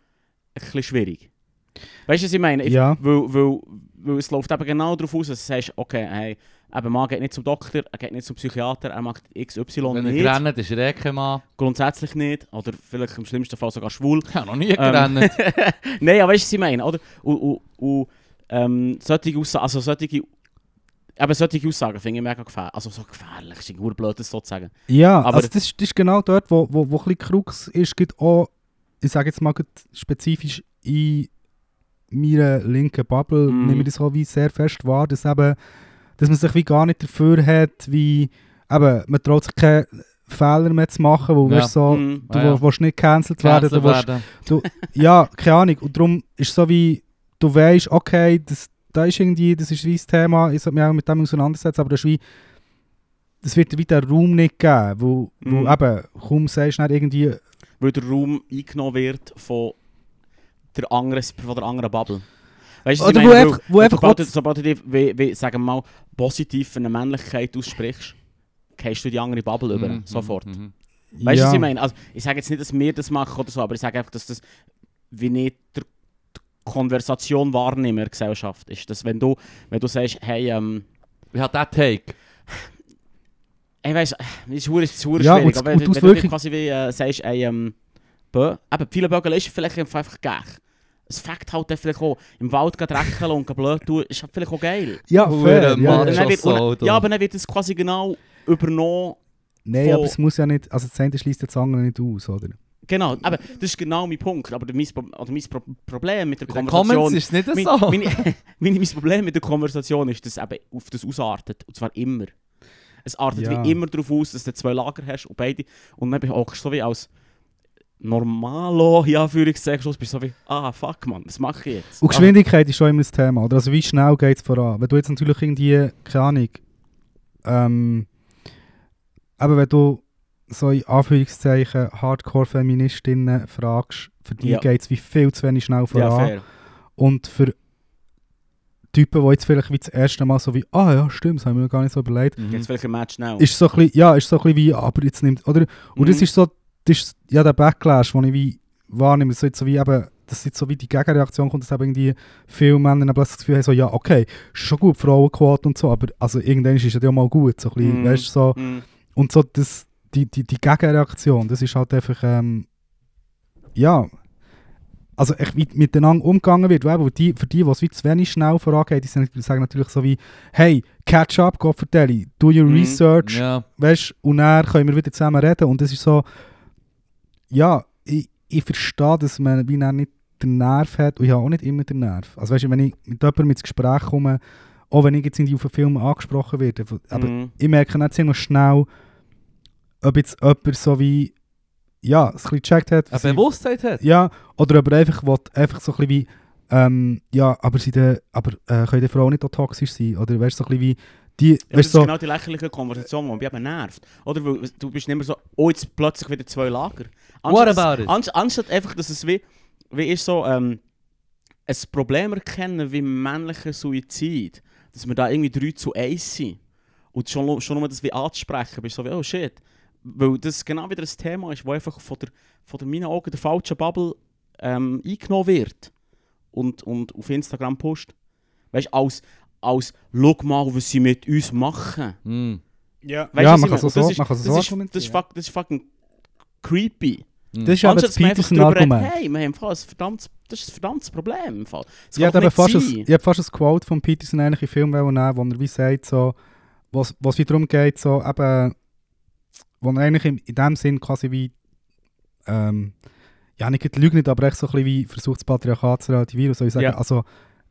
ein bisschen schwierig. Weißt du, was ich meine? Ich, Ja. weil, weil, weil es läuft eben genau darauf aus, dass du sagst, okay, hey, eben, Mann geht nicht zum Doktor, er geht nicht zum Psychiater, er macht XY Wenn er nicht, gerannt ist, er eh kein Mann. grundsätzlich nicht, oder vielleicht im schlimmsten Fall sogar schwul. Ich habe noch nie Ähm, gerannt. Nein, aber weißt du, was ich meine, oder? Und, und, und ähm, solche also solche, eben solche Aussagen finde ich mega gefährlich. Also so gefährlich, ist ein blöd, das so zu sagen. Ja, Aber- also das, ist- das ist genau dort, wo, wo, wo ein bisschen Krux ist, gibt auch, ich sage jetzt mal spezifisch in meiner linken Bubble, Mm. nehme ich das auch wie sehr fest wahr, dass eben, dass man sich wie gar nicht dafür hat, wie, eben, man traut sich keine Fehler mehr zu machen, wo Ja. so, Mhm. du Ah, ja. willst- nicht gecancelt werden, du willst, werden. ja, keine Ahnung, und darum ist es so wie, du weißt, okay, das, da ist irgendwie, das ist wie das Thema, ich sollte mich auch mit dem auseinandersetzen, aber das ist wie, das wird dir wie den Raum nicht geben, wo, wo Mhm. eben, kaum sagst du nicht irgendwie, Weil der Raum eingenommen wird von der anderen, von der anderen Bubble. Weißt du, was ich Oder wo meine? einfach- wo einfach sobald, du, sobald du dich, wie, wie, sagen wir mal, positiv für eine Männlichkeit aussprichst, gehst du die andere Bubble über, Mhm, sofort. mhm, mhm. Weißt du, ja, was ich meine? Also, ich sage jetzt nicht, dass wir das machen oder so, aber ich sage einfach, dass das wie nicht der, Konversation wahrnehmen in der Gesellschaft ist. Dass wenn du, wenn du sagst, hey, ähm, Wie hat der Take? ich weiss, es ist ist hure Ja, schwierig, aber wenn, du wenn du wirklich- quasi wie äh, sagst, hey, ähm, bö, eben, viele Bögel ist vielleicht einfach geil. Es fängt halt dann vielleicht auch im Wald dreckeln und blöd tun, ist halt vielleicht auch geil. ja, fair, ja, ja. Wird, und, ja, aber dann wird es quasi genau übernommen. Nein, aber es muss ja nicht, also das eine schließt das andere nicht aus, oder? Genau, aber das ist genau mein Punkt. Aber mein, oder mein Pro Problem mit der den Konversation... Ist nicht mein, so. meine, meine, mein Problem mit der Konversation ist, dass es eben auf das ausartet. Und zwar immer. Es artet Ja. wie immer darauf aus, dass du zwei Lager hast und beide. Und dann hockst du so wie als Normalo, in Anführungszeichen, Schluss bist du so wie, ah fuck man, was mache ich jetzt? Und Geschwindigkeit ist schon immer das Thema, oder? Also wie schnell geht es voran? Wenn du jetzt natürlich irgendwie, keine Ahnung, ähm, aber wenn du so in Anführungszeichen Hardcore-Feministinnen fragst, für die Ja. geht es wie viel zu wenig schnell ja, voran. fair. Und für Typen, die jetzt vielleicht wie das erste Mal so wie, ah ja, stimmt, das haben wir mir gar nicht so überlegt, Mhm. Jetzt vielleicht ein Match schnell. ist so ein bisschen, ja, ist so ein bisschen wie, aber jetzt nimmt, oder? Und das Mhm. ist so, das ist ja der Backlash, den ich wie wahrnehme, so jetzt so wie eben, dass jetzt so wie die Gegenreaktion kommt, dass eben irgendwie viele Männer dann plötzlich das Gefühl haben, so, ja, okay, ist schon gut, Frauenquote und so, aber also irgendwann ist es ja mal gut, so ein bisschen, Mhm. weißt du, so, Mhm. und so das, die, die, die Gegenreaktion, das ist halt einfach, ähm, ja, also echt wie miteinander umgegangen wird, weil die, für die, die es wie zu wenig schnell vorangeht, die sagen natürlich so wie, hey, catch up, Gott vertelle, do your Mhm. research, Ja. weißt und dann können wir wieder zusammen reden und das ist so, ja, ich, ich verstehe, dass man wie nicht den Nerv hat und ich habe auch nicht immer den Nerv. Also weißt du, wenn ich mit jemandem ins Gespräch komme, auch wenn ich jetzt irgendwie auf einen Film angesprochen werde, aber Mhm. ich merke dann ziemlich schnell, ob jetzt jemand so wie ja, es ein bisschen gecheckt hat. Eine sie- Bewusstheit hat. Ja, oder aber einfach, will, einfach so ein bisschen wie, ähm, ja, aber, sie de, aber äh, können die Frauen nicht auch toxisch sein? Oder weißt du, so ein bisschen wie, die, Ja, das weißt ist so, genau die lächerliche Konversation, die mich eben nervt. Oder weil du bist nicht mehr so, oh, jetzt plötzlich wieder zwei Lager. What Anstatt- about it? Anst anstatt einfach, dass es wie, wie ist so, ähm, ein Problem erkennen wie männlicher Suizid, dass wir da irgendwie 3 zu 1 sind. Und schon, nur- schon nur das wie anzusprechen, bist du so wie, oh shit. Weil das genau wieder ein Thema ist, wo einfach von der, von der meinen Augen der falschen Bubble ähm, eingenommen wird. Und, und auf Instagram pusht. Weißt du, als, als, schau mal, was sie mit uns machen. Hm. ja, Weißt ja ich kann so, das ist, kann so das, ist, das, ist das ist fucking creepy. Das ist aber das dass man einfach Peterson darüber redet, Argument. hey, wir haben im Fall ein verdammtes, das ist ein verdammtes Problem. Im Fall. Das Ich kann habe fast, ein, ich fast Quote von Peterson eigentlich in Film nehmen, wo er wie sagt, so, was, was wie darum geht, so eben, wo er eigentlich in, in dem Sinn quasi wie, ähm, ja nicht lügt, aber echt so ein bisschen wie versucht das Patriarchat zu relativieren, so ich sagen, Ja. also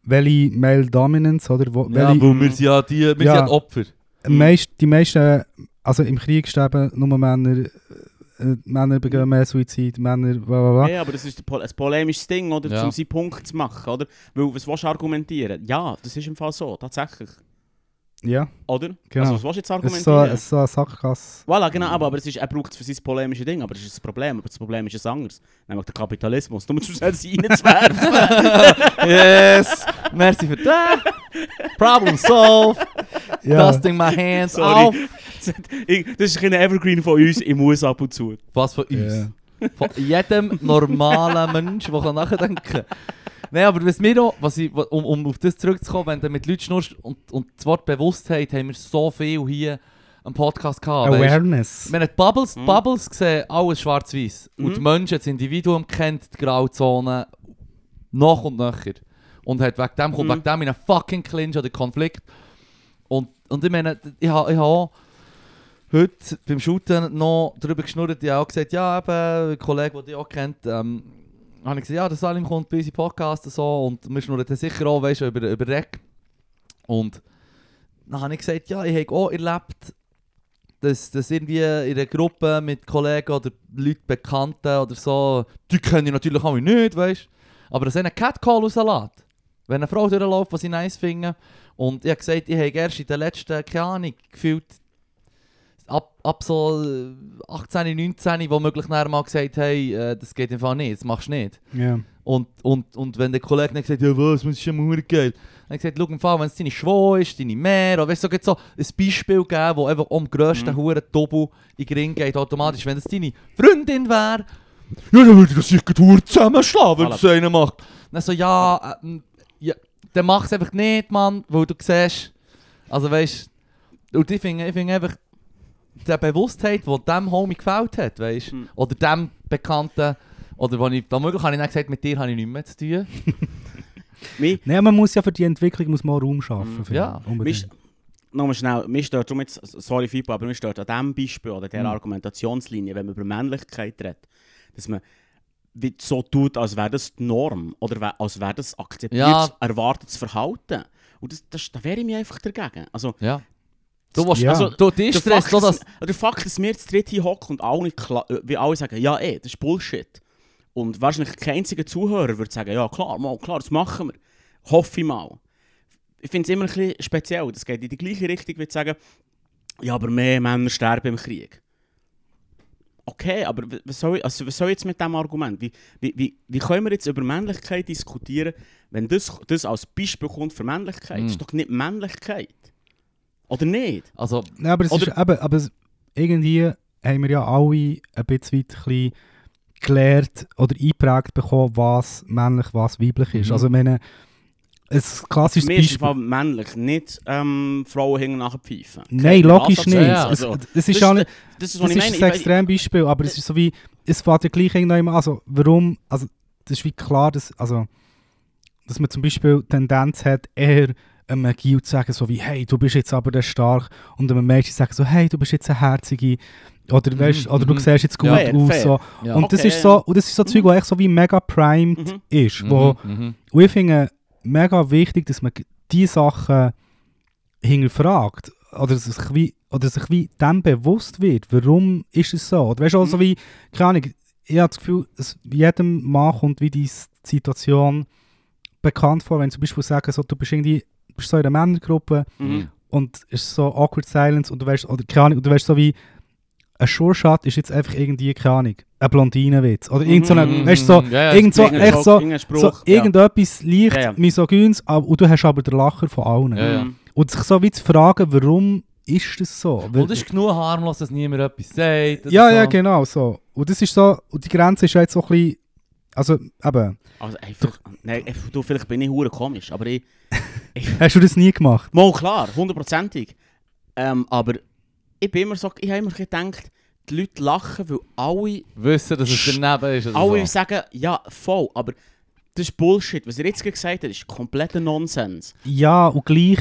welche Male Dominance, oder, wo, Ja, welche, weil wir sind ja die, wir sind Ja. die Opfer. Mhm. meist, die meisten, also im Krieg sterben nur Männer, äh, Männer begehen mehr Suizid, Männer, bla bla bla. Ja, aber das ist ein polemisches Ding, oder? Ja. Um seinen Punkt zu machen, oder? Weil, was willst du argumentieren? Ja, das ist im Fall so, tatsächlich. Ja, Oder? Genau. Also, was willst du jetzt es ist so, argumentieren? es ist so eine Sackgasse. Voilà, genau, aber, aber es ist, er braucht es für sein polemisches Ding, aber das ist das Problem. Aber das Problem ist ein anderes, nämlich der Kapitalismus. Du musst es reinzuwerfen. yes! Merci für das. Problem solved. Ja. Dusting my hands Sorry. Ich- das ist ein Evergreen von uns, ich muss ab und zu. Was von uns? Ja. Von jedem normalen Mensch, der nachdenken kann. Nein, aber was mir auch, was ich, um, um auf das zurückzukommen, wenn du mit Leuten schnurst und, und das Wort Bewusstheit, haben wir so viel hier am Podcast gehabt. Awareness. Wir haben die Bubbles, Mhm. Bubbles gesehen, alles schwarz-weiß. Und Mhm. die Menschen, das Individuum kennt die Grauzone noch und nöcher. Und hat wegen dem, kommt Mhm. wegen dem in einen fucking Clinch oder Konflikt. Und, und ich meine, ich habe ich ha auch heute beim Shooten noch darüber geschnurrt, ich habe auch gesagt, ja eben, ein Kollege, der dich auch kennt, ähm, habe ich gesagt, ja, der Salim kommt bei unseren Podcast und so und wir schnurren sicher auch, weißt über, über Rec. Und dann habe ich gesagt, ja, ich habe auch erlebt, dass, dass irgendwie in einer Gruppe mit Kollegen oder Leuten, Bekannten oder so, die kenne ich natürlich auch nicht, weißt aber dass einer Catcall rauslässt. Wenn eine Frau durchläuft, die sie nice finden. Und ich habe gesagt, ich habe erst in den letzten, keine Ahnung, gefühlt ab, ab so äh, 18, 19, wo möglich nachher mal gesagt hey, äh, das geht einfach nicht, das machst du nicht. Ja. Und, und, und wenn der Kollege dann gesagt ja was, das ist ja mega geil. Dann gesagt, schau im Fall, wenn es deine Schwau ist, deine Mehr, oder weißt du, so, so ein Beispiel geben, wo einfach um den grössten Mhm. Huren in den Ring geht, automatisch. Wenn es deine Freundin wäre, ja, dann würde ich das sicher Huren zusammenschlagen, wenn es einer macht. Dann so, ja, äh, ja dann mach es einfach nicht, Mann, weil du siehst, also weißt du, und ich finde ich find einfach, die Bewusstheit, die dem Homie gefällt hat, weißt du, Mhm. oder dem Bekannten, oder wo ich, womöglich habe ich dann gesagt, mit dir habe ich nichts mehr zu tun. Nein, man muss ja für die Entwicklung muss man Raum schaffen. Mhm. Ja. Unbedingt. Mich, nochmal schnell, mich stört darum jetzt, sorry Fipo, aber mich stört an diesem Beispiel oder dieser Mhm. Argumentationslinie, wenn man über Männlichkeit redet, dass man so tut, als wäre das die Norm oder als wäre das akzeptiertes, Ja. erwartetes Verhalten. Und das, das, da wäre ich mir einfach dagegen. Also, Ja. Du, willst, Ja. also, du, dich der stresst Fakt, so, dass, dass... der Fakt, dass wir jetzt dritt hier hocken und alle, kla- äh, wie alle sagen, ja ey, das ist Bullshit. Und wahrscheinlich kein einziger Zuhörer würde sagen, ja klar, mal, klar, das machen wir. Hoffe ich mal. Ich finde es immer ein bisschen speziell. Das geht in die gleiche Richtung, wie zu sagen, ja, aber mehr Männer sterben im Krieg. Okay, aber was soll, ich, also was soll ich jetzt mit diesem Argument? Wie, wie, wie, wie können wir jetzt über Männlichkeit diskutieren, wenn das, das als Beispiel kommt für Männlichkeit? Mm. Das ist doch nicht Männlichkeit. Oder nicht? Also, Nein, aber, es ist, Oder- eben, aber es- irgendwie haben wir ja alle ein bisschen, weit gelernt oder eingeprägt bekommen, was männlich, was weiblich ist. Mhm. Also ich meine, ein klassisches Mir ist im Beispiel... Fall männlich, nicht ähm, Frauen hingen nachher pfeifen. Nein, logisch Ansatz. nicht. Ja, ja. Es, Also, es das, ist ja nicht... das ist, Das ist ich meine. ein Extrembeispiel, aber es ist so wie, es fährt ja gleich irgendwann mal, also warum, also das ist wie klar, dass, also, dass man zum Beispiel Tendenz hat, eher einem Gil zu sagen, so wie, hey, du bist jetzt aber der stark, und einem Mädchen zu sagen, so, hey, du bist jetzt eine herzige, oder, weißt, Mhm, oder du mhm. siehst jetzt gut Ja, fair, aus, fair. so. ja. Und das Okay, ist ja. so, und das ist so Zeug, Mhm. wo echt so wie mega primed Mhm. ist, wo, Mhm, mhm. und ich finde mega wichtig, dass man diese Sachen hinterfragt. Oder sich wie, oder sich wie dem bewusst wird, warum ist es so. Oder weißt du, auch so Mhm. wie, keine Ahnung, ich habe das Gefühl, es jedem Mann kommt wie die Situation bekannt vor, wenn zum Beispiel sagen, so, du bist irgendwie bist so in einer Männergruppe Mhm. und es ist so awkward silence und du weißt, oder keine Ahnung, und du weißt so wie, ein Sure-Shot ist jetzt einfach irgendwie, keine Ahnung, ein Blondinenwitz. Oder irgend so, eine, Mhm. weißt du, so, Ja, ja, irgend so, echt so, Spruch, so ja. irgendetwas leicht Ja, ja. misogyns, und du hast aber den Lacher von allen. Ja, ja. Mhm. Und sich so wie zu fragen, warum ist das so? Weil- Und es ist genug harmlos, dass niemand etwas sagt. ja, so. ja, genau so. Und das ist so, und die Grenze ist jetzt so ein bisschen, also eben, Also, vielleicht, nein, du, vielleicht bin ich hure komisch, aber ich... hast du das nie gemacht? Mal klar, hundertprozentig. Ähm, aber ich bin immer so, ich habe immer gedacht, die Leute lachen, weil alle, Wissen, dass es daneben ist. Oder alle so. sagen, ja, voll, aber das ist Bullshit. Was er jetzt gerade gesagt hat, ist kompletter Nonsens. Ja, und gleich,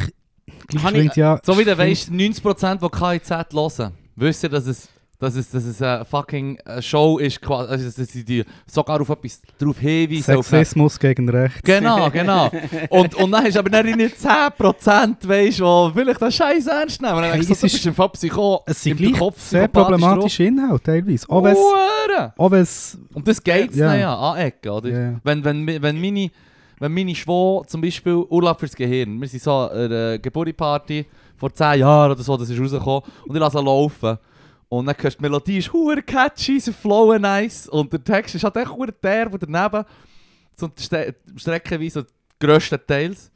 gleich ich- ja... So wie du weißt, 90% die KIZ hören, wissen, dass es, dass es, dass es eine fucking äh, Show ist, quasi, also, dass sie die sogar auf etwas darauf hinweisen. auf eine- Sexismus gegen Recht. Genau, genau. Und, und dann hast du aber dann nicht 10%, weißt du, die vielleicht den Scheiß ernst nehmen. Hey, du, es ist- im Fall Psycho, Es sind im Kopf sehr problematische Inhalte teilweise. Auch drauf. wenn es- Hure! auch wenn es... Und das geht Ja. ja. ja anecken, oder? Ja. Wenn, wenn, wenn meine, wenn meine Schwau zum Beispiel Urlaub fürs Gehirn, wir sind so an einer Geburtstagsparty vor 10 Jahren oder so, das ist rausgekommen, und ich lasse laufen. Und dann hörst du, die Melodie ist hure catchy, sie flowen nice, und der Text ist halt echt hure derb und daneben, so ste streckenweise die grössten Teils.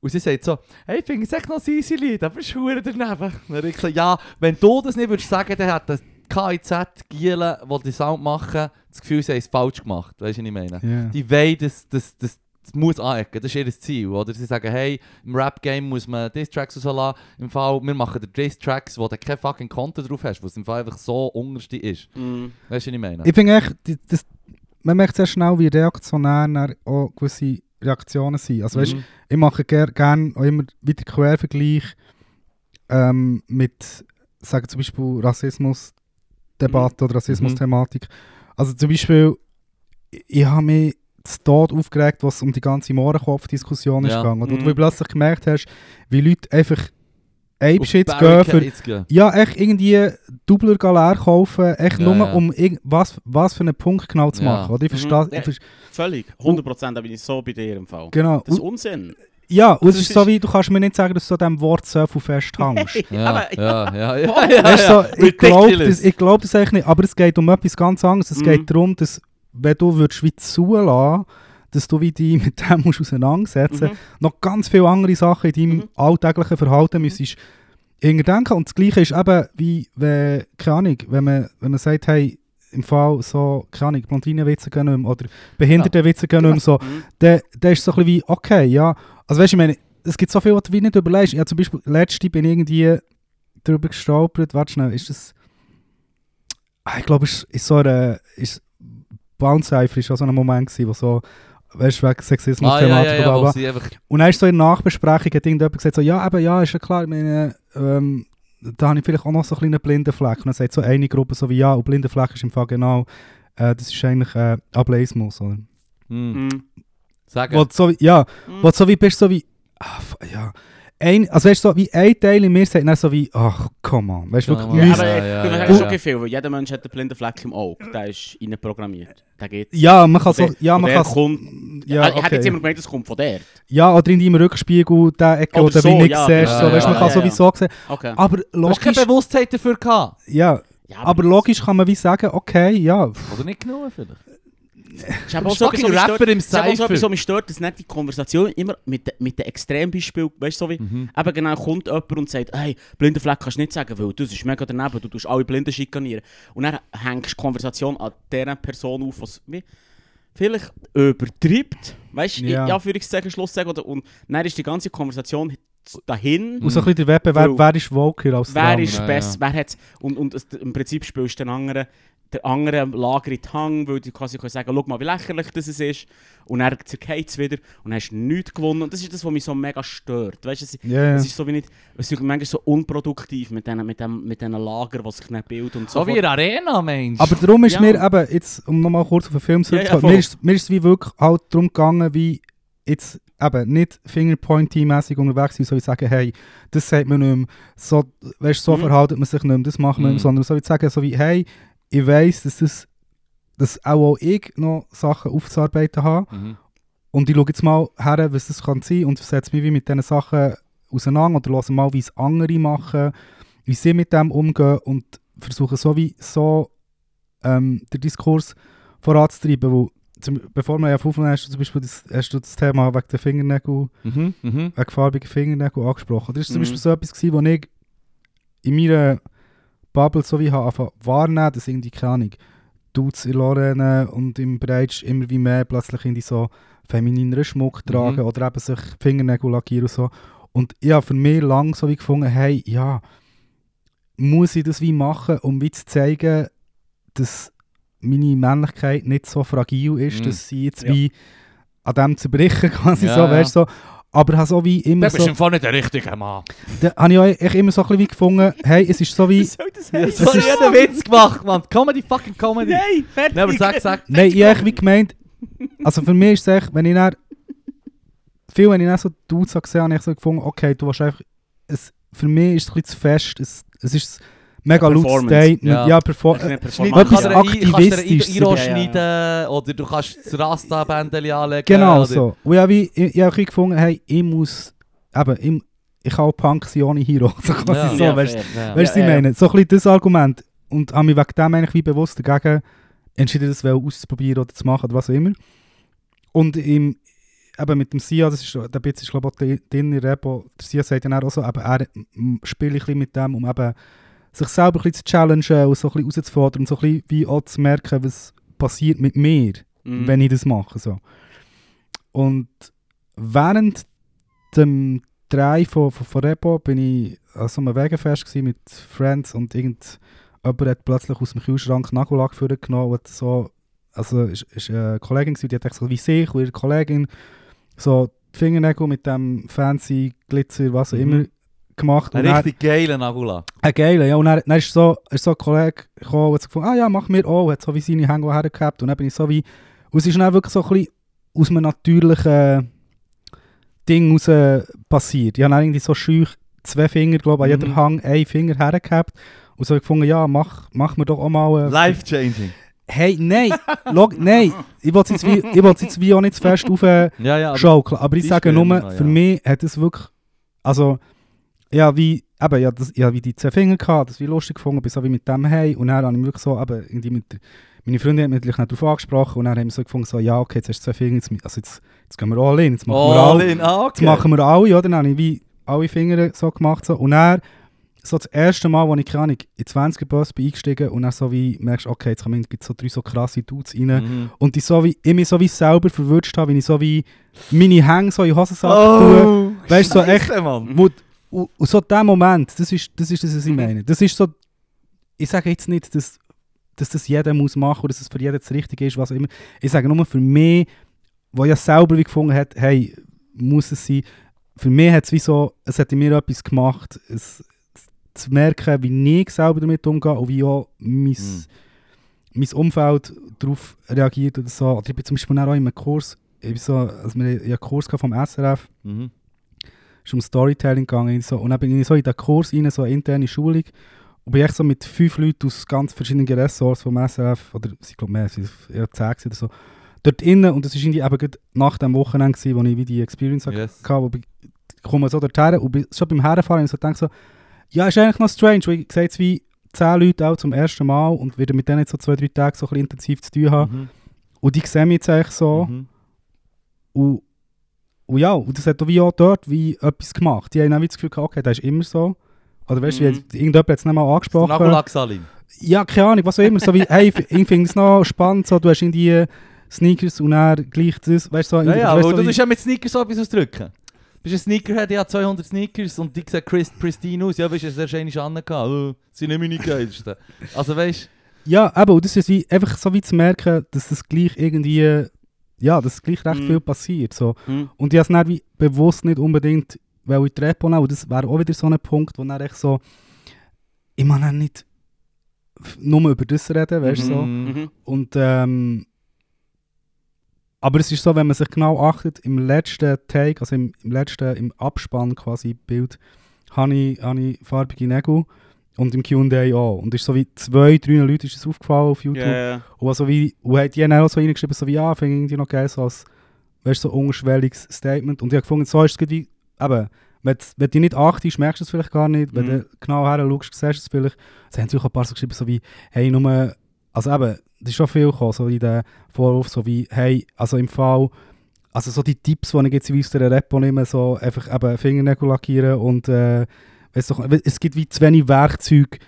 Und sie sagt so, hey, ich finde es echt noch ein easy Lied, aber es ist hure daneben. Dann habe ich gesagt, ja, wenn du das nicht würdest sagen, dann hat das KIZ, Gielen, die die Sound machen, das Gefühl, sie haben es falsch gemacht. Weißt du, was ich meine? Ja. Die wollen, das, das, das, das muss anecken, das ist ihr Ziel. Oder sie sagen, hey, im Rap-Game muss man Diss-Tracks rauslassen. Im Fall, wir machen die Diss-Tracks, wo du keinen fucking Content drauf hast, was im Fall einfach so unterste ist. Mhm. Weißt du, was ich meine? Ich finde echt, das, man merkt sehr schnell, wie reaktionär auch gewisse Reaktionen sind. Also weißt, Mhm. ich mache gerne gern auch immer wieder Quervergleich ähm, mit, sagen zum Beispiel Rassismus-Debatte oder Rassismus-Thematik. Also zum Beispiel, ich, ich habe mich zu Tod aufgeregt, was um die ganze Mohrenkopf-Diskussion ist Ja. gegangen. Und Mhm. wo du plötzlich gemerkt hast, wie Leute einfach Ape Auf Shit gehen für ja, echt irgendwie Doubler leer kaufen, echt Ja, nur ja. um was, was für einen Punkt genau zu Ja. machen. Oder? Ich Mhm. verstehe, Ja. ich ver- Völlig, 100% da bin ich so bei dir im Fall. genau. Das ist Unsinn. ja, und es ist so ist- wie, du kannst mir nicht sagen, dass du an diesem Wort so viel festhängst. Ja, aber, ja, ja, ja, ja, weißt du, ja. so, ich glaube das, ich glaub das eigentlich nicht, aber es geht um etwas ganz anderes. Es Mhm. geht darum, dass wenn du würdest wie zulassen dass du wie dich mit dem musst auseinandersetzen Mhm. noch ganz viele andere Sachen in deinem Mhm. alltäglichen Verhalten müsstest denken. Und das Gleiche ist eben, wie, wenn, keine Ahnung, wenn man, wenn man sagt, hey, im Fall so, keine Ahnung, Blondinenwitze gehen nicht mehr oder Behindertenwitze gehen nicht mehr so, Mhm. dann, dann ist es so ein bisschen wie, okay, ja. Also weißt du, ich meine, es gibt so viel, was du wie nicht überlegst. Ja, zum Beispiel, letzte bin ich irgendwie drüber gestolpert, warte schnell, ist das... Ah, ich glaube, es ist so eine... Ist, Bounce Cypher ist auch so ein Moment gewesen, wo so, weißt du, wegen Ah, ja, Sexismus-Thematik ja, und ja, einfach... Und dann ist so in der Nachbesprechung, hat irgendjemand gesagt, so, ja, eben, ja, ist ja klar, ich meine, ähm, da habe ich vielleicht auch noch so einen kleinen blinden Fleck. Und dann sagt so eine Gruppe so wie, ja, und blinder Fleck ist im Fall genau, äh, das ist eigentlich äh, Ableismus, oder? Mhm. Sagen. Wo so wie, ja, Mhm. wo du so wie bist, so wie, ah, f- ja, ein, also weißt du, so wie ein Teil in mir sagt dann so wie, ach, come on, weißt du, Come wirklich, on. Ja, aber Ja, ja, ja, du ja, ja. schon okay viel, weil jeder Mensch hat einen blinden Fleck im Auge. Der ist innen programmiert. Der geht. ja, man kann so, ja, man kann kommt. ja, Ah, Ich hätte jetzt okay. immer gemeint, das kommt von der. ja, oder in deinem Rückspiegel, der Ecke, Oder wo du so, wie nicht ja, siehst, ja, so, weißt, ja, man kann ja, sowieso sehen, Okay. aber Du hast keine logisch, Bewusstheit dafür gehabt. ja, Ja, aber logisch kann man wie sagen, okay, ja, Oder nicht genug vielleicht. Ich habe Du auch so etwas, Rapper stört- im ich habe auch so Cypher. mich stört, dass nicht die Konversation immer mit, de- mit den Extrembeispielen, weißt du, so wie, Mhm. eben genau kommt jemand und sagt, hey, blinden Fleck kannst du nicht sagen, weil das ist mega daneben, du tust alle Blinden schikanieren. Und dann hängst du die Konversation an dieser Person auf, was wie, vielleicht übertreibt, weißt du, Ja. ja. Anführungszeichen, Schlusszeichen, oder, und dann ist die ganze Konversation dahin. und so ein bisschen der Wettbewerb, wer ist woker als der Wer ist Ja, besser? ja. Wer hat's? Und, und im Prinzip spielst du den anderen, der andere Lager in die Hang, weil die quasi sagen, schau mal, wie lächerlich das ist. Und dann zergeht es wieder und dann hast du nichts gewonnen. Und das ist das, was mich so mega stört. Weißt du, es, Ja, ja. es ist so wie nicht, es ist manchmal so unproduktiv mit diesen mit dem, mit diesen Lager, die sich nicht bilden. Und So wie in der Arena, Mensch. Aber darum ist Ja. mir eben, jetzt, um nochmal kurz auf den Film Ja, ja, zurückzukommen, voll. mir, ist, mir ist es wie wirklich halt darum gegangen, wie jetzt eben nicht Fingerpointy-mäßig unterwegs sein, so wie sagen, hey, das sagt man nicht mehr, so, weißt, so Mhm. verhaltet man sich nicht mehr, das macht man nicht Mhm. mehr, sondern so wie zu sagen, so wie, hey, ich weiss, dass das dass auch, auch ich noch Sachen aufzuarbeiten habe. Mhm. Und ich schaue jetzt mal her, was das kann sein und setze mich wie mit diesen Sachen auseinander oder höre mal, wie es andere machen, wie sie mit dem umgehen und versuche so wie so ähm, den Diskurs voranzutreiben, wo zum, bevor wir ja aufnehmen, hast du zum Beispiel das, hast du das Thema wegen der Fingernägel, Mhm. Mhm. wegen farbigen Fingernägel angesprochen. Das war zum Mhm. Beispiel so etwas, gewesen, wo ich in meiner Bubble so wie habe wahrnehmen, dass irgendwie, keine Ahnung, Dudes in Lorraine und im Breitsch immer wie mehr plötzlich irgendwie so feminineren Schmuck Mhm. tragen oder eben sich die Fingernägel lackieren und so. Und ich habe für mich lang so wie gefunden, hey, ja, muss ich das wie machen, um wie zu zeigen, dass meine Männlichkeit nicht so fragil ist, Mhm. dass sie jetzt Ja. wie an dem zerbrichen quasi Ja, so, ja. weißt so. Aber habe so wie immer Du bist so, im Fall nicht der richtige Mann. da habe ich auch echt immer so ein bisschen wie gefunden, hey, es ist so wie, Was soll das heißen? so ist- jeder Witz gemacht, Mann. Comedy, fucking Comedy. Nein, fertig. Nein, aber sag, sag. nein, ich habe wie gemeint, also für mich ist es echt, wenn ich dann, viel, wenn ich dann so Dudes gesehen habe, habe ich so gefunden, okay, du warst einfach, es, für mich ist es ein bisschen zu fest, es, es ist mega Ja, Performance. Statement, Ja. ja, Performance. Schneiden, Etwas kann dir ein- kannst Aktivistisches. Iro Ja, ja. schneiden oder du kannst das Rasta-Bändchen anlegen. Genau oder, so. Und ich habe ich, ich wie gefunden, hey, ich muss, eben, ich, ich kann auch Punk sein ohne Hero, so quasi Ja. so, Ja, weißt du. Ja. du, was ich Ja, ja. meine? So ein bisschen das Argument. Und habe mich wegen dem eigentlich wie bewusst dagegen entschieden, das auszuprobieren oder zu machen oder was auch immer. Und im, eben mit dem Sia, das ist, der Bitz ist glaube ich auch drin in der Repo, der Sia sagt dann auch so, eben, er ich ein bisschen mit dem, um eben sich selber ein bisschen zu challengen und so ein bisschen herauszufordern und so ein bisschen wie auch zu merken, was passiert mit mir, Mhm. wenn ich das mache. So. Und während dem Drei von, von, von Repo bin ich an so einem Wegenfest mit Friends und irgendjemand hat plötzlich aus dem Kühlschrank Nagellack vorgenommen und so, also es ist eine Kollegin gewesen, die hat so wie sich und ihre Kollegin so die Fingernägel mit dem fancy Glitzer, was auch Mhm. immer, gemacht. Ein Und dann- richtig geiler Nagula. ein geiler, ja. Und dann, dann ist so, ist so ein Kollege gekommen und hat gefunden, ah ja, mach mir auch. Hat so wie seine Hänge hergehabt. Und dann bin ich so wie, und es ist dann wirklich so ein bisschen aus einem natürlichen Ding raus passiert. Ich habe dann irgendwie so schüch zwei Finger, glaube ich, an Mhm. jeder Hang einen Finger hergehabt. Und so gefunden, ja, mach, mach mir doch auch mal... Äh, Life-changing. Hey, nein, log, nein, ich wollte jetzt, wie- ich jetzt wie auch nicht zu fest auf... Äh, Ja, ja. aber-. Aber ich sage nur, für ja. mich hat es wirklich, also, ja, wie, eben, ja, das, ja, wie die zwei Finger gehabt, das wie lustig gefunden, bis so wie mit dem hey und dann habe ich wirklich so, eben, irgendwie mit, meine Freundin hat mich natürlich nicht darauf angesprochen und dann haben wir so gefunden, so, ja, okay, jetzt hast du zwei Finger, jetzt, also jetzt, jetzt gehen wir all in, jetzt machen wir All alle, in, ah, jetzt okay. machen wir alle, oder? Dann habe ich wie alle Finger so gemacht, so, und dann, so das erste Mal, als ich, keine Ahnung, in 20 Bus bin eingestiegen und dann so wie merkst, okay, jetzt kommen so drei so krasse Dudes rein, Mhm. und ich, so wie, ich mich so wie selber verwünscht habe, wenn ich so wie meine Hänge so in Hosensack tue. Oh, Weißt du, so echt- Mann. Wo, und, und so der Moment, das ist das, ist das was ich Mhm. meine. Das ist so, ich sage jetzt nicht, dass, dass das jeder muss machen oder dass es für jeden das Richtige ist, was immer. Ich sage nur für mich, wo ja selber wie gefunden hat, hey, muss es sein. Für mich hat es wie so, es hat in mir etwas gemacht, es, zu merken, wie ich selber damit umgehe und wie auch mein, Mhm. mein Umfeld darauf reagiert oder so. Oder ich bin zum Beispiel auch in einem Kurs, ich bin so, also wir hatten einen Kurs vom SRF, Mhm. Ist um Storytelling gegangen. So. Und dann bin ich so in den Kurs rein, so eine interne Schulung. Und bin echt so mit fünf Leuten aus ganz verschiedenen Ressorts vom SRF, oder ich glaube mehr, es waren zehn oder so, dort innen. Und das war irgendwie eben nach dem Wochenende, gewesen, wo ich wie die Experience hatte. Wo ich ich komme so dorthin und bin schon beim Herfahren und so denke so, ja, ist eigentlich noch strange, weil ich sehe jetzt wie zehn Leute auch zum ersten Mal und werde mit denen jetzt so zwei, drei Tage so ein bisschen intensiv zu tun haben. Mhm. Und die sehen mich jetzt eigentlich so. Mhm. Und, und ja, und das hat auch wie auch dort wie etwas gemacht. Die haben auch das Gefühl gehabt, okay, das ist immer so. Oder weißt du, Mhm. wie- irgendjemand hat es nicht mal angesprochen. Nagulack Salim. Ja, keine Ahnung, was auch immer. So wie, hey, ich finde es noch spannend, so, du hast irgendwie Sneakers und dann gleich das, weißt du, so, Ja, ja, weißt, aber so du tust ja mit Sneakers so etwas ausdrücken. Bist ein Sneakerhead, ich habe 200 Sneakers und die sehen Chris, pristine aus. Ja, weißt du, sehr schöne Anne gehabt. Oh, sind nicht meine geilsten. Also weißt Ja, aber und das ist wie, einfach so wie zu merken, dass das gleich irgendwie, ja, dass gleich recht Mhm. viel passiert. So. Mhm. Und ich habe es dann wie bewusst nicht unbedingt, weil ich Repo nehmen, und das wäre auch wieder so ein Punkt, wo dann echt so, ich mag dann nicht nur über das reden, weißt du, so. Mhm. Mhm. Und, ähm, aber es ist so, wenn man sich genau achtet, im letzten Take, also im, im letzten, im Abspann quasi Bild, habe ich, habe ich farbige Nägel. Und im Q&A auch. Und ist so wie zwei, drei Leute ist es aufgefallen auf YouTube. Ja. Und, so wie, und hat die dann auch so reingeschrieben, so wie, ja, finde ich irgendwie noch geil, so als, weißt so unterschwelliges Statement. Und ich habe gefunden, so ist es wie, eben, wenn, du- wenn du nicht achtest, merkst du es vielleicht gar nicht. Wenn Mhm. du genau her schaust, siehst du es vielleicht. Es haben natürlich auch ein paar so geschrieben, so wie, hey, nur, also eben, das ist schon viel gekommen, so wie der Vorwurf, so wie, hey, also im Fall, also so die Tipps, die ich jetzt aus der Repo nehme, so einfach eben Fingernägel lackieren und, äh, weißt du, es gibt wie zu wenig Werkzeuge,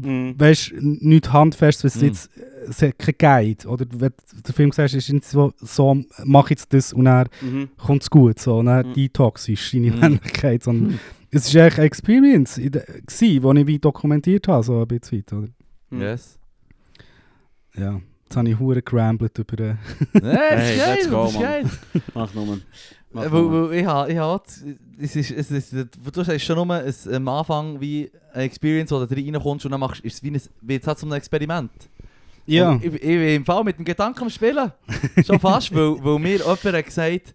Mhm. weißt du, nichts handfest, weil es Mm. jetzt es hat kein Guide. Oder wenn du den Film siehst, ist es so, so mach jetzt das und dann Mhm. kommt es gut. So, und dann Mm. detoxisch deine Mm. Männlichkeit. Sondern es war eigentlich eine Experience, die ich wie dokumentiert habe, so ein bisschen weit. Oder? Mhm. Yes. Ja, jetzt habe ich hure gerambelt über den... Das Hey, ist geil, let's go, das ist geil. Mach Äh, Weil, weil ich habe, ich habe, es ist, es ist, du sagst schon nur, es, am Anfang wie eine Experience, wo du reinkommst und dann machst, ist es wie ein, wie jetzt halt so ein Experiment. Ja, Und Ich, ich bin im Fall mit dem Gedanken am Spielen. Schon fast, weil, weil mir jemand hat gesagt,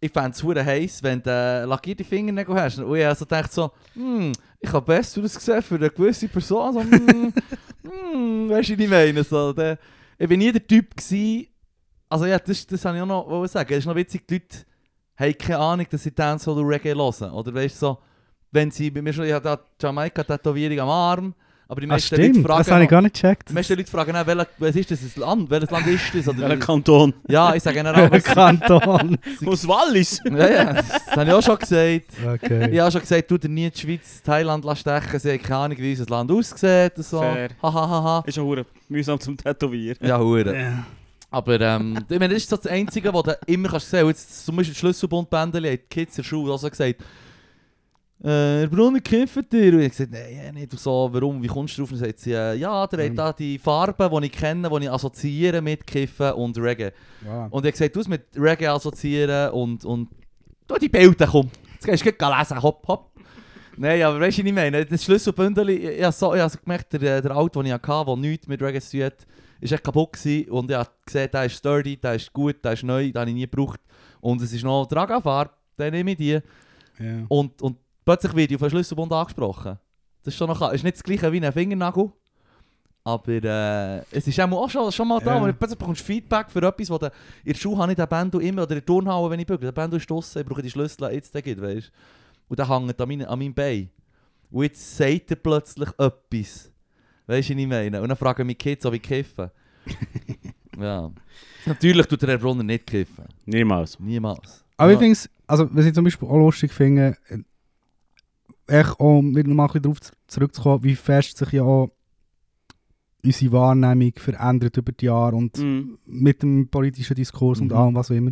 ich fände es hure heiß, wenn du lackierte Fingernägel hast. Und ich also dachte so, hm, ich habe besser ausgesehen für eine gewisse Person. So, hm, hm, weißt du, wie ich meine? So, der, ich bin nie der Typ gewesen, also ja, das, das habe ich auch noch sagen. Es ist noch witzig, die Leute haben keine Ahnung, dass sie Dancehall und Reggae hören. Oder weißt du, so, wenn sie, bei mir schon, ich habe da Jamaika-Tätowierung am Arm, aber die ah, meisten Leute stimmt, fragen... das habe ich gar nicht gecheckt. die meisten Leute fragen auch, welches, was ist das, ein Land? Welches Land ist das? Oder, Welcher Kanton? ja, ich sage generell, was, Kanton. Aus Wallis? ja, ja, das habe ich auch schon gesagt. Okay. Ich habe schon gesagt, du dir nie die Schweiz, Thailand stechen, sie haben keine Ahnung, wie unser Land aussieht und so. Fair. Hahaha. Ist ja hure mühsam zum Tätowieren. Ja, hure. Ja. Aber ähm, ich meine, das ist so das Einzige, was du immer kannst sehen. Jetzt, zum Beispiel Schlüsselbundbändeli, haben die Kids in der Schule auch so gesagt, äh, Herr Brunner, kifft ihr? Und ich gesagt, nein, nicht. Und so, warum, wie kommst du drauf? Und dann sagt sie, äh, ja, der hat Mhm. da die Farben, die ich kenne, die ich assoziiere mit Kiffen und Reggae. Wow. Und ich habe gesagt, du musst mit Reggae assoziieren und, und du die Bilder, komm. Jetzt gehst du gleich lesen, hopp, hopp. Nein, aber weißt du, was ich meine? Das Schlüsselbündel, ich, habe so, ich habe so gemerkt, der, der Auto, den ich hatte, der nichts mit Reggae zu tun hat, ist echt kaputt gewesen. Und ich habe gesehen, der ist sturdy, der ist gut, der ist neu, den habe ich nie gebraucht. Und es ist noch Tragafarbe, den nehme ich die. Ja. Und, und plötzlich werde ich auf einen Schlüsselbund angesprochen. Das ist schon noch, ist nicht das gleiche wie ein Fingernagel. Aber äh, es ist auch auch schon, schon mal da, Ja. wo plötzlich bekommst du Feedback für etwas, wo du in der Schule habe ich den Bändel immer, oder in der Turnhalle, wenn ich bügele, der Bändel ist draussen, ich brauche die Schlüssel, jetzt den gibt, weißt Und der hängt an, meine, an meinem Bein. Und jetzt sagt er plötzlich etwas. Weißt du, was ich meine? Und dann fragen mich Kids, ob ich kiffe. ja. Natürlich tut der Herr Brunner nicht kiffen. Niemals. Niemals. Aber Ja. ich finde es, also was ich zum Beispiel auch lustig finde, echt um wieder mal ein bisschen darauf zu- zurückzukommen, wie fest sich ja auch unsere Wahrnehmung verändert über die Jahre und Mhm. mit dem politischen Diskurs und Mhm. allem, was auch immer.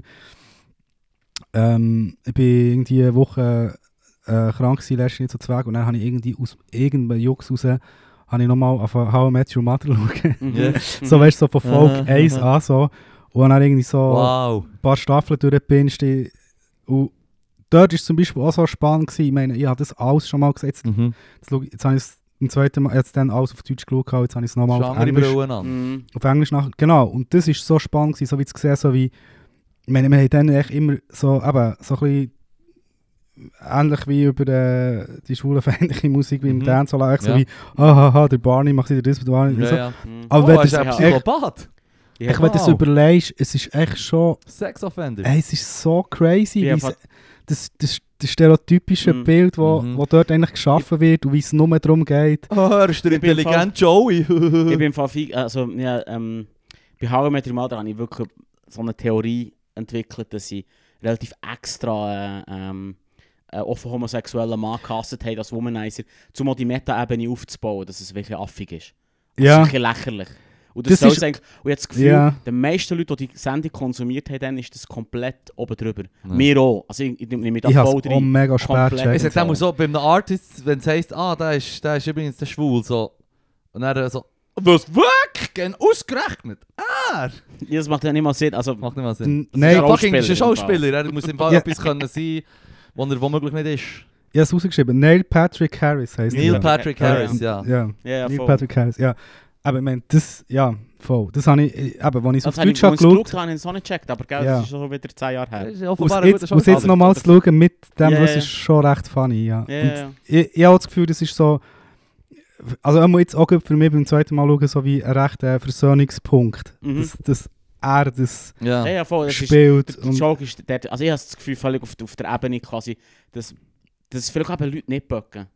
Ähm, ich bin irgendwie eine Woche äh, krank gewesen, letztes Jahr zu Zweig und dann habe ich irgendwie aus irgendeinem Jux raus habe ich nochmal auf How I Met Your Mother schauen. Mhm. So weißt du, so von Folge Aha, 1 aha. an so. Und dann irgendwie so Wow. ein paar Staffeln durchgepinscht. Und dort war es zum Beispiel auch so spannend. Gewesen. Ich meine, ich habe das alles schon mal gesagt. Jetzt, Mhm. jetzt, schau- jetzt habe ich es im zweiten Mal, jetzt dann alles auf Deutsch geschaut, jetzt habe ich es nochmal auf Englisch. Mhm. Auf Englisch nach. Genau, und das war so spannend, gewesen, so wie zu sehen, so wie. Ich meine, wir haben dann echt immer so, eben, so ein bisschen ähnlich wie über äh, die schwulenfeindliche Musik wie im Mhm. Dancehall, echt so Ja. wie, hahaha, der Barney macht wieder das mit Barney. Ja, so. ja. Mhm. Aber oh, wenn ist ein ja- Psychopath. Ja. Ich, wenn du das Wow. überlegst, es ist echt schon, Sex-Offender. ey, es ist so crazy, wie es, das, das, das stereotypische Mhm. Bild, wo, Mhm. wo dort eigentlich geschaffen wird und wie es nur darum geht. Oh, er ist der Ich bin im intelligente Joey. Ich bin im Fall also, ja, ähm, bei How I Met Your Mother habe ich wirklich so eine Theorie entwickelt, dass sie relativ extra äh, ähm, einen offen homosexuellen Mann gecastet haben als Womanizer, um die Meta-Ebene aufzubauen, dass es wirklich affig ist. Das Ja. ist wirklich lächerlich. Und das, Das ist- eigentlich, und jetzt das Gefühl, Ja. die meisten Leute, die die Sendung konsumiert haben, dann ist das komplett oben drüber. Ja. Wir auch. Also ich, ich nehme da Ich habe voll es auch rein. mega spät. Ich gecheckt. sag dann mal so, bei einem Artist, wenn es heisst, ah, der ist, der ist übrigens der schwul, so. Und dann so, was, wirklich? Gehen ausgerechnet? Er? Ja, das macht ja nicht mal Sinn. Also, Macht nicht mal Sinn. Nein, er fucking ist ein Schauspieler er muss im Fall etwas können sein, was er womöglich nicht ist. Ich habe es rausgeschrieben. Neil Patrick Harris Neil er. Patrick Ja. Harris, ja. Ja, ja, ja, Neil voll. Patrick Harris, ja. Aber ich meine, das, ja, voll. Das habe ich, äh, eben, als ich es auf Das ich, Deutsch habe ich geschaut habe, ich es auch nicht gecheckt, aber gell, Ja. das ist schon wieder 10 Jahre her. Das ein guter jetzt, aus jetzt nochmal zu schauen mit dem, Ja, das ja. ist schon recht funny, ja. Ja, Und ja. ich, ich habe das Gefühl, das ist so, also einmal jetzt auch für mich beim zweiten Mal schauen, so wie ein rechter Versöhnungspunkt. Mhm. Dass, dass er das Ja. Ja, ja, voll. Das ist, spielt. der und, Joke ist dort, also ich habe das Gefühl, völlig auf, auf der Ebene quasi, dass, dass vielleicht eben Leute nicht böcken.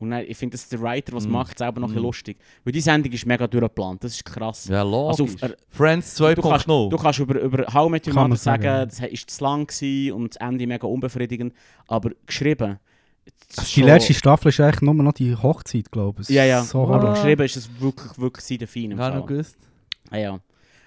Und dann, ich finde, dass der Writer, was Mhm. macht, selber noch ein bisschen Mhm. lustig. Weil die Sendung ist mega durchgeplant, das ist krass. Ja, Also logisch. auf, äh, Friends du, kannst, 2.0. du kannst über, über How Met Your Mother sagen, sagen, das ist zu lang gewesen und das Ende mega unbefriedigend, aber geschrieben... Also die letzte Staffel ist eigentlich nur noch die Hochzeit, glaube ich. Ja, ja. So aber geschrieben ist es wirklich, wirklich seine Fein Gar nicht gewusst. Ja, ja.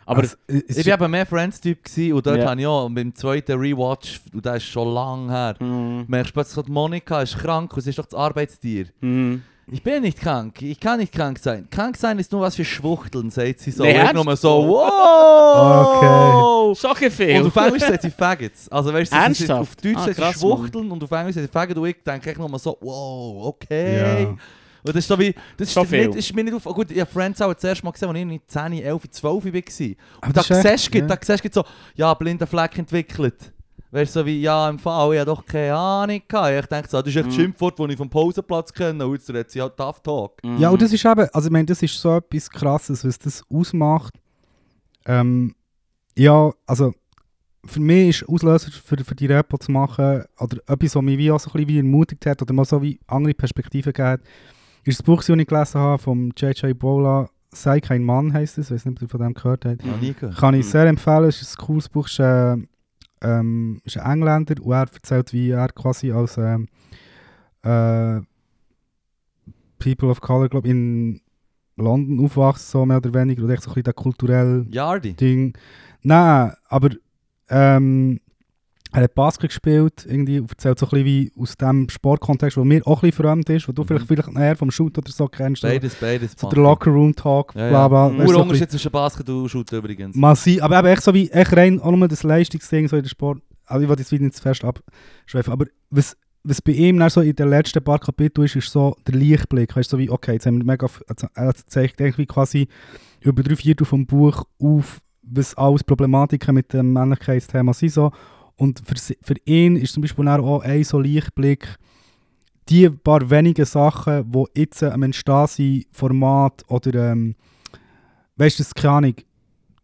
Aber Also, Ich war eben mehr Friends-Typ und dort Ja. habe ich auch beim zweiten Rewatch, und das ist schon lange her, Mhm. merkst du plötzlich, Monika ist krank und sie ist doch das Arbeitstier. Mhm. Ich bin nicht krank, ich kann nicht krank sein. Krank sein ist nur was für Schwuchteln, sagt sie so. Nee, und ich nur so, wow! Schon ein viel. Und auf Englisch sagt sie Faggots. Also weißt du, sie- auf Deutsch Ah, sagt sie krass, Schwuchteln und auf Englisch sagt sie Faggot und ich denke echt nur so, wow, okay. Ja. Und das ist so wie, das ist, nicht, viel. das ist mir nicht auf... Gut, ich habe Friends auch das erste Mal gesehen, als ich irgendwie 10, 11, 12 war. Aber Und da ist echt- siehst du, ja. da siehst so, ja, blinder Fleck entwickelt. Weißt du, so wie, ja, im Fall, ich hatte doch keine Ahnung. gehabt. Ich denke so, das ist echt Mhm. Schimpfwort, das ich vom Pausenplatz kenne. Und jetzt redet sie halt Tough Talk. Mhm. Ja, und das ist eben, also ich meine, das ist so etwas Krasses, was das ausmacht. Ähm, ja, also für mich ist Auslöser für, für die Repo zu machen, oder etwas, was mich wie auch so ein bisschen wie ermutigt hat, oder mal so wie andere Perspektiven gegeben hat, ist das Buch, das ich gelesen habe, von J.J. Bola, «Sei kein Mann» heisst es, ich weiß nicht, ob ihr von dem gehört habt. Gehört. Kann ich Mhm. sehr empfehlen, es ist ein cooles Buch, es ist, äh, ähm, ist ein Engländer und er erzählt, wie er quasi als ähm, äh, People of Color, glaube in London aufwachst, so mehr oder weniger, und echt so ein bisschen das kulturelle Yardi. Ding. Nein, aber ähm, er hat Basket gespielt, irgendwie, erzählt so ein bisschen wie aus dem Sportkontext, der mir auch ein bisschen fremd ist, wo du Mhm. vielleicht, vielleicht eher vom Shoot oder so kennst. Beides, beides. So der Locker Room Talk, Ja, bla ja. bla. Du, Nur Unterschied zwischen Basket und Shoot übrigens. Mal sein, aber eben echt so wie, echt rein auch nur das Leistungsding so in der Sport. Also ich will jetzt wieder nicht zu fest abschweifen, aber was, was bei ihm dann so in den letzten paar Kapiteln ist, ist so der Lichtblick. Weißt du, so wie, okay, jetzt haben wir mega, also er zeigt irgendwie quasi über drei Viertel vom Buch auf, was alles Problematiken mit dem Männlichkeitsthema sind so. Und für, für ihn ist zum Beispiel auch ein so Lichtblick, die paar wenigen Sachen, die jetzt am Entstehen sind, Format oder, ähm, weißt du, das keine Ahnung,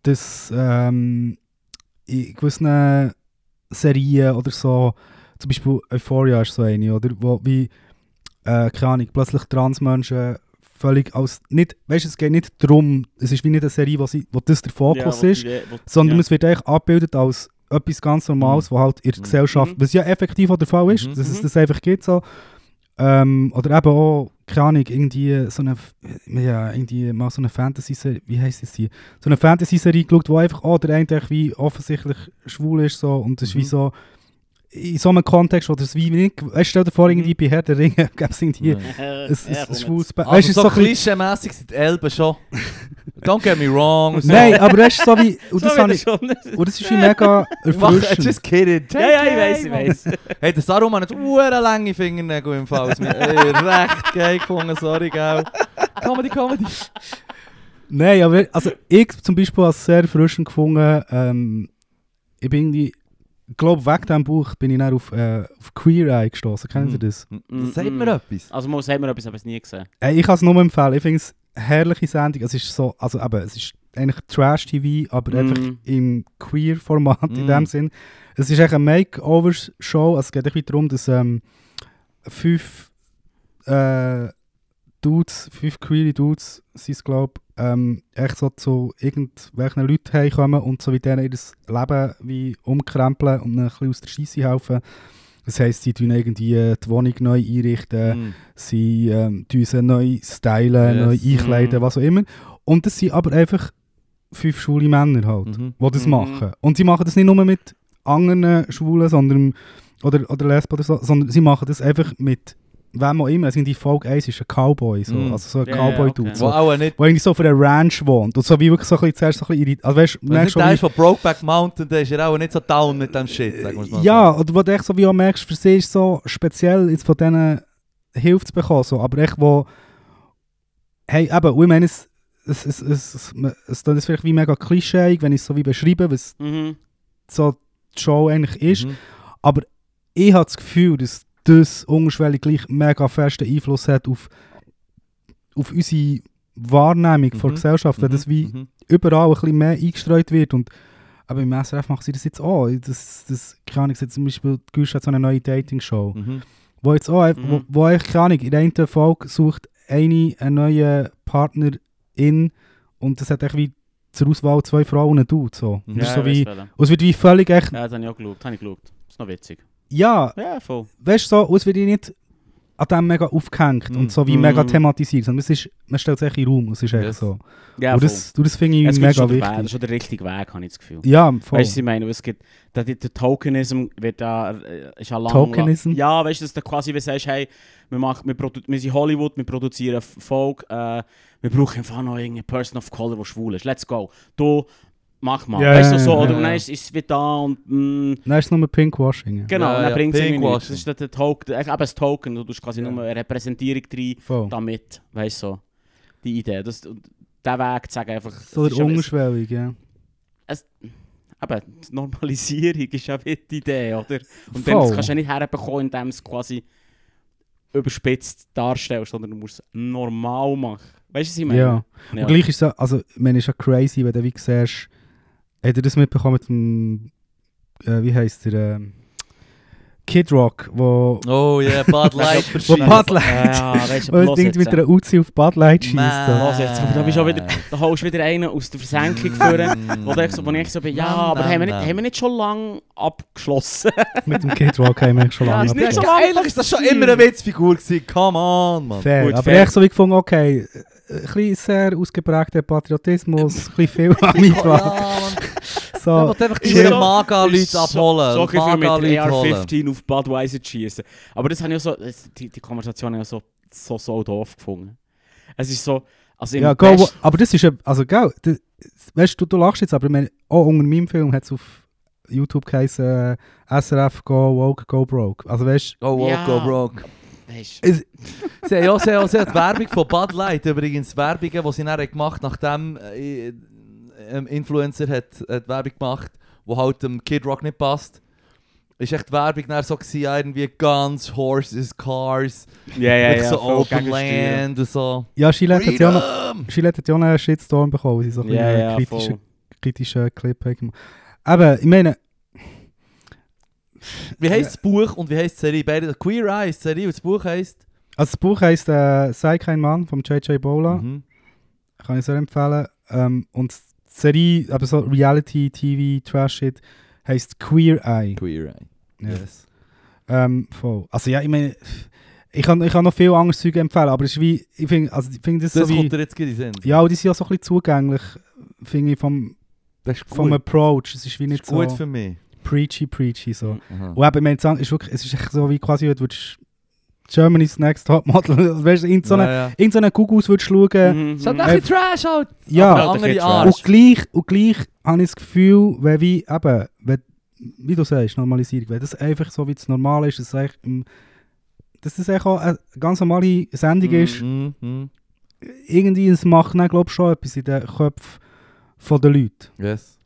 dass ähm, in gewissen Serien oder so, zum Beispiel Euphoria ist so eine, oder? Wo wie, äh, keine Ahnung, plötzlich Transmenschen völlig aus, nicht, weißt du, es geht nicht darum, es ist wie nicht eine Serie, wo, sie, wo das der Fokus ist, sondern ja. es wird eigentlich abgebildet als etwas ganz Normales, was halt in der Mhm. Gesellschaft, Mhm. was ja effektiv auch der Fall ist, Mhm. dass es Mhm. das einfach gibt so. Ähm, oder eben auch, keine Ahnung, irgendwie so eine, ja, irgendwie mal so eine Fantasy-Serie, wie heisst das hier? So eine Fantasy-Serie geschaut, wo einfach auch der eine eigentlich wie offensichtlich schwul ist so und das ist wie Mhm. so, in so einem Kontext, wo das wie nicht, weißt du, stell dir vor, irgendwie bei Herr der Ringe gäbe es irgendwie ein, ein, ein schwules Ba- Also Weißt du, so so klischee-mässig sind die Elben schon. Don't get me wrong. So. Nein, aber weißt du, so wie, und das, So habe wieder ich, schon. und das ist wie mega erfrischend. just kidding. Ja, ja, ich weiß, ich weiß. Hey, der Sarum hat nicht uhren lange Fingernägel im Fall. Ist mir ey, recht geil gefunden, sorry, gell. Comedy, Comedy. Nein, aber also ich zum Beispiel als sehr erfrischend gefunden, ähm, ich bin irgendwie, glaube, wegen diesem Buch bin ich dann auf, äh, auf Queer Eye gestoßen. Kennen Sie Mhm. das? Das sagt Mm, mir mm. etwas. Also muss haben wir etwas, aber es nie gesehen. Äh, ich kann es nur empfehlen. Ich finde es eine herrliche Sendung. Es ist so, also eben, es ist eigentlich Trash-TV, aber Mhm. einfach im Queer-Format in Mhm. dem Sinn. Es ist echt eine Makeover-Show. Also es geht irgendwie darum, dass ähm, fünf äh, Dudes, fünf queere Dudes, sind es glaube ähm, echt so zu irgendwelchen Leuten heimkommen und so wie denen ihr Leben wie umkrempeln und ein bisschen aus der Scheisse helfen. Das heisst, sie tun irgendwie die Wohnung neu einrichten, Mm. sie ähm, tun sie neu stylen, Yes. neu einkleiden, Mhm. was auch immer. Und das sind aber einfach fünf schwule Männer halt, Mhm. die das Mhm. machen. Und sie machen das nicht nur mit anderen Schwulen sondern, oder, oder Lesben oder so, sondern sie machen das einfach mit wem auch immer. Also in die Folge 1 ist ein Cowboy, so, Mhm. also so ein ja, Cowboy-Dude. okay. Wo So, auch nicht... wo eigentlich so auf einer Ranch wohnt. Und so wie wirklich so ein bisschen zuerst so ein bisschen Also weißt du, Wenn merkst nicht schon, der ist von Brokeback Mountain, der ist ja auch nicht so down mit dem Shit, sagen wir's mal Ja, so. oder wo du echt so wie auch merkst, für sie ist so speziell jetzt von denen Hilfe zu bekommen, so, aber echt wo, hey, eben, ich meine, es, es, es, es, es, es jetzt vielleicht wie mega klischeeig, wenn ich es so wie beschreibe, was Mhm. so die Show eigentlich ist, Mhm. aber ich habe das Gefühl, dass das unterschwellig gleich mega festen Einfluss hat auf, auf unsere Wahrnehmung von Mhm. Gesellschaft, wenn das wie Mhm. überall ein bisschen mehr eingestreut wird und aber im SRF machen sie das jetzt auch. Das, das, keine Ahnung, jetzt zum Beispiel, die Güsch hat so eine neue Dating-Show, Mhm. wo jetzt auch, wo, Mhm. wo eigentlich, keine Ahnung, in der einen Folge sucht eine einen neuen Partnerin und das hat echt wie zur Auswahl zwei Frauen und Dude, so. Mhm. Und das ist Ja, so wie, ich es wird wie völlig echt, Ja, das habe ich auch geschaut. Habe ich geschaut. Das ist noch witzig. Ja, Ja, voll. weißt du, so, es wird wie nicht an dem mega aufgehängt Mhm. und so wie Mhm. mega thematisiert, sondern es ist, man stellt es echt in den Raum, es ist echt Yes. so. Ja, und das, du, das finde ich Es mega schon Weg, das wichtig. ist schon der richtige Weg, habe ich das Gefühl. Ja, voll. Weißt du, was ich meine? Es gibt, der, der Tokenism wird da, äh, ist ja lang... Tokenism? Ja, weißt du, dass du quasi wie sagst, hey, wir, machen, wir, produ wir sind Hollywood, wir produzieren Folk, äh, wir brauchen einfach noch irgendeine Person of Color, die schwul ist. Let's go. Du, mach mal. Ja, weißt du, ja, so, ja, oder? ja. Und dann ist ist es wie da und... Mm, Nein, es ist nur Pinkwashing. Ja. genau, Ja, dann ja, bringt es irgendwie Pinkwashing. nichts. Das ist der, Token, eben das Token, du tust quasi Ja. nur eine Repräsentierung drin Voll. damit, weißt du, so. Die Idee. Das, und der Weg zu sagen einfach... So es der ja- es- ja. eben, die Normalisierung ist ja wie die Idee, oder? Und dann Voll. das kannst du ja nicht herbekommen, indem du es quasi überspitzt darstellst, sondern du musst es normal machen. Weißt du, was ich meine? Ja. Und gleich ist es, also, ich meine, es ist ja crazy, wenn du wie siehst, hat er das mitbekommen mit dem, äh, wie heisst der, ähm, Kid Rock, wo, Oh yeah, Bud Light wo verschießt. Bud Light, Ja, weißt du, wo das Ding mit äh, einer Uzi auf Bud Light schießt. Los jetzt. Da bist wieder, da holst du wieder einen aus der Versenkung führen. Wo ich so, wo ich so bin, ja, aber haben wir, nicht, haben wir nicht schon lange abgeschlossen? Mit dem Kid Rock haben wir schon Ja, lange nicht abgeschlossen. Eigentlich ist das schon immer eine Witzfigur gewesen. Come on, man. Fair. Gut, aber fair. ich so wie gefunden, okay, ein bisschen sehr ausgeprägter Patriotismus, ein bisschen viel am Einfall. So, Ja, wollte einfach die. Maga-Leute abholen. So, so viel mit Maga-Leute holen. AR-15 auf Budweiser schießen. Aber das habe ich so, die, die Konversation habe ich so, so, so doof gefunden. Es ist so, also im Ja, go, aber das ist ja, also gell, das, weißt du, du lachst jetzt, aber ich meine, auch unter meinem Film hat es auf YouTube geheißen, äh, SRF Go Woke Go Broke. Also weißt Go woke, Ja. go broke. Weisst, du, Sie haben auch, sie haben auch sie haben die Werbung von Bud Light, übrigens Werbungen, die sie dann gemacht haben, nachdem äh, ein Influencer hat, hat Werbung gemacht, wo halt dem Kid Rock nicht passt. Ist echt die Werbung dann so gewesen, irgendwie Guns, Horses, Cars, ja, so voll Open. Land und so. ja, Gillette hat ja noch, Freedom! Gillette hat ja noch einen Shitstorm bekommen, weil sie so ein ja, einen kritischen, kritischen Clip haben gemacht. Aber ich meine, Wie heisst das Buch und wie heisst die Serie? Beide Queer Eyes, die Serie und das Buch heisst? also das Buch heisst äh, «Sei kein Mann» von J.J. Bola. Mhm. Kann ich sehr empfehlen. Ähm, und die Serie, aber so Reality, TV, Trash-Shit, heisst «Queer Eye». Queer Eye. Ja. Yes. Ähm, voll. Also ja, ich meine, ich kann, ich kann noch viel anderes Zeug empfehlen, aber es ist wie, ich finde also, ich find das, Das so wie, kommt dir jetzt in Sinn. ja, und die sind ja so ein bisschen zugänglich, finde ich, vom, Das ist gut. vom Approach. Es ist wie das nicht ist gut so für mich. Preachy, preachy so. Aha. Und eben, ich meine, es ist wirklich, es ist echt so wie quasi, du würdest Germany's Next Topmodel, weißt du, irgend so eine, ja, ja. so Gugus würdest schauen. Mhm, Es hat mhm. ein bisschen Trash halt. Ja, aber halt andere Art. Und gleich, und gleich habe ich das Gefühl, wenn wie, eben, wenn, wie du sagst, Normalisierung, wenn das einfach so wie es normal ist, dass, es eigentlich dass das eigentlich auch eine ganz normale Sendung Mhm. ist, Mhm. Mhm. irgendwie, es macht dann, glaube ich, schon etwas in den Köpfen von den Leuten. Yes.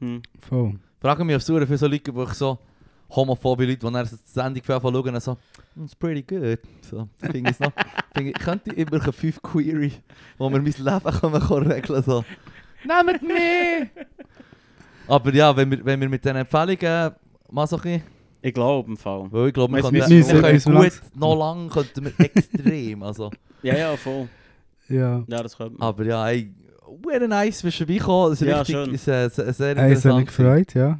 Mhm. Voll. Frage mich, ob es so viele Leute gibt, wo ich so homophobe Leute, die dann die Sendung schauen und so, «Mm, it's pretty good. So, finde ich noch, finde ich, könnte ich immer eine 5 Query, wo wir mein Leben können, können regeln so. Nehmt mich! Aber ja, wenn wir, wenn wir mit diesen Empfehlungen mal so ein bisschen, Ich glaube im Fall. weil ich glaube, wir können, wir können gut, noch lang könnten wir extrem, also. Ja, ja, voll. Ja. Ja, das könnte man. Aber ja, ey, very nice, bist du vorbeigekommen, das ist Ja, richtig, schön. ist, äh, sehr, sehr Hey, es hat mich interessant. gefreut, ja.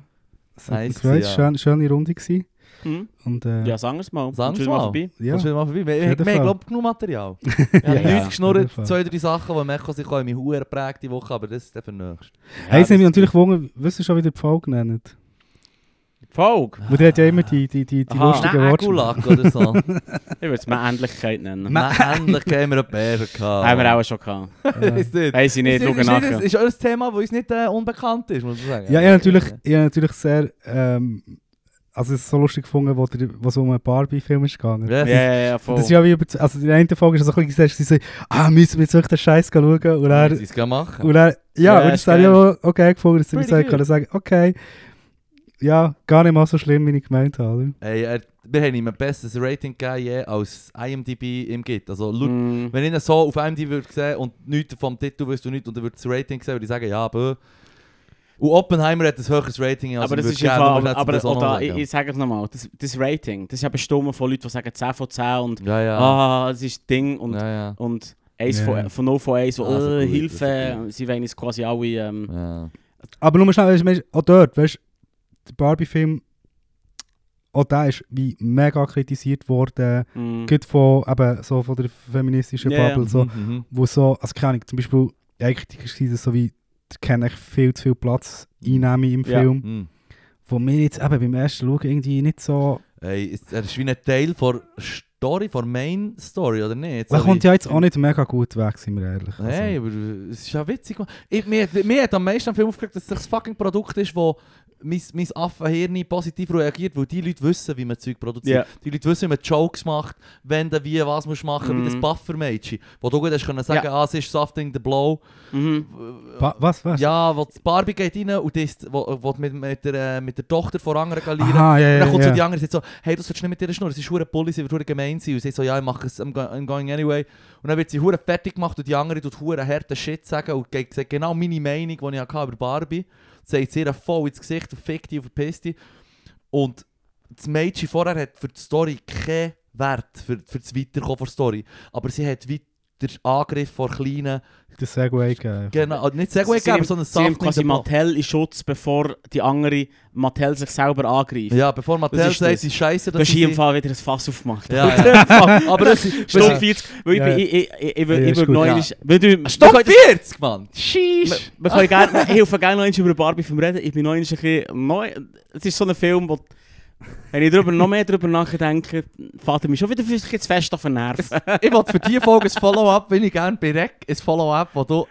Es hat mich Nice, gefreut, ja. schön, schöne Runde gewesen. Mhm. Und, äh, Ja, sagen wir es mal. Sagen du mal vorbei? ja. Kommst du mal vorbei? Wir, wir, wir haben Fall. glaub, genug Material. Wir Ja, haben ja, nichts auf geschnurrt, zwei, drei Sachen, die Mechos sich auch in meine Huren prägt die Woche, aber das ist dann für nächstes. Hey, es das- nimmt mich natürlich Wunder, wirst du schon wieder die Folge nennen? Folge? Weil der hat ja immer die, die, die, die Aha. lustigen Worte. Nägulack oder so. Ich würde es mal Endlichkeit nennen. Endlich haben wir einen Bär gehabt. Haben wir auch schon gehabt. Ist nicht. Weiss ich nicht, ist, schau ist, nach. ist, auch ein Thema, das uns nicht äh, unbekannt ist, muss man sagen. Ja, ich habe natürlich, ich habe natürlich sehr, ähm, also es ist so lustig gefunden, wo, der, wo es um einen Barbie-Film ist gegangen. Ja, ja, ja, voll. Das ist ja wie über, also in der einen Folge ist es so ein bisschen gesagt, sie so, ah, müssen wir jetzt wirklich den Scheiß schauen? Und Ja, er, sie es machen. und er, ja, Ja, und das habe ich geil. auch okay gefunden, dass sie mir sagen können, sagen, okay, ja, gar nicht mal so schlimm, wie ich gemeint habe. Ey, er, wir haben ihm ein besseres Rating gegeben, je, als IMDb ihm gibt. Also, schau, Mm. wenn ich ihn so auf IMDb würde sehen und nichts vom Titel wüsste und nichts und er würde das Rating sehen, würde ich sagen, ja, bö. Und Oppenheimer hat ein höheres Rating als aber ich das ist geben, Fall, aber, aber das sagen. ich, ich sage es nochmal, das, das Rating, das ist ja bestimmt von Leuten, die sagen 10 von 10 und Ja, ja. ah, das ist Ding und, ja, ja. und 1 Ja. von, von 0 von 1, so, so äh, gut, das ist Hilfe, sie wollen uns quasi alle... Ähm, ja. Aber nur schnell, auch dort, weißt der Barbie-Film, auch der ist wie mega kritisiert worden, mm. gerade von, eben, so von der feministischen Ja, ja. Bubble, so, Mhm, mhm. wo so, also keine Ahnung, zum Beispiel, eigentlich war es so wie, der kann echt viel zu viel Platz einnehmen im Ja. Film, Mhm. wo mir jetzt eben beim ersten Schauen irgendwie nicht so, Ey, ist, er ist wie ein Teil der Story, der Main Story, oder nicht? So kommt ja jetzt auch nicht mega gut weg, sind wir ehrlich. Also, Nein, aber es ist ja witzig. Ich, mir, mir hat am meisten am Film aufgeregt, dass es das fucking Produkt ist, wo mein, mein Affenhirn positiv reagiert, weil die Leute wissen, wie man Zeug produziert. Ja. Die Leute wissen, wie man Jokes macht, wenn du wie was musst machen, wie das Mhm. Buffer-Mädchen, wo du gut hast können sagen, ah, es ist Softing the Blow. Mhm. Ba was, was? Ja, wo die Barbie geht rein und die ist, wo, wo mit, mit, der, äh, mit der Tochter von anderen galieren. Aha, Und ja, dann kommt so ja. die andere und sagt so, hey, du sollst nicht mit ihr schnurren, sie ist hure Bulli, sie wird hure gemein sein. Und sie sagt so, ja, ich mache es, I'm, go I'm going anyway. Und dann wird sie hure fertig gemacht und die andere tut hure harten Shit sagen und sagt genau meine Meinung, die ich hatte über Barbie. Sagt sie ihr voll ins Gesicht und fickt die und verpisst die. Und das Mädchen vorher hat für die Story keinen Wert, für, für das Weiterkommen der Story. Aber sie hat wie den Angriff von kleinen, Das Segway gegeben. genau, nicht Segway sondern Sie nimmt Soft quasi Mattel in Schutz, bevor die andere Mattel sich selber angreift. Ja, bevor Mattel ist sagt, das. sie ist scheiße, Du dass hast sie hier im Fall wieder ein Fass aufgemacht. Ja, ja. Aber das ist... Ja. 40, weil ich, Ja. bin- ich, ich, ich, ich, Ja, ich ist würde gut, noch ja. einmal... Wenn du, wir Stopp können- 40, Mann! Sheesh! wir können gerne, ich helfe gerne noch über Barbie-Film reden. Ich bin einmal ein bisschen neu. Es ist so ein Film, wo... Wenn ich drüber, noch mehr darüber nachdenke, er mich schon wieder vielleicht jetzt fest auf den Nerv. Ich wollte für diese Folge ein Follow-up, wenn ich gerne bei Rec, ein Follow-up, wo du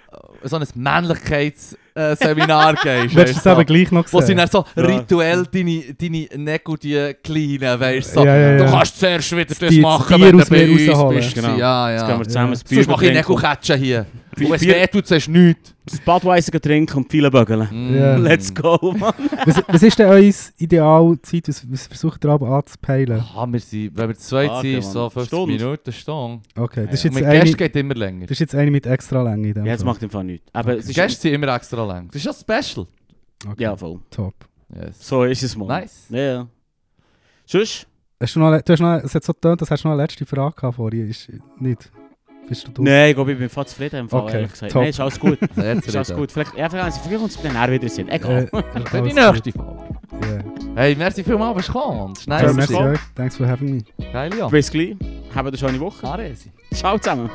so ein Männlichkeitsseminar gehst. Willst du es eben gleich noch Wo sie sehen? dann so Ja. rituell deine, deine Nägel, die kleinen, weißt du, so. Ja, ja, Du kannst zuerst wieder das Die- machen, wenn du bei uns rausholen. bist. Genau. Ja, Jetzt ja. gehen wir zusammen Ja. Sonst mache ich trinken, Nägelkatschen hier. Und es Bier- weh tut, sagst du nichts. Das Badweiser trinken und viele Bögeln. Ja. Mm. Let's go, Mann. Was, was ist denn eure Idealzeit? Was, was versucht ihr aber anzupeilen? Ah, wir sind, wenn wir zu zweit sind, ist so Mann. 50 Stunde. Minuten, Stunde. Okay, das ist jetzt Mit eine, Gästen geht immer länger. das ist jetzt eine mit extra Länge in dem Ja, das Fall. macht im Fall nichts. Aber ist... Gäste sind immer extra lang. Das ist ja special. Okay, Ja, voll. top. Yes. So ist es mal. Nice. Ja, ja. Sonst? Hast du noch, du hast noch, es hat so getönt, hast du noch eine letzte Frage gehabt vorhin. Ist nicht? Bist du durch? Nein, ich glaube, ich bin fast zufrieden im Fall, Okay, ehrlich gesagt. top. Nein, ist alles gut. Ist alles gut. Vielleicht, ja, vielleicht, vielleicht kommt es dann auch wieder Sinn. Egal. Äh, Für die alles nächste Folge. Yeah. Hey, merci vielmals, bist du gekommen. Ja, nice. merci euch. Thanks for having me. Geil, ja. Bis gleich. Habt eine schöne Woche. Aresi. Ciao zusammen.